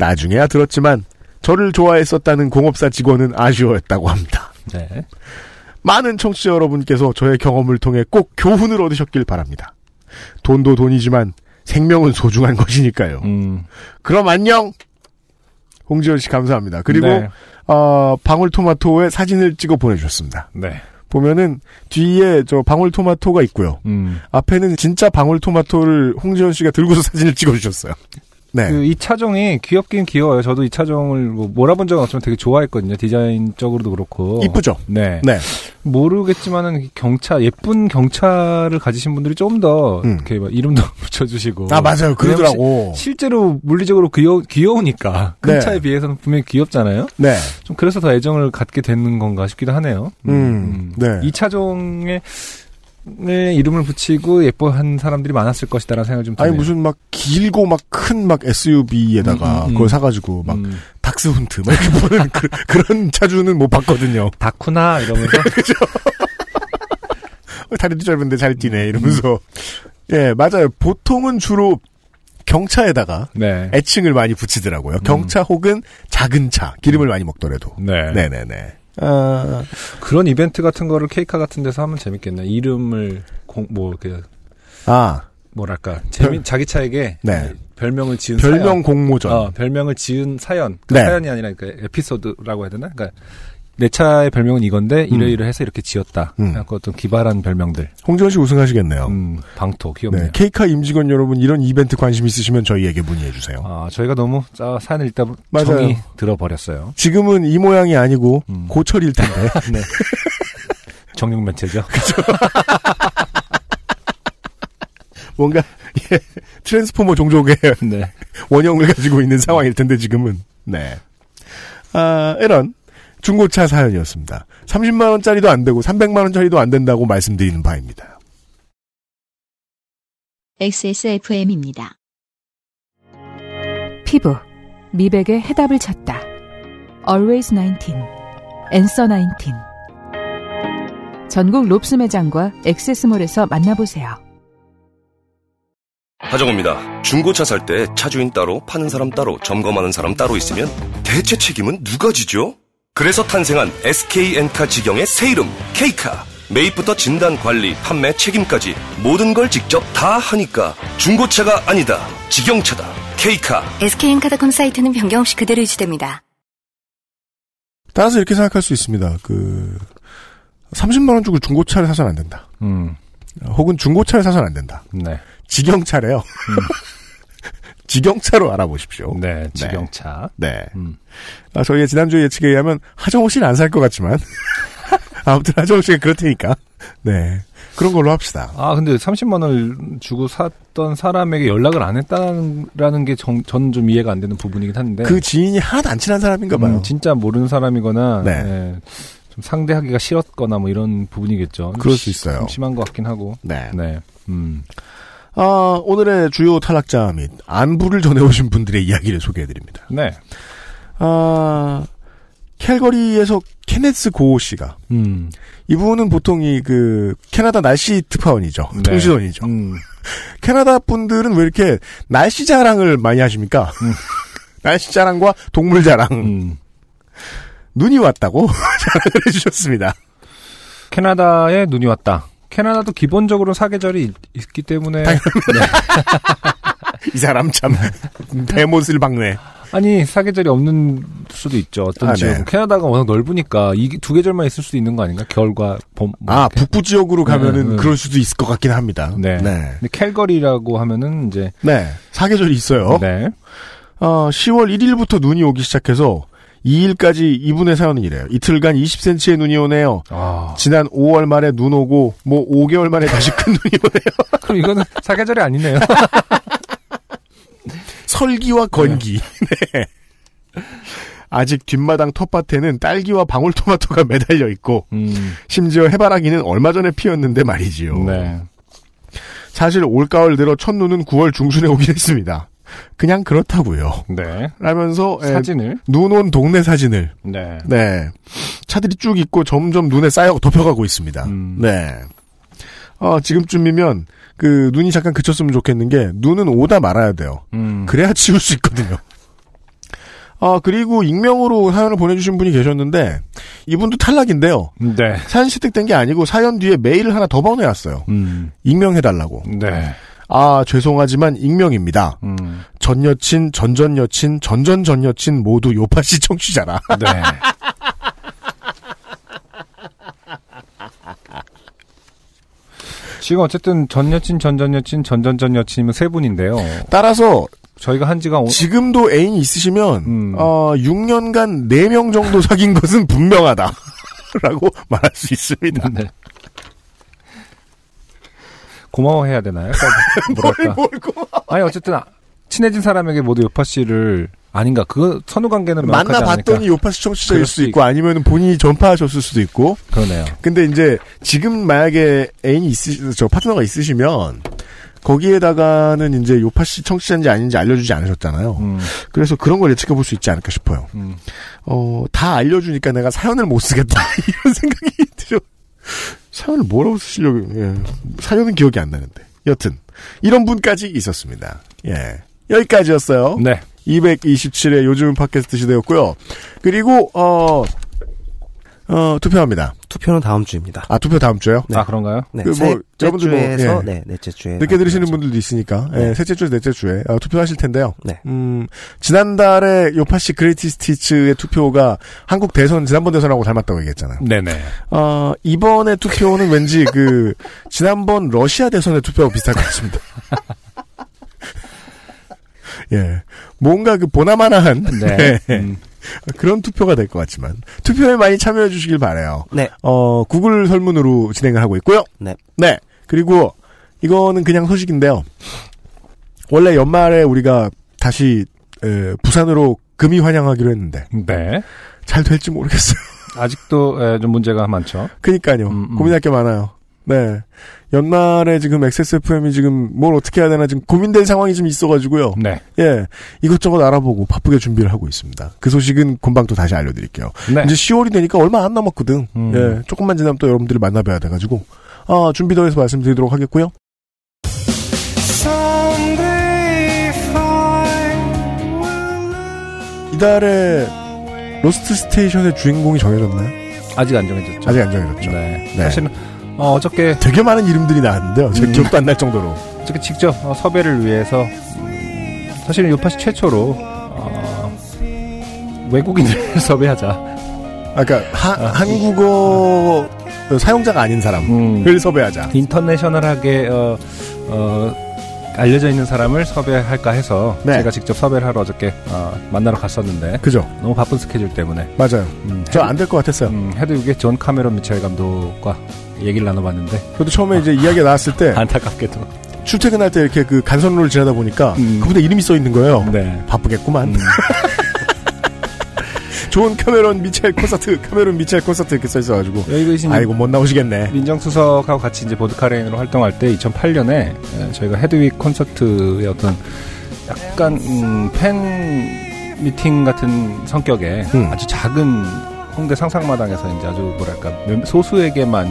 Speaker 1: 나중에야 들었지만 저를 좋아했었다는 공업사 직원은 아쉬워했다고 합니다.
Speaker 2: 네.
Speaker 1: 많은 청취자 여러분께서 저의 경험을 통해 꼭 교훈을 얻으셨길 바랍니다. 돈도 돈이지만 생명은 소중한 것이니까요.
Speaker 2: 음.
Speaker 1: 그럼 안녕. 홍지원 씨 감사합니다. 그리고
Speaker 2: 네.
Speaker 1: 어, 방울토마토의 사진을 찍어 보내주셨습니다.
Speaker 2: 네.
Speaker 1: 보면은 뒤에 저 방울토마토가 있고요.
Speaker 2: 음.
Speaker 1: 앞에는 진짜 방울토마토를 홍지원 씨가 들고서 사진을 찍어주셨어요. 네.
Speaker 2: 그이 차종이 귀엽긴 귀여워요. 저도 이 차종을 뭐 몰아본 적은 없지만 되게 좋아했거든요. 디자인적으로도 그렇고.
Speaker 1: 이쁘죠?
Speaker 2: 네.
Speaker 1: 네.
Speaker 2: 모르겠지만은 경차 예쁜 경차를 가지신 분들이 좀더
Speaker 1: 음.
Speaker 2: 이렇게 막 이름도 붙여주시고.
Speaker 1: 아 맞아요. 그러더라고.
Speaker 2: 시- 실제로 물리적으로 귀여 귀여우니까 큰
Speaker 1: 네.
Speaker 2: 차에 비해서는 분명히 귀엽잖아요.
Speaker 1: 네.
Speaker 2: 좀 그래서 더 애정을 갖게 되는 건가 싶기도 하네요.
Speaker 1: 음, 네.
Speaker 2: 이 차종에 의 이름을 붙이고 예뻐한 사람들이 많았을 것이다라는 생각이 좀 드네요.
Speaker 1: 아니 무슨 막 길고 막 큰막 SUV에다가
Speaker 2: 음, 음,
Speaker 1: 그걸
Speaker 2: 음.
Speaker 1: 사가지고 막
Speaker 2: 음,
Speaker 1: 닥스 훈트 막 이렇게 보는 그, 그런 차주는 못 봤거든요.
Speaker 2: 다쿠나 이러면서
Speaker 1: 어, 다리도 짧은데 잘
Speaker 2: 음.
Speaker 1: 뛰네 이러면서 예 맞아요. 보통은 주로 경차에다가
Speaker 2: 네.
Speaker 1: 애칭을 많이 붙이더라고요. 경차 혹은 작은 차 기름을 많이 먹더라도.
Speaker 2: 네.
Speaker 1: 네네네. 아,
Speaker 2: 그런 이벤트 같은 거를 케이카 같은 데서 하면 재밌겠네. 이름을 공, 뭐, 그,
Speaker 1: 아
Speaker 2: 뭐랄까. 재미,
Speaker 1: 별-
Speaker 2: 자기 차에게
Speaker 1: 네.
Speaker 2: 별명을 지은
Speaker 1: 별명
Speaker 2: 사연.
Speaker 1: 공모전.
Speaker 2: 어, 별명을 지은 사연. 그
Speaker 1: 네.
Speaker 2: 사연이 아니라 그 에피소드라고 해야 되나? 그러니까 내 차의 별명은 이건데 이러이러해서 이렇게 지었다.
Speaker 1: 음.
Speaker 2: 약간 어떤 기발한 별명들.
Speaker 1: 홍지원 씨 우승하시겠네요.
Speaker 2: 음, 방토 귀엽네요.
Speaker 1: 네, 케이카 임직원 여러분 이런 이벤트 관심 있으시면 저희에게 문의해 주세요.
Speaker 2: 아, 저희가 너무 짜, 사연을 읽다 보-
Speaker 1: 맞아요.
Speaker 2: 정이 들어버렸어요.
Speaker 1: 지금은 이 모양이 아니고
Speaker 2: 음.
Speaker 1: 고철일 텐데.
Speaker 2: 네. 정육 면체죠.
Speaker 1: 뭔가 예, 트랜스포머 종족의
Speaker 2: 네.
Speaker 1: 원형을 가지고 있는 상황일 텐데 지금은 네. 아, 이런 중고차 사연이었습니다. 30만 원짜리도 안 되고 300만 원짜리도 안 된다고 말씀드리는 바입니다.
Speaker 12: XSFM입니다.
Speaker 5: 피부, 미백의 해답을 찾다. Always 19, Answer 19. 전국 롭스 매장과 엑세스몰에서 만나보세요.
Speaker 9: 하정우입니다. 중고차 살 때 차주인 따로, 파는 사람 따로, 점검하는 사람 따로 있으면 대체 책임은 누가 지죠? 그래서 탄생한 SK엔카 직영의 새 이름, K카. 매입부터 진단, 관리, 판매, 책임까지 모든 걸 직접 다 하니까 중고차가 아니다. 직영차다. K카.
Speaker 11: SK엔카닷컴 사이트는 변경 없이 그대로 유지됩니다.
Speaker 1: 따라서 이렇게 생각할 수 있습니다. 그 30만 원 주고 중고차를 사서는 안 된다.
Speaker 2: 음.
Speaker 1: 혹은 중고차를 사서는 안 된다.
Speaker 2: 네.
Speaker 1: 직영차래요. 직영차로 알아보십시오.
Speaker 2: 네, 직영차.
Speaker 1: 네.
Speaker 2: 음.
Speaker 1: 아, 저희의 지난주 예측에 의하면 하정우 씨는 안 살 것 같지만 아무튼 하정우 씨가 그렇다니까. 네. 그런 걸로 합시다.
Speaker 2: 아, 근데 30만 원을 주고 샀던 사람에게 연락을 안 했다는 게전좀 이해가 안 되는 부분이긴 한데.
Speaker 1: 그 지인이 하나도 안 친한 사람인가 봐요.
Speaker 2: 음, 진짜 모르는 사람이거나
Speaker 1: 네.
Speaker 2: 네, 좀 상대하기가 싫었거나 뭐 이런 부분이겠죠.
Speaker 1: 그럴 좀수 있어요.
Speaker 2: 좀 심한 것 같긴 하고.
Speaker 1: 네.
Speaker 2: 네. 음.
Speaker 1: 아, 오늘의 주요 탈락자 및 안부를 전해오신 분들의 이야기를 소개해드립니다.
Speaker 2: 네.
Speaker 1: 아, 캘거리에서 케네스 고오 씨가
Speaker 2: 음.
Speaker 1: 이분은 보통 이 그 캐나다 날씨 특파원이죠.
Speaker 2: 네.
Speaker 1: 통신원이죠.
Speaker 2: 음.
Speaker 1: 캐나다 분들은 왜 이렇게 날씨 자랑을 많이 하십니까?
Speaker 2: 음.
Speaker 1: 날씨 자랑과 동물 자랑.
Speaker 2: 음.
Speaker 1: 눈이 왔다고 자랑을 해주셨습니다.
Speaker 2: 캐나다에 눈이 왔다. 캐나다도 기본적으로 사계절이 있- 있기 때문에 네.
Speaker 1: 이 사람 참 대못을 박네.
Speaker 2: 아니 사계절이 없는 수도 있죠. 어떤
Speaker 1: 아,
Speaker 2: 지역
Speaker 1: 네.
Speaker 2: 은 캐나다가 워낙 넓으니까 이 두 계절만 있을 수도 있는 거 아닌가? 겨울과 봄. 뭐
Speaker 1: 아
Speaker 2: 이렇게.
Speaker 1: 북부 지역으로 가면은
Speaker 2: 네, 네.
Speaker 1: 그럴 수도 있을 것 같긴 합니다.
Speaker 2: 네.
Speaker 1: 네.
Speaker 2: 근데 캘거리라고 하면은 이제
Speaker 1: 네. 사계절이 있어요.
Speaker 2: 네.
Speaker 1: 어, 10월 1일부터 눈이 오기 시작해서 2일까지 이분의 사연은 이래요. 이틀간 20cm의 눈이 오네요.
Speaker 2: 아.
Speaker 1: 지난 5월 말에 눈 오고 뭐 5개월 만에 다시 큰 눈이 오네요.
Speaker 2: 그럼 이거는 사계절이 아니네요.
Speaker 1: 설기와 건기. 네. 아직 뒷마당 텃밭에는 딸기와 방울토마토가 매달려 있고
Speaker 2: 음.
Speaker 1: 심지어 해바라기는 얼마 전에 피었는데 말이지요.
Speaker 2: 네.
Speaker 1: 사실 올가을 들어 첫눈은 9월 중순에 오긴 했습니다. 그냥 그렇다고요.
Speaker 2: 네.
Speaker 1: 라면서 에,
Speaker 2: 사진을.
Speaker 1: 눈 온 동네 사진을
Speaker 2: 네.
Speaker 1: 네 차들이 쭉 있고 점점 눈에 쌓여 덮여가고 있습니다.
Speaker 2: 음.
Speaker 1: 네. 어, 지금쯤이면 그 눈이 잠깐 그쳤으면 좋겠는 게 눈은 오다 말아야 돼요.
Speaker 2: 음.
Speaker 1: 그래야 치울 수 있거든요. 아, 그리고 익명으로 사연을 보내주신 분이 계셨는데, 이분도 탈락인데요.
Speaker 2: 네.
Speaker 1: 사연 채택된 게 아니고 사연 뒤에 메일을 하나 더 보내왔어요.
Speaker 2: 음.
Speaker 1: 익명해달라고.
Speaker 2: 네.
Speaker 1: 아, 죄송하지만 익명입니다.
Speaker 2: 음.
Speaker 1: 전 여친, 전전 여친, 전전 전 여친 모두 요파시 청취자라.
Speaker 2: 네. 지금 어쨌든 전 여친, 전전 여친, 전전 전 여친이면 세 분인데요.
Speaker 1: 따라서
Speaker 2: 저희가 한 지가 오...
Speaker 1: 지금도 애인이 있으시면,
Speaker 2: 음.
Speaker 1: 어, 6년간 4명 정도 사귄 것은 분명하다. 라고 말할 수 있습니다.
Speaker 2: 네. 고마워해야 되나요? 뭐랄까.
Speaker 1: 뭘 고마워.
Speaker 2: 아니 어쨌든 아- 친해진 사람에게 모두 요파 씨를 아닌가? 그 선후 관계는
Speaker 1: 만나봤더니
Speaker 2: 않으니까.
Speaker 1: 요파시 청취자일 수도
Speaker 2: 수
Speaker 1: 있고, 아니면 본인이 전파하셨을 수도 있고.
Speaker 2: 그러네요.
Speaker 1: 근데 이제, 지금 만약에 애인이 있으, 저 파트너가 있으시면, 거기에다가는 이제 요파시 청취자인지 아닌지 알려주지 않으셨잖아요.
Speaker 2: 음,
Speaker 1: 그래서 그런 걸 예측해 볼 수 있지 않을까 싶어요.
Speaker 2: 음.
Speaker 1: 어, 다 알려주니까 내가 사연을 못 쓰겠다. 이런 생각이 들어. 사연을 뭐라고 쓰시려고, 예. 사연은 기억이 안 나는데. 여튼, 이런 분까지 있었습니다. 예. 여기까지였어요.
Speaker 2: 네.
Speaker 1: 227회 요즘 팟캐스트 시대였고요. 그리고, 어, 어, 투표합니다.
Speaker 13: 투표는 다음 주입니다.
Speaker 1: 아, 투표 다음 주에요?
Speaker 2: 아, 그런가요?
Speaker 13: 네,
Speaker 1: 그 뭐,
Speaker 13: 셋째
Speaker 1: 여러분들 뭐,
Speaker 13: 주에서
Speaker 1: 예.
Speaker 13: 네, 넷째 주에
Speaker 1: 늦게 들으시는 분들도 있으니까, 예,
Speaker 13: 네.
Speaker 1: 셋째 주, 넷째 주에, 어, 투표하실 텐데요.
Speaker 13: 네.
Speaker 1: 음, 지난달에 요파시 그레이티 스티츠의 투표가 한국 대선, 지난번 대선하고 닮았다고 얘기했잖아요.
Speaker 2: 네네.
Speaker 1: 어, 이번에 투표는 왠지 그, 지난번 러시아 대선의 투표하고 비슷할 것 같습니다. 예. 뭔가 그 보나마나한.
Speaker 2: 네.
Speaker 1: 네.
Speaker 2: 음.
Speaker 1: 그런 투표가 될 것 같지만. 투표에 많이 참여해 주시길 바래요
Speaker 13: 네.
Speaker 1: 어, 구글 설문으로 진행을 하고 있고요.
Speaker 13: 네.
Speaker 1: 네. 그리고 이거는 그냥 소식인데요. 원래 연말에 우리가 다시 에, 부산으로 금이 환영하기로 했는데
Speaker 2: 네.
Speaker 1: 잘 될지 모르겠어요.
Speaker 2: 아직도 에, 좀 문제가 많죠.
Speaker 1: 그니까요.
Speaker 2: 음, 음.
Speaker 1: 고민할 게 많아요. 네. 연말에 지금 XSFM이 지금 뭘 어떻게 해야 되나 지금 고민된 상황이 좀 있어가지고요.
Speaker 2: 네.
Speaker 1: 예. 이것저것 알아보고 바쁘게 준비를 하고 있습니다. 그 소식은 금방 또 다시 알려드릴게요.
Speaker 2: 네.
Speaker 1: 이제 10월이 되니까 얼마 안 남았거든.
Speaker 2: 음.
Speaker 1: 예. 조금만 지나면 또 여러분들을 만나봐야 돼가지고. 아, 준비 더 해서 말씀드리도록 하겠고요. 이달에 로스트 스테이션의 주인공이 정해졌나요?
Speaker 2: 아직 안 정해졌죠.
Speaker 1: 아직 안 정해졌죠.
Speaker 2: 네.
Speaker 1: 네.
Speaker 2: 사실은 어, 어저께
Speaker 1: 되게 많은 이름들이 나왔는데요. 제
Speaker 2: 음.
Speaker 1: 기억도 안 날 정도로.
Speaker 2: 어저께 직접 어, 섭외를 위해서 음, 사실은 요파시 최초로 어, 외국인을 섭외하자.
Speaker 1: 아까 그러니까 하- 한국어 사용자가 아닌 사람을
Speaker 2: 음,
Speaker 1: 섭외하자.
Speaker 2: international하게 어, 어, 알려져 있는 사람을 섭외할까 해서
Speaker 1: 네.
Speaker 2: 제가 직접 섭외를 하러 어저께 어, 만나러 갔었는데
Speaker 1: 그죠?
Speaker 2: 너무 바쁜 스케줄 때문에
Speaker 1: 맞아요.
Speaker 2: 음,
Speaker 1: 저 안 될 것 같았어요.
Speaker 2: 음, 헤드윅의 존 카메론 미첼 감독과 얘기를 나눠봤는데
Speaker 1: 저도 처음에 이제 이야기가 나왔을 때
Speaker 2: 안타깝게도
Speaker 1: 출퇴근할 때 이렇게 그 간선로를 지나다 보니까
Speaker 2: 음.
Speaker 1: 그분의 이름이 써 있는 거예요.
Speaker 2: 네.
Speaker 1: 바쁘겠구만.
Speaker 2: 음,
Speaker 1: 좋은 카메론 미첼 콘서트, 카메론 미첼 콘서트 이렇게 써 있어가지고
Speaker 2: 여기 계신
Speaker 1: 아이고 못 나오시겠네.
Speaker 2: 민정수석하고 같이 이제 보드카레인으로 활동할 때 2008년에 예, 저희가 헤드윅 콘서트의 어떤 약간 음, 팬 미팅 같은 성격의
Speaker 1: 음.
Speaker 2: 아주 작은 홍대 상상마당에서 이제 아주 뭐랄까 몇- 소수에게만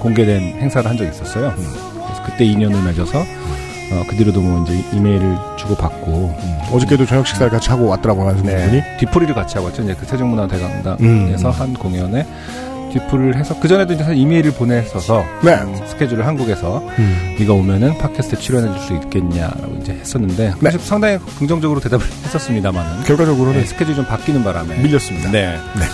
Speaker 2: 공개된 행사를 한 적이 있었어요. 그래서 그때 인연을 맺어서 어, 그 뒤로도 뭐 이제 이메일을 주고 받고
Speaker 1: 어저께도 저녁 식사를 같이 하고 왔더라고요, 한
Speaker 2: 네.
Speaker 1: 분이.
Speaker 2: 뒤풀이를 같이 하고 왔죠. 이제 그 세종문화대강당에서
Speaker 1: 음.
Speaker 2: 한 공연에 뒤풀이를 해서 그 전에도 이제 사실 이메일을 보냈어서
Speaker 1: 네.
Speaker 2: 음, 스케줄을 한국에서
Speaker 1: 음.
Speaker 2: 네가 오면은 팟캐스트에 출연해 줄 수 있겠냐라고 이제 했었는데
Speaker 1: 네.
Speaker 2: 상당히 긍정적으로 대답을 했었습니다만은
Speaker 1: 결과적으로는
Speaker 2: 네, 스케줄이 좀 바뀌는 바람에
Speaker 1: 밀렸습니다.
Speaker 2: 네.
Speaker 1: 네.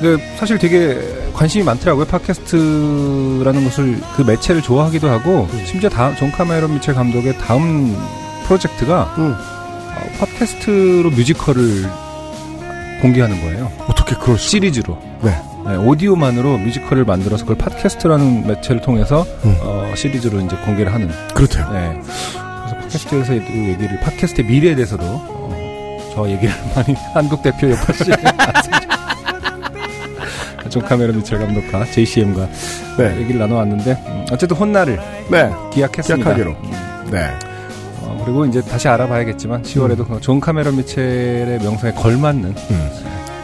Speaker 2: 근데 사실 되게 관심이 많더라고요. 팟캐스트라는 것을 그 매체를 좋아하기도 하고 심지어 다음 존 카메론 미첼 감독의 다음 프로젝트가
Speaker 1: 음.
Speaker 2: 어, 팟캐스트로 뮤지컬을 공개하는 거예요.
Speaker 1: 어떻게 그럴 수?
Speaker 2: 시리즈로.
Speaker 1: 네.
Speaker 2: 네, 오디오만으로 뮤지컬을 만들어서 그걸 팟캐스트라는 매체를 통해서
Speaker 1: 음.
Speaker 2: 어, 시리즈로 이제 공개를 하는.
Speaker 1: 그렇대요.
Speaker 2: 네. 그래서 팟캐스트에서 이 얘기를 팟캐스트의 미래에 대해서도 어, 저 얘기를 많이 한국 대표 옆에 존 카메론 미첼 감독과 JCM과
Speaker 1: 네.
Speaker 2: 얘기를 나눠왔는데 음, 어쨌든 훗날을
Speaker 1: 네.
Speaker 2: 기약했습니다.
Speaker 1: 기약하기로.
Speaker 2: 음,
Speaker 1: 네.
Speaker 2: 어, 그리고 이제 다시 알아봐야겠지만 10월에도
Speaker 1: 음.
Speaker 2: 존 카메론 미첼의 명성에 걸맞는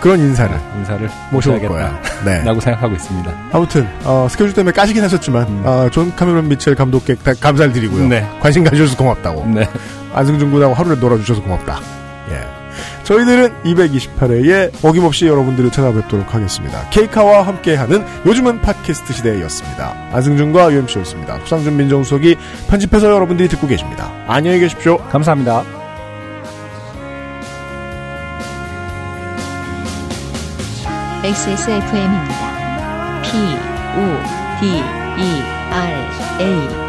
Speaker 1: 그런 인사를
Speaker 2: 인사를
Speaker 1: 모셔올. 거야. 네.
Speaker 2: 라고 생각하고 있습니다.
Speaker 1: 아무튼 어, 스케줄 때문에 까시긴 하셨지만
Speaker 2: 음.
Speaker 1: 어, 존 카메론 미첼 감독께 다 감사를 드리고요.
Speaker 2: 네.
Speaker 1: 관심 가져주셔서 고맙다고.
Speaker 2: 네.
Speaker 1: 안승준 군하고 하루를 놀아주셔서 고맙다. 예. 저희들은 228회에 어김없이 여러분들을 찾아뵙도록 하겠습니다. 케이카와 함께하는 요즘은 팟캐스트 시대였습니다. 안승준과 UMC였습니다. 후상준 민정수석이 편집해서 여러분들이 듣고 계십니다. 안녕히 계십시오.
Speaker 2: 감사합니다.
Speaker 12: XSFM입니다. P, O, D, E, R, A.